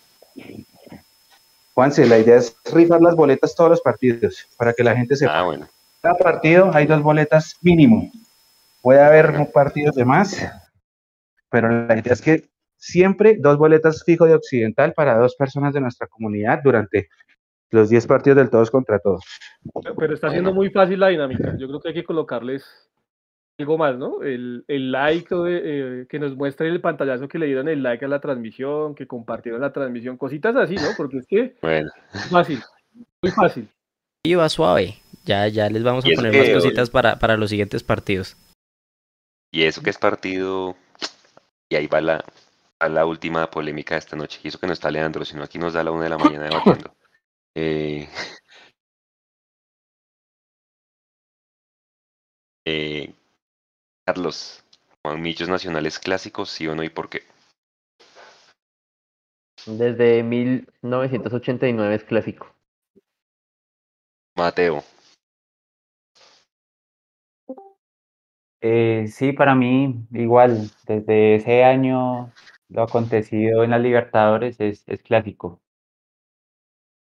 Juanse, la idea es rifar las boletas todos los partidos, para que la gente sepa. Ah, bueno. Cada partido hay dos boletas mínimo. Puede haber partidos de más, pero la idea es que siempre dos boletas fijo de Occidental para dos personas de nuestra comunidad durante los 10 partidos del todos contra todos. Pero está siendo muy fácil la dinámica. Yo creo que hay que colocarles algo más, ¿no? El, el like de, eh, que nos muestre el pantallazo que le dieron el like a la transmisión, que compartieron la transmisión, cositas así, ¿no? Porque es que bueno. fácil, muy fácil. Y va suave. Ya, ya les vamos a poner más cositas para, para los siguientes partidos. Y eso que es partido, y ahí va la, a la última polémica de esta noche. Y eso que no está Leandro, sino aquí nos da la una de la mañana debatiendo. Eh, eh, Carlos, Millos Nacionales clásicos, sí o no y por qué? Desde 1989 es clásico. Mateo. Eh, sí, para mí igual, desde ese año lo acontecido en las Libertadores es, es clásico.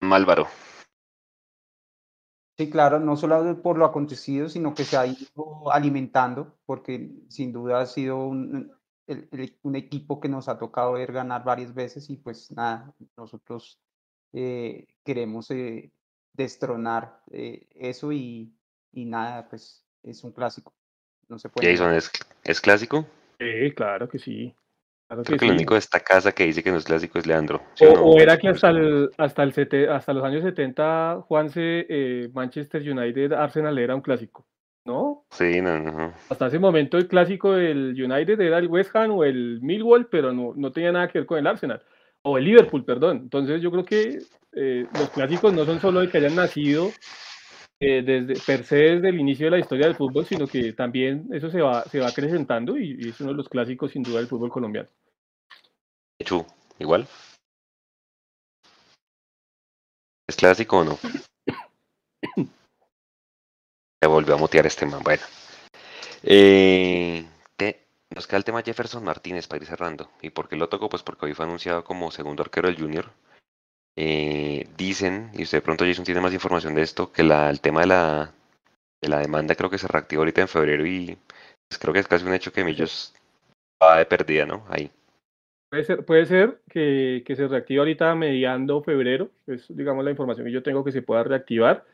Málvaro. Sí, claro, no solo por lo acontecido, sino que se ha ido alimentando, porque sin duda ha sido un, el, el, un equipo que nos ha tocado ver ganar varias veces y pues nada, nosotros eh, queremos eh, destronar eh, eso y, y, nada, pues es un clásico. No se puede. Jason, ¿es, ¿es clásico? Sí, claro que sí. Claro Creo que que el único de esta casa que dice que no es clásico es Leandro. ¿sí O, no? o era que hasta, el, hasta, el sete- hasta los años 70, Juanse, eh, Manchester United, Arsenal era un clásico, ¿no? Sí, no, no. Hasta ese momento el clásico del United era el West Ham o el Millwall, pero no, no tenía nada que ver con el Arsenal. O el Liverpool, perdón. Entonces yo creo que eh, los clásicos no son solo de que hayan nacido eh, desde, per se desde el inicio de la historia del fútbol, sino que también eso se va, se va acrecentando y, es uno de los clásicos sin duda del fútbol colombiano. Chu, igual. ¿Es clásico o no? Se volvió a mutear este man. Bueno. Eh, te- nos queda el tema Jefferson Martínez para ir cerrando. ¿Y por qué lo toco? Pues porque hoy fue anunciado como segundo arquero del Junior. Eh, dicen, y usted de pronto Jason tiene más información de esto, que la, el tema de la, de la demanda creo que se reactivó ahorita en febrero y pues, creo que es casi un hecho que Millos va de perdida, ¿no? Ahí. Puede ser, puede ser que, que se reactive ahorita mediando febrero, es digamos la información que yo tengo que se pueda reactivar.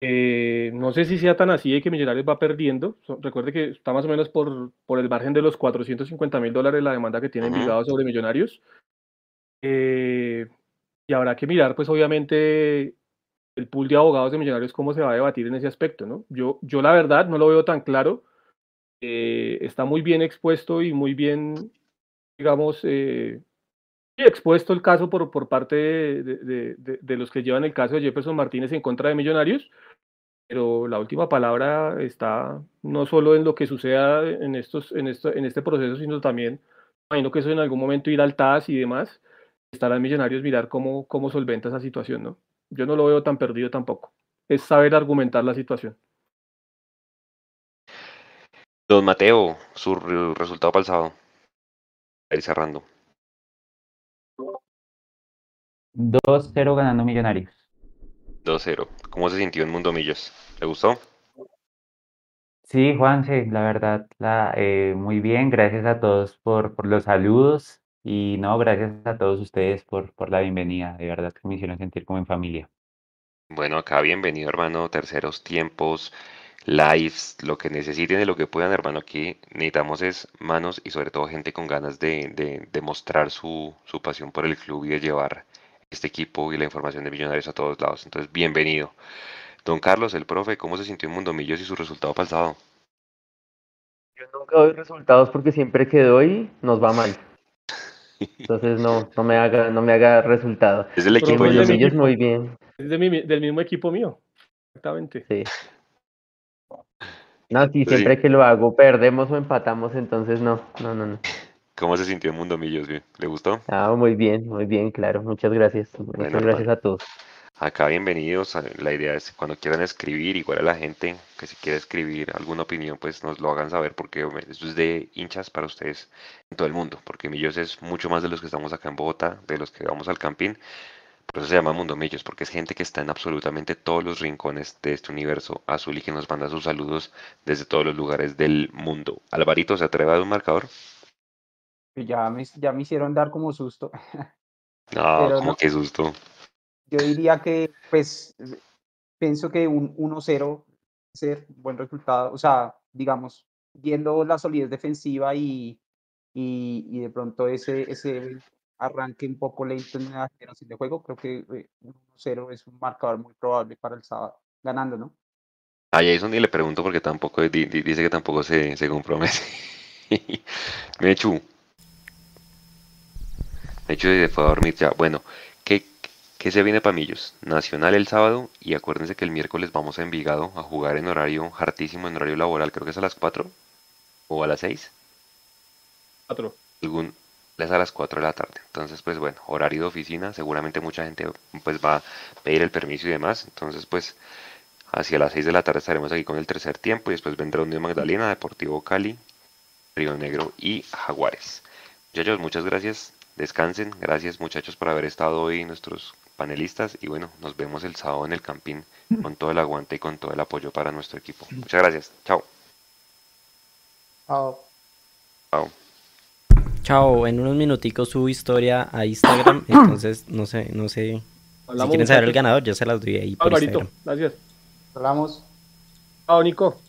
Eh, no sé si sea tan así de que Millonarios va perdiendo. So- recuerde que está más o menos por, por el margen de los 450 mil dólares la demanda que tiene. Envigado sobre Millonarios. Eh, y habrá que mirar, pues obviamente, el pool de abogados de Millonarios, cómo se va a debatir en ese aspecto, ¿no? Yo, yo la verdad no lo veo tan claro. Eh, está muy bien expuesto y muy bien, digamos, eh, expuesto el caso por, por parte de los que llevan el caso de Jefferson Martínez en contra de Millonarios, pero la última palabra está no solo en lo que suceda en, estos, en, esto, en este proceso, sino también, imagino que eso en algún momento irá al TAS y demás, estarán Millonarios mirar cómo, cómo solventa esa situación, ¿no? Yo no lo veo tan perdido tampoco. Es saber argumentar la situación. Don Mateo, su re- resultado para el sábado. Ir cerrando. 2-0 ganando Millonarios. 2-0. ¿Cómo se sintió en Mundo Millos? ¿Le gustó? Sí, Juanse, la verdad, la, eh, muy bien. Gracias a todos por, por los saludos y no, gracias a todos ustedes por, por la bienvenida. De verdad que me hicieron sentir como en familia. Bueno, acá bienvenido, hermano. Terceros tiempos, lives, lo que necesiten y lo que puedan, hermano. Aquí necesitamos es manos y sobre todo gente con ganas de, de, de mostrar su, su pasión por el club y de llevar este equipo y la información de Millonarios a todos lados. Entonces, bienvenido. Don Carlos, el profe, ¿cómo se sintió en Mundo Millos y su resultado para el sábado? Yo nunca doy resultados porque siempre que doy nos va mal. Entonces no, no me haga, no me haga resultado. Es del Y equipo Profe, de muy bien. Es de mi- del mismo equipo mío. Exactamente. Sí. No, sí, Sí. siempre que lo hago perdemos o empatamos, entonces no, no, no, no. ¿Cómo se sintió en Mundomillos? bien? ¿Le gustó? Ah, muy bien, muy bien, claro. Muchas gracias. Muchas Bueno, gracias a todos. Acá bienvenidos. La idea es cuando quieran escribir, igual a la gente que si quiere escribir alguna opinión, pues nos lo hagan saber porque esto es de hinchas para ustedes en todo el mundo, porque Millos es mucho más de los que estamos acá en Bogotá, de los que vamos al campín. Por eso se llama Mundo Millos, porque es gente que está en absolutamente todos los rincones de este universo azul y que nos manda sus saludos desde todos los lugares del mundo. Alvarito, ¿se atreve a dar un marcador? Ya me, ya me hicieron dar como susto. No, como no. que susto. Yo diría que, pues, pienso que un 1-0 ser buen resultado. O sea, digamos, viendo la solidez defensiva y, y, y de pronto ese, ese arranque un poco lento en la generación de juego, creo que eh, un 1-0 es un marcador muy probable para el sábado, ganando, ¿no? A Jason ni le pregunto porque tampoco di- di- dice que tampoco se, se compromete. Mechu. Mechu se fue a dormir ya. Bueno, ¿qué, qué se viene para Millos? Nacional el sábado y acuérdense que el miércoles vamos a Envigado a jugar en horario hartísimo, en horario laboral, creo que es a las 4 o a las 6. Cuatro. algún es a las 4 de la tarde. Entonces, pues bueno, horario de oficina, seguramente mucha gente pues va a pedir el permiso y demás. Entonces, pues hacia las 6 de la tarde estaremos aquí con el tercer tiempo y después vendrá Unión Magdalena, Deportivo Cali, Río Negro y Jaguares. Muchachos, muchas gracias. Descansen. Gracias muchachos por haber estado hoy nuestros panelistas y bueno, nos vemos el sábado en el campín con todo el aguante y con todo el apoyo para nuestro equipo. Muchas gracias. Chao. Chao. Chao. Chao, en unos minuticos subo historia a Instagram, entonces no sé, no sé. Si quieren saber el ganador, yo se las doy ahí por Alvarito, Instagram. gracias. Hablamos. Chao, Nico.